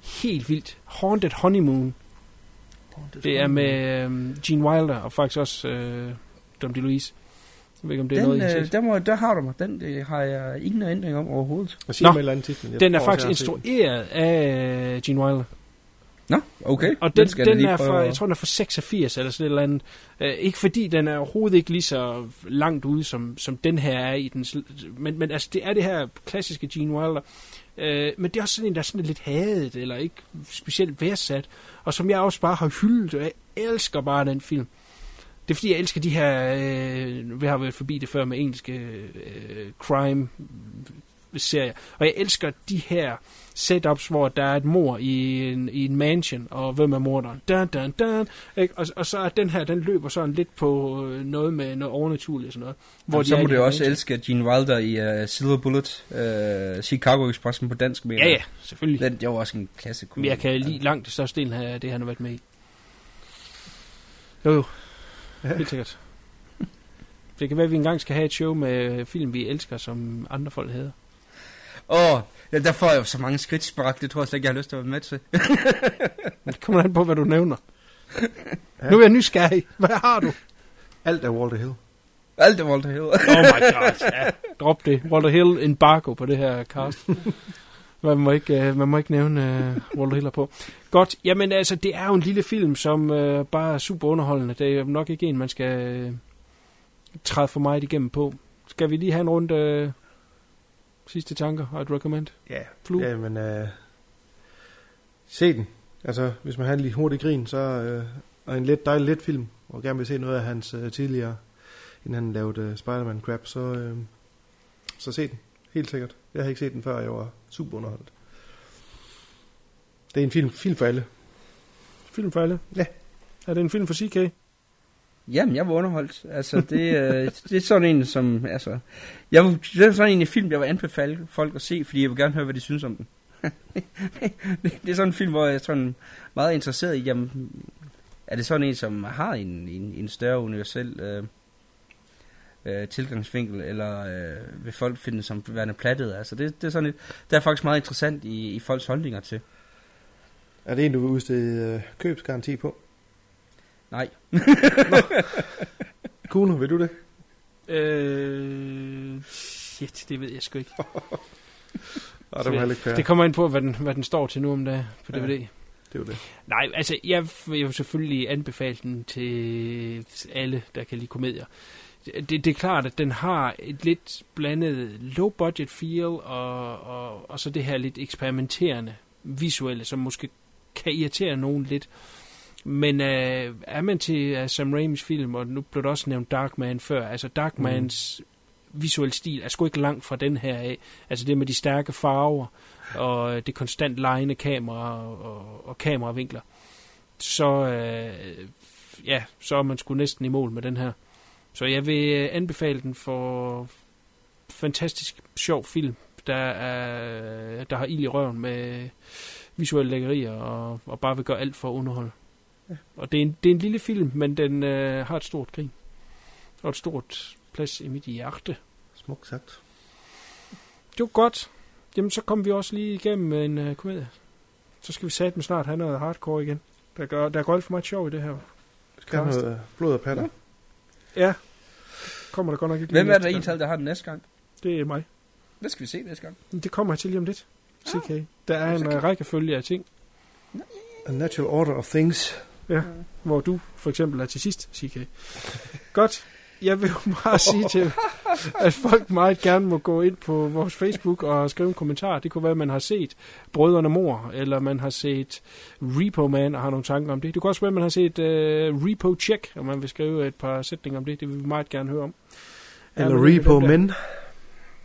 S10: Helt vildt. Haunted Honeymoon. Det er med øh, Gene Wilder, og faktisk også øh, Dom DeLuise. Jeg ved ikke, om det er
S2: Den,
S10: noget, I har
S2: øh,
S10: set.
S2: der, må, der har du mig. Den det har jeg ingen ændring om overhovedet.
S11: Og sig mig et eller andet titel. Jeg
S10: den er faktisk
S11: jeg
S10: instrueret af øh, Gene Wilder.
S2: Nå, okay.
S10: Og den,
S2: skal
S10: den,
S2: jeg da
S10: den
S2: lige
S10: er fra,
S2: at-
S10: jeg tror, den er fra 86 eller sådan et eller andet. Øh, ikke fordi den er overhovedet ikke lige så langt ude, som, som den her er i den. Men, men altså, det er det her klassiske Gene Wilder. Øh, men det er også sådan en, der er sådan lidt hadet, eller ikke specielt værdsat. Og som jeg også bare har hyldet, og jeg elsker bare den film. Det er fordi, jeg elsker de her, øh, vi har været forbi det før med engelske øh, øh crime serier. Og jeg elsker de her setups, hvor der er et mor i en, i en mansion, og hvem er morderen? Dun, dun, dun, ikke? Og, og så er den her, den løber sådan lidt på øh, noget med noget overnaturligt og sådan noget.
S2: Hvor
S10: de
S2: så må du også
S10: mansion.
S2: elske Gene Wilder i uh, Silver Bullet, uh, Chicago Expressen på dansk. Mener
S10: Ja, ja, selvfølgelig.
S2: Den, det var også en klasse
S10: Men jeg kan lide langt det største del af det, han har været med i. Jo, jo. Helt sikkert. Det kan være, at vi engang skal have et show med film, vi elsker, som andre folk hedder.
S2: Åh, oh, ja, der får jeg jo så mange skridtspark, det tror jeg slet ikke, jeg har lyst til at være med til. [laughs]
S10: Det kommer an på, hvad du nævner. Ja. Nu er jeg nysgerrig. Hvad har du?
S11: Alt er Walter Hill.
S2: Alt er Walter Hill.
S10: oh my god, ja. Drop det. Walter Hill embargo på det her cast. Man må ikke, uh, man må ikke nævne uh, Walter Hill på. Godt, jamen altså, det er jo en lille film, som uh, bare er super underholdende. Det er nok ikke en, man skal uh, træde for meget igennem på. Skal vi lige have en runde uh, sidste tanker og et recommend?
S11: Ja,
S10: Flu?
S11: ja men øh, se den. Altså, hvis man har en lige hurtig grin, så øh, og en lidt dejlig let film, og gerne vil se noget af hans uh, tidligere, inden han lavede uh, Spider-Man Crap, så, uh, så se den. Helt sikkert. Jeg har ikke set den før, jeg var super underholdt. Det er en film, film for alle.
S10: Film for alle?
S11: Ja.
S10: Er det en film for CK?
S2: Jamen, jeg var underholdt. Altså, det, øh, det er sådan en, som... Altså, jeg, det er sådan en film, jeg vil anbefale folk at se, fordi jeg vil gerne høre, hvad de synes om den. [laughs] det, det er sådan en film, hvor jeg er sådan meget interesseret i, jamen, er det sådan en, som har en, en, en større universel øh, øh, tilgangsvinkel, eller øh, vil folk finde som værende plattet? Altså, det, det er sådan et, der er faktisk meget interessant i, i folks holdninger til.
S11: Er det en, du vil udstede øh, købsgaranti på?
S2: Nej. [laughs]
S11: Kuno, vil du det?
S10: Øh, shit, det ved jeg sgu ikke.
S11: Ah, det var ikke
S10: det kommer ind på, hvad den, hvad den står til nu om dagen på
S11: Ja.
S10: DVD.
S11: Det er jo det.
S10: Nej, altså, jeg vil jo selvfølgelig anbefale den til alle, der kan lide komedier. Det, det er klart, at den har et lidt blandet low-budget feel, og, og, og så det her lidt eksperimenterende visuelle, som måske kan irritere nogen lidt. Men øh, er man til uh, Sam Raimis film, og nu blev der også nævnt Darkman før, altså Darkmans mm. visuelle stil er sgu ikke langt fra den her af. Altså det med de stærke farver, og øh, det konstant lejende kamera og, og, kameravinkler. Så, øh, ja, så er man sgu næsten i mål med den her. Så jeg vil øh, anbefale den for fantastisk sjov film, der, er, der har ild i røven med visuelle lækkerier og, og bare vil gøre alt for at underholde. Ja. Og det er, en, det er en lille film, men den øh, har et stort grin. Og et stort plads i mit hjerte.
S11: Smukt sagt.
S10: Det var godt. Jamen, så kommer vi også lige igennem med en øh, komedie. Så skal vi satme snart have noget hardcore igen. Der, gør, der går alt for meget sjov i det her.
S11: Skal have noget blod og patter.
S10: Ja. Kommer der godt nok ikke
S2: Hvem er der en tal, der har den næste gang?
S10: Det er mig.
S2: Det skal vi se næste gang.
S10: Det kommer jeg til lige om lidt. CK. Der er en øh, rækkefølge af ting.
S11: A natural order of things.
S10: Ja, hvor du for eksempel er til sidst, CK. Godt. Jeg vil jo bare [laughs] sige til, at folk meget gerne må gå ind på vores Facebook og skrive en kommentar. Det kunne være, at man har set Brødrene Mor, eller man har set Repo Man og har nogle tanker om det. Det kunne også være, at man har set uh, Repo Check, og man vil skrive et par sætninger om det. Det vil vi meget gerne høre om. Er
S11: Eller Repo? Men.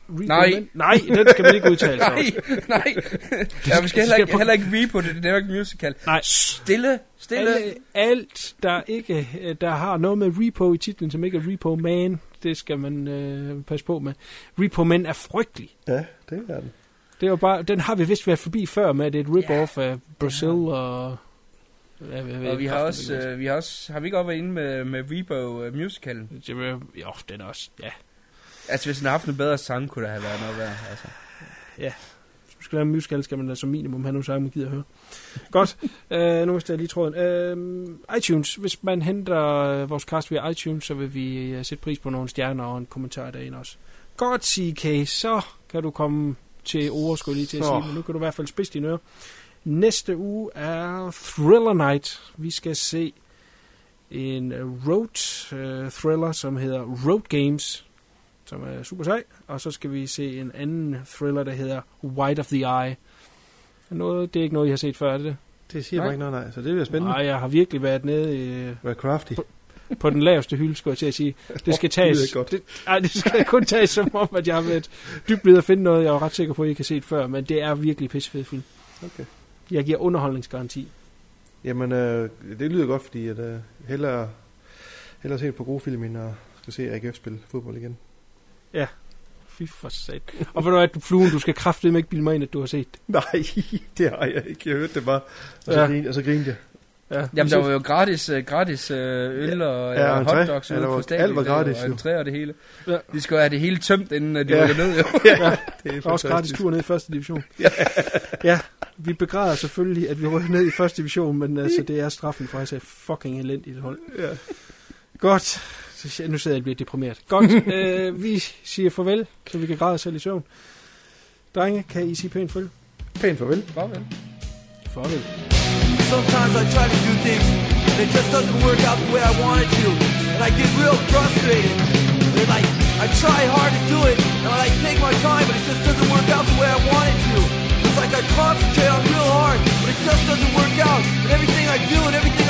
S10: Repo
S2: Nej.
S10: Nej, den skal man ikke udtale sig [laughs]
S2: nej, nej. [laughs] Ja, vi skal heller ikke, heller ikke repo det, det er jo ikke musical.
S10: Nej.
S2: Stille, stille.
S10: Alle, alt, der ikke øh, der har noget med repo i titlen, som ikke er repo man, det skal man øh, passe på med. Repo man er frygtelig.
S11: Ja, det er den.
S10: Det er jo bare, den har vi vist været forbi før med, at det er et rip-off af Brazil og... Ja, jeg ved
S2: Og vi har også, øh, vi har også, har vi ikke også været inde med, med Rebo uh, musicalen?
S10: Det vil- Jo, den er også, ja.
S2: Altså, hvis den har haft en bedre sang, kunne der have været noget værd. Altså.
S10: Ja. Hvis man skal lave en musical, skal man da som minimum have nogle sange, man gider at høre. Godt. øh, nu mister jeg lige tråden. Øh, iTunes. Hvis man henter øh, vores cast via iTunes, så vil vi sætte pris på nogle stjerner og en kommentar derinde også. Godt, CK. Så kan du komme til ord, skulle jeg lige til at sige. Men nu kan du i hvert fald spidse dine ører. Næste uge er Thriller Night. Vi skal se en road øh, thriller, som hedder Road Games, som er super sej. Og så skal vi se en anden thriller, der hedder White of the Eye. Noget, det er ikke noget, jeg har set før, er det det?
S11: Det siger
S10: Nej.
S11: mig ikke noget, nej. Så det bliver spændende.
S10: Nej, jeg har virkelig været nede i,
S11: Være crafty.
S10: på, på den laveste hylde, skulle jeg til at sige. Det skal [laughs] tages...
S11: det godt.
S10: Det, ej, det skal kun tages som om, at jeg har været dybt ved at finde noget, jeg er ret sikker på, at I kan se før. Men det er virkelig pissefed film.
S11: Okay.
S10: Jeg giver underholdningsgaranti.
S11: Jamen, øh, det lyder godt, fordi at, øh, hellere, hellere se par gode film, end at skal se AGF spille fodbold igen.
S10: Ja. Fy for sat. Og ved du du fluen, du skal kraftedeme ikke bilde mig ind, at du har set det.
S11: Nej, [laughs] det har jeg ikke. Jeg hørte det bare, og så,
S10: Ja.
S11: ja. grinede, og så grinede jeg.
S10: Ja,
S2: Jamen, der var jo gratis, uh, gratis uh, øl og
S11: Ja,
S2: ja, hotdogs
S11: Ja,
S2: ude på
S11: var-
S2: stadion.
S11: alt var gratis,
S2: Og
S11: jo.
S2: og det hele.
S10: Ja.
S2: De skulle have det hele tømt, inden at de
S11: Ja.
S2: ja. rykker ned. Jo. [laughs]
S11: ja, det er
S10: er også gratis tur ned i første division. [laughs] ja. ja, vi begræder selvfølgelig, at vi rykker ned i første division, men altså, det er straffen for at fucking elendigt hold.
S11: Ja.
S10: Godt. Nu sidder jeg og bliver deprimeret. Godt. [laughs] øh, vi siger farvel, så vi kan græde os selv i søvn. Drenge, kan I sige pænt farvel?
S11: Pænt farvel.
S2: Farvel.
S10: Farvel.
S16: Sometimes I try to do things and it just doesn't work out the way I want it to. And I get real frustrated. And like, I try hard to do it and I like take my time but it just doesn't work out the way I want it to. It's like I concentrate on real hard but it just doesn't work out. And everything I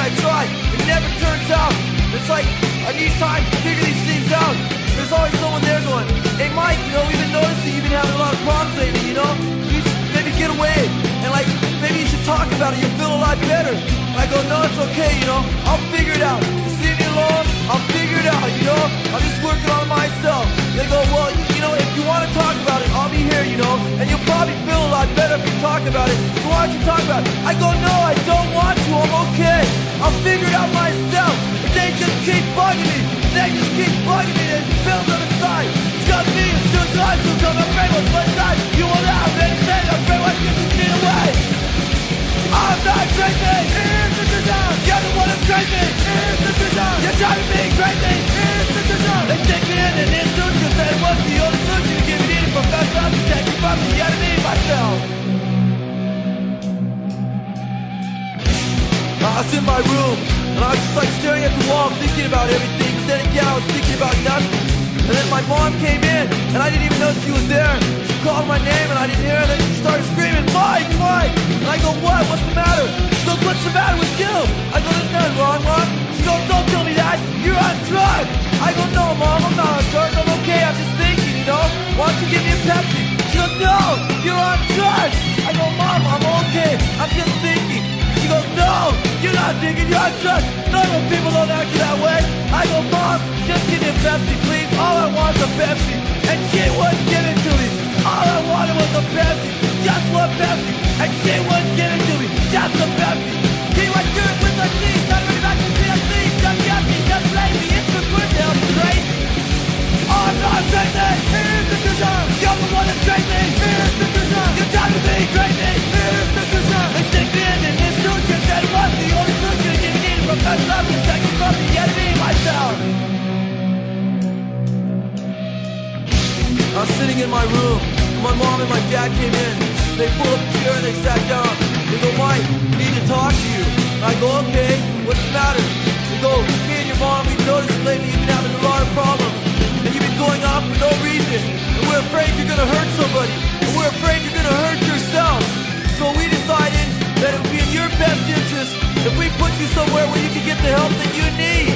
S16: I try, it never turns out. It's like I need time to figure these things out. There's always someone there going, hey Mike, you know, we've been noticing you've been having a lot of problems lately, you know? You maybe get away and like maybe you should talk about it, you'll feel a lot better. And I go, no, it's okay, you know, I'll figure it out. See me alone? I'll figure it out, you know, I'm just working on myself. They go, well, you, know, if you want to talk about it, I'll be here, you know, and you'll probably feel a lot better if you talk about it. So why don't you talk about it? I go, no, I don't want to, I'm okay. I'll figure it out myself. But they just keep bugging me. They just keep bugging me. There's bills on the. It's got me soon as I come. I'm afraid what's my side. You won't have anything. I'm afraid what you can get away. I'm not crazy. Here's the design. You're the one that's crazy. Here's the design. Driving me crazy. They stick me in an institution because they was the only solution to give me the professor to take me from the enemy myself. I was in my room, and I was just like staring at the wall, thinking about everything. Then again, I was thinking about nothing. And then my mom came in, and I didn't even know she was there. She called my name, and I didn't hear her. Then she started screaming, Mike, Mike! And I go, what? What's the matter? She goes, what's the matter with you? I go, there's nothing wrong, Mom. Goes, don't tell me that. You're on drugs. I go, no, Mom, I'm not on drugs. I'm okay. I'm just thinking, you know. Why don't you give me a Pepsi? She goes, no, you're on drugs. I go, Mom, I'm okay. I'm just thinking. She goes, no, you're not thinking, you're on drugs. Normal people don't act that way. I go, Mom, just give me a Pepsi, please. All I want is a Pepsi. And she wouldn't give it to me. All I wanted was a Pepsi. Just one Pepsi. And she wouldn't give it to me. Just a Pepsi. He went through it with the knees. The. You're the one that's an institution that the only from from the enemy myself. I was sitting in my room. My mom and my dad came in. They pulled up and they sat down. They go, Mike, we need to talk to you. I go, okay, what's the matter? They go, me and your mom, we've noticed lately you've been having a lot of problems. Going off for no reason. And we're afraid you're gonna hurt somebody. And we're afraid you're gonna hurt yourself. So we decided that it would be in your best interest if we put you somewhere where you can get the help that you need.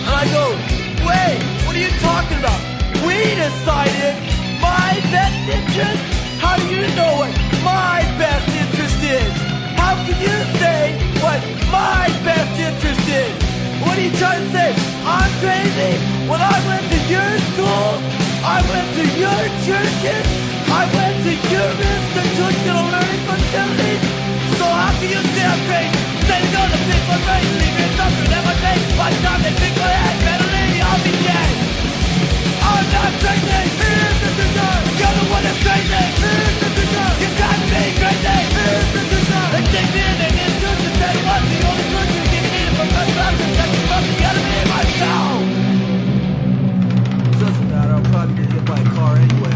S16: And I go, wait, what are you talking about? We decided my best interest? How do you know what my best interest is? How can you say what my best interest is? What are you trying to say? I'm crazy. When I went to your school, I went to your churches, I went to your institutional learning facilities. So how can you say I'm crazy? Say no to people race, leave your suffering and my face. My time they pick my head, mentally I'll be dead. I'm not crazy, here's the dessert. You're the one that's crazy, here's the dessert. You got me crazy, here's the dessert. They take me in and institute soul! Doesn't matter, I'll probably get hit by a car anyway.